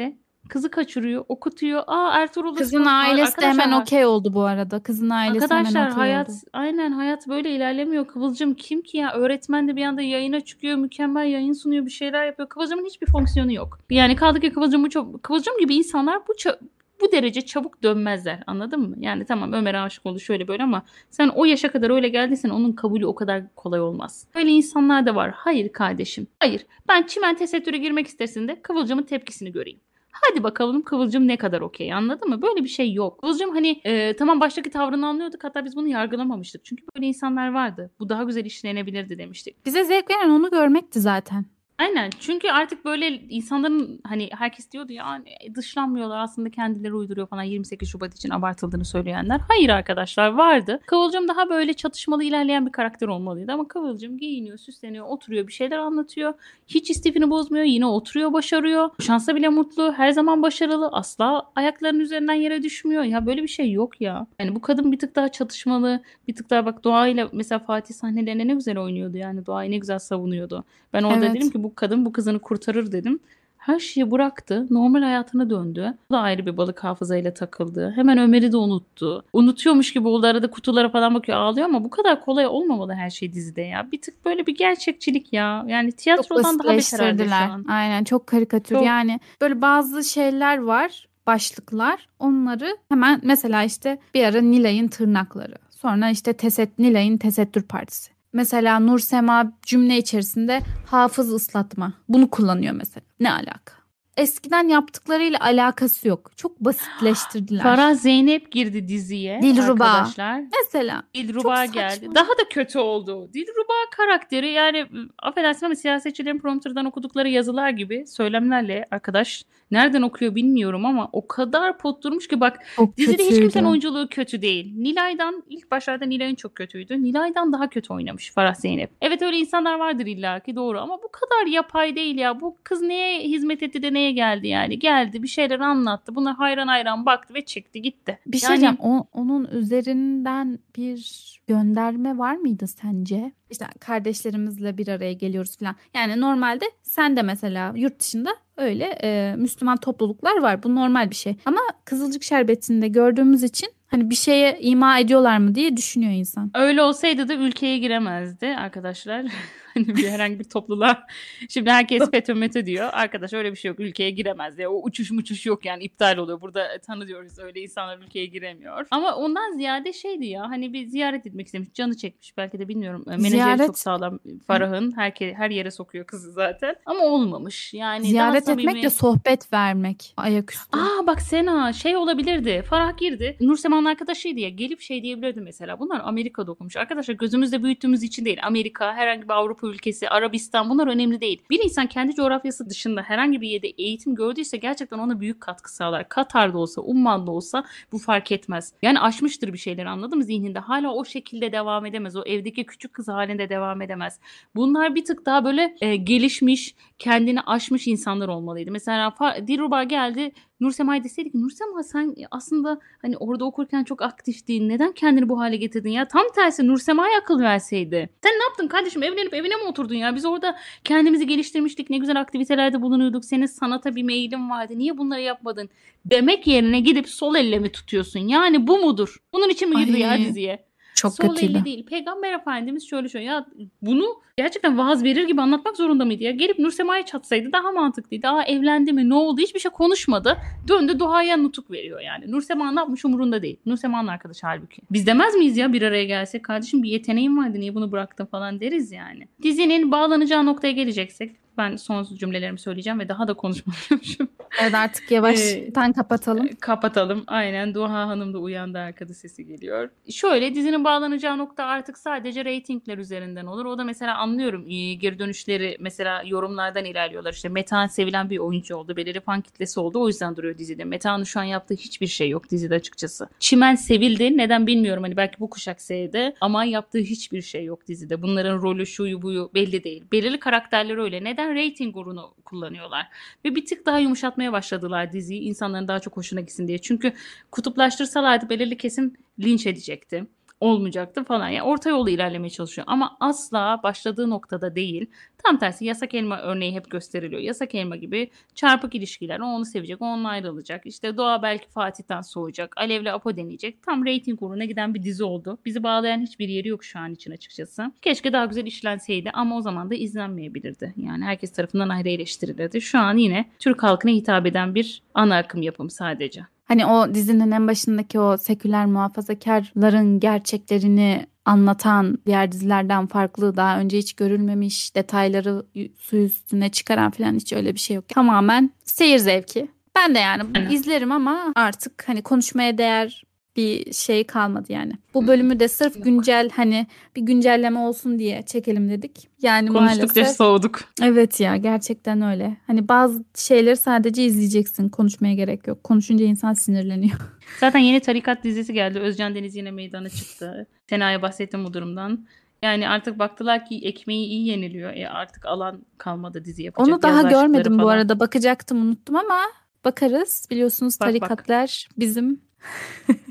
kızı kaçırıyor, okutuyor. Aa Ertuğrul Kızın ailesi de hemen okey oldu bu arada. Kızın ailesi Arkadaşlar hemen okey hayat oldu. aynen hayat böyle ilerlemiyor. Kıvılcım kim ki ya? Öğretmen de bir anda yayına çıkıyor, mükemmel yayın sunuyor, bir şeyler yapıyor. Kıvılcımın hiçbir fonksiyonu yok. Yani kaldı ki Kıvılcım bu çok Kıvılcım gibi insanlar bu ça- bu derece çabuk dönmezler. Anladın mı? Yani tamam Ömer'e aşık oldu şöyle böyle ama sen o yaşa kadar öyle geldiysen onun kabulü o kadar kolay olmaz. Böyle insanlar da var. Hayır kardeşim. Hayır. Ben çimen tesettüre girmek istesin de Kıvılcım'ın tepkisini göreyim. Hadi bakalım Kıvılcım ne kadar okey anladın mı? Böyle bir şey yok. Kıvılcım hani e, tamam baştaki tavrını anlıyorduk hatta biz bunu yargılamamıştık. Çünkü böyle insanlar vardı. Bu daha güzel işlenebilirdi demiştik. Bize zevk veren onu görmekti zaten. Aynen. Çünkü artık böyle insanların hani herkes diyordu ya "Ne, dışlanmıyorlar aslında kendileri uyduruyor falan 28 Şubat için abartıldığını söyleyenler. Hayır arkadaşlar vardı. Kıvılcım daha böyle çatışmalı ilerleyen bir karakter olmalıydı ama Kıvılcım giyiniyor, süsleniyor, oturuyor, bir şeyler anlatıyor. Hiç istifini bozmuyor. Yine oturuyor, başarıyor. Şansa bile mutlu. Her zaman başarılı. Asla ayaklarının üzerinden yere düşmüyor. Ya böyle bir şey yok ya. Yani bu kadın bir tık daha çatışmalı. Bir tık daha bak Doğa ile mesela Fatih sahnelerine ne güzel oynuyordu yani. Doğa'yı ne güzel savunuyordu. Ben orada Evet. dedim ki bu kadın bu kızını kurtarır dedim. Her şeyi bıraktı. Normal hayatına döndü. O da ayrı bir balık hafızayla takıldı. Hemen Ömer'i de unuttu. Unutuyormuş gibi oldu. Arada kutulara falan bakıyor ağlıyor ama bu kadar kolay olmamalı her şey dizide ya. Bir tık böyle bir gerçekçilik ya. Yani Çok tiyatrodan daha beter şu an. Aynen çok karikatür. Çok. Yani böyle bazı şeyler var, başlıklar. Onları hemen mesela işte bir ara Nilay'ın tırnakları. Sonra işte teset Nilay'ın tesettür partisi. Mesela Nur Sema cümle içerisinde hafız ıslatma. Bunu kullanıyor mesela. Ne alaka? Eskiden yaptıklarıyla alakası yok. Çok basitleştirdiler. Farah Zeynep girdi diziye Dilruba. arkadaşlar. Mesela Dilruba geldi. Daha da kötü oldu. Dilruba karakteri yani ı, affedersin ama siyasetçilerin prompterdan okudukları yazılar gibi söylemlerle arkadaş nereden okuyor bilmiyorum ama o kadar potturmuş ki bak çok dizide hiç kötüydü. kimsenin oyunculuğu kötü değil. Nilay'dan ilk başlarda Nilay'ın çok kötüydü. Nilay'dan daha kötü oynamış Farah Zeynep. Evet öyle insanlar vardır illaki doğru ama bu kadar yapay değil ya. Bu kız neye hizmet etti de neye geldi yani. Geldi bir şeyler anlattı. Buna hayran hayran baktı ve çekti gitti. Bir şey Yani- diyeceğim. O- onun üzerinden bir gönderme var mıydı sence? İşte kardeşlerimizle bir araya geliyoruz falan. Yani normalde sen de mesela yurt dışında öyle e, Müslüman topluluklar var. Bu normal bir şey. Ama Kızılcık Şerbeti'nde gördüğümüz için hani bir şeye ima ediyorlar mı diye düşünüyor insan. Öyle olsaydı da ülkeye giremezdi arkadaşlar. bir herhangi bir topluluğa. Şimdi herkes FETÖ METÖ diyor. Arkadaş öyle bir şey yok. Ülkeye giremez diye. O uçuş muçuş yok yani iptal oluyor. Burada tanıyoruz öyle insanlar ülkeye giremiyor. Ama ondan ziyade şeydi ya hani bir ziyaret etmek istemiş. Canı çekmiş belki de bilmiyorum. Menajeri Ziyaret- çok sağlam. Farah'ın her, her yere sokuyor kızı zaten. Ama olmamış. Yani Ziyaret samimi- etmek de sohbet vermek ayaküstü. Aa bak Sena şey olabilirdi. Farah girdi. Nur Sema'nın arkadaşıydı ya. Gelip şey diyebilirdi mesela. Bunlar Amerika'da okumuş. Arkadaşlar gözümüzde büyüttüğümüz için değil. Amerika, herhangi bir Avrupa ülkesi, Arabistan bunlar önemli değil. Bir insan kendi coğrafyası dışında herhangi bir yerde eğitim gördüyse gerçekten ona büyük katkı sağlar. Katar'da olsa, Umman'da olsa bu fark etmez. Yani aşmıştır bir şeyler anladın mı zihninde? Hala o şekilde devam edemez. O evdeki küçük kız halinde devam edemez. Bunlar bir tık daha böyle e, gelişmiş, kendini aşmış insanlar olmalıydı. Mesela Dilruba geldi Nur Sema'ya deseydi ki Nur Sema sen aslında hani orada okurken çok aktiftin. Neden kendini bu hale getirdin ya? Tam tersi Nur Sema'ya akıl verseydi. Sen ne yaptın kardeşim? Evlenip evine mi oturdun ya? Biz orada kendimizi geliştirmiştik. Ne güzel aktivitelerde bulunuyorduk. Senin sanata bir meylin vardı. Niye bunları yapmadın? Demek yerine gidip sol elle mi tutuyorsun? Yani bu mudur? Bunun için mi girdi ya diziye? Çok Sol kötüydü. elle değil. Peygamber Efendimiz şöyle şöyle ya bunu gerçekten vaaz verir gibi anlatmak zorunda mıydı ya? Gelip Nur Sema'ya çatsaydı daha mantıklıydı. Aa evlendi mi? Ne oldu? Hiçbir şey konuşmadı. Döndü duaya nutuk veriyor yani. Nur Sema ne yapmış umurunda değil. Nur Sema'nın arkadaşı halbuki. Biz demez miyiz ya bir araya gelsek? Kardeşim bir yeteneğin vardı niye bunu bıraktın falan deriz yani. Dizinin bağlanacağı noktaya geleceksek ben son cümlelerimi söyleyeceğim ve daha da konuşmalıymışım. Evet artık yavaştan kapatalım. Kapatalım. Aynen Duha Hanım da uyandı arkada sesi geliyor. Şöyle dizinin bağlanacağı nokta artık sadece reytingler üzerinden olur. O da mesela anlıyorum e, geri dönüşleri mesela yorumlardan ilerliyorlar. İşte Metehan sevilen bir oyuncu oldu. Belirli fan kitlesi oldu. O yüzden duruyor dizide. Metehan'ın şu an yaptığı hiçbir şey yok dizide açıkçası. Çimen sevildi. Neden bilmiyorum. Hani belki bu kuşak sevdi. Ama yaptığı hiçbir şey yok dizide. Bunların rolü şuyu buyu belli değil. Belirli karakterler öyle. Neden? Rating uğrunu kullanıyorlar. Ve bir tık daha yumuşatmaya başladılar diziyi. insanların daha çok hoşuna gitsin diye. Çünkü kutuplaştırsalardı belirli kesim linç edecekti. Olmayacaktı falan. Yani orta yolu ilerlemeye çalışıyor. Ama asla başladığı noktada değil. Tam tersi yasak elma örneği hep gösteriliyor. Yasak elma gibi çarpık ilişkiler. O onu sevecek, o onunla ayrılacak. İşte Doğa belki Fatih'ten soğuyacak. Alev'le Apo deneyecek. Tam reyting uğruna giden bir dizi oldu. Bizi bağlayan hiçbir yeri yok şu an için açıkçası. Keşke daha güzel işlenseydi ama o zaman da izlenmeyebilirdi. Yani herkes tarafından ayrı eleştirilirdi. Şu an yine Türk halkına hitap eden bir ana akım yapım sadece. Hani o dizinin en başındaki o seküler muhafazakarların gerçeklerini anlatan diğer dizilerden farklı daha önce hiç görülmemiş detayları su üstüne çıkaran falan hiç öyle bir şey yok. Tamamen seyir zevki. Ben de yani izlerim ama artık hani konuşmaya değer bir şey kalmadı yani. Bu bölümü de sırf güncel hani bir güncelleme olsun diye çekelim dedik. Yani Konuştukça maalesef soğuduk. evet ya gerçekten öyle. Hani bazı şeyleri sadece izleyeceksin. Konuşmaya gerek yok. Konuşunca insan sinirleniyor. Zaten yeni Tarikat dizisi geldi. Özcan Deniz yine meydana çıktı. Sena'ya bahsettim bu durumdan. Yani artık baktılar ki ekmeği iyi yeniliyor. E artık alan kalmadı dizi yapacak. Onu daha görmedim bu falan. arada. Bakacaktım unuttum ama bakarız. Biliyorsunuz Bak, bak. tarikatlar bizim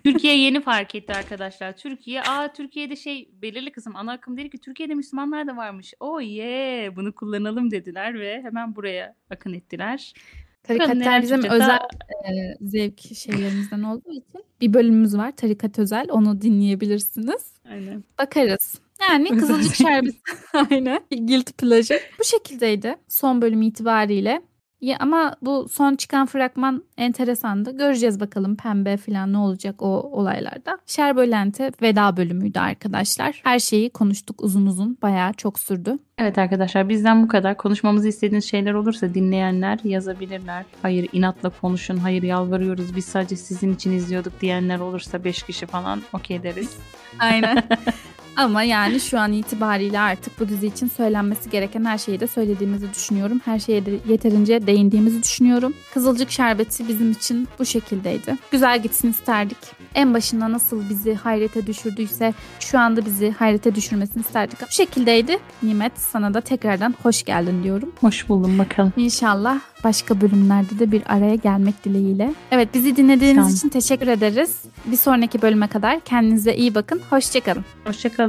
Türkiye yeni fark etti arkadaşlar. Türkiye, aa Türkiye'de şey belirli kısım ana akım dedi ki Türkiye'de Müslümanlar da varmış. Oh yeah bunu kullanalım dediler ve hemen buraya akın ettiler. Tarikatlar bizim özel e, zevk şeylerimizden olduğu için bir bölümümüz var tarikat özel. Onu dinleyebilirsiniz. Aynen. Bakarız. Yani Kızılcık Şerbeti. Aynen. Guilty Pleasure. Bu şekildeydi son bölüm itibariyle. Ya ama bu son çıkan fragman enteresandı. Göreceğiz bakalım pembe falan ne olacak o olaylarda. Şerbölente veda bölümüydü arkadaşlar. Her şeyi konuştuk uzun uzun. Bayağı çok sürdü. Evet arkadaşlar bizden bu kadar. Konuşmamızı istediğiniz şeyler olursa dinleyenler yazabilirler. Hayır inatla konuşun, hayır yalvarıyoruz biz sadece sizin için izliyorduk diyenler olursa 5 kişi falan okey deriz. Aynen. Ama yani şu an itibariyle artık bu dizi için söylenmesi gereken her şeyi de söylediğimizi düşünüyorum. Her şeye de yeterince değindiğimizi düşünüyorum. Kızılcık Şerbeti bizim için bu şekildeydi. Güzel gitsin isterdik. En başında nasıl bizi hayrete düşürdüyse şu anda bizi hayrete düşürmesini isterdik. Bu şekildeydi. Nimet sana da tekrardan hoş geldin diyorum. Hoş buldum bakalım. İnşallah başka bölümlerde de bir araya gelmek dileğiyle. Evet bizi dinlediğiniz Tamam. için teşekkür ederiz. Bir sonraki bölüme kadar kendinize iyi bakın. Hoşçakalın. Hoşçakalın.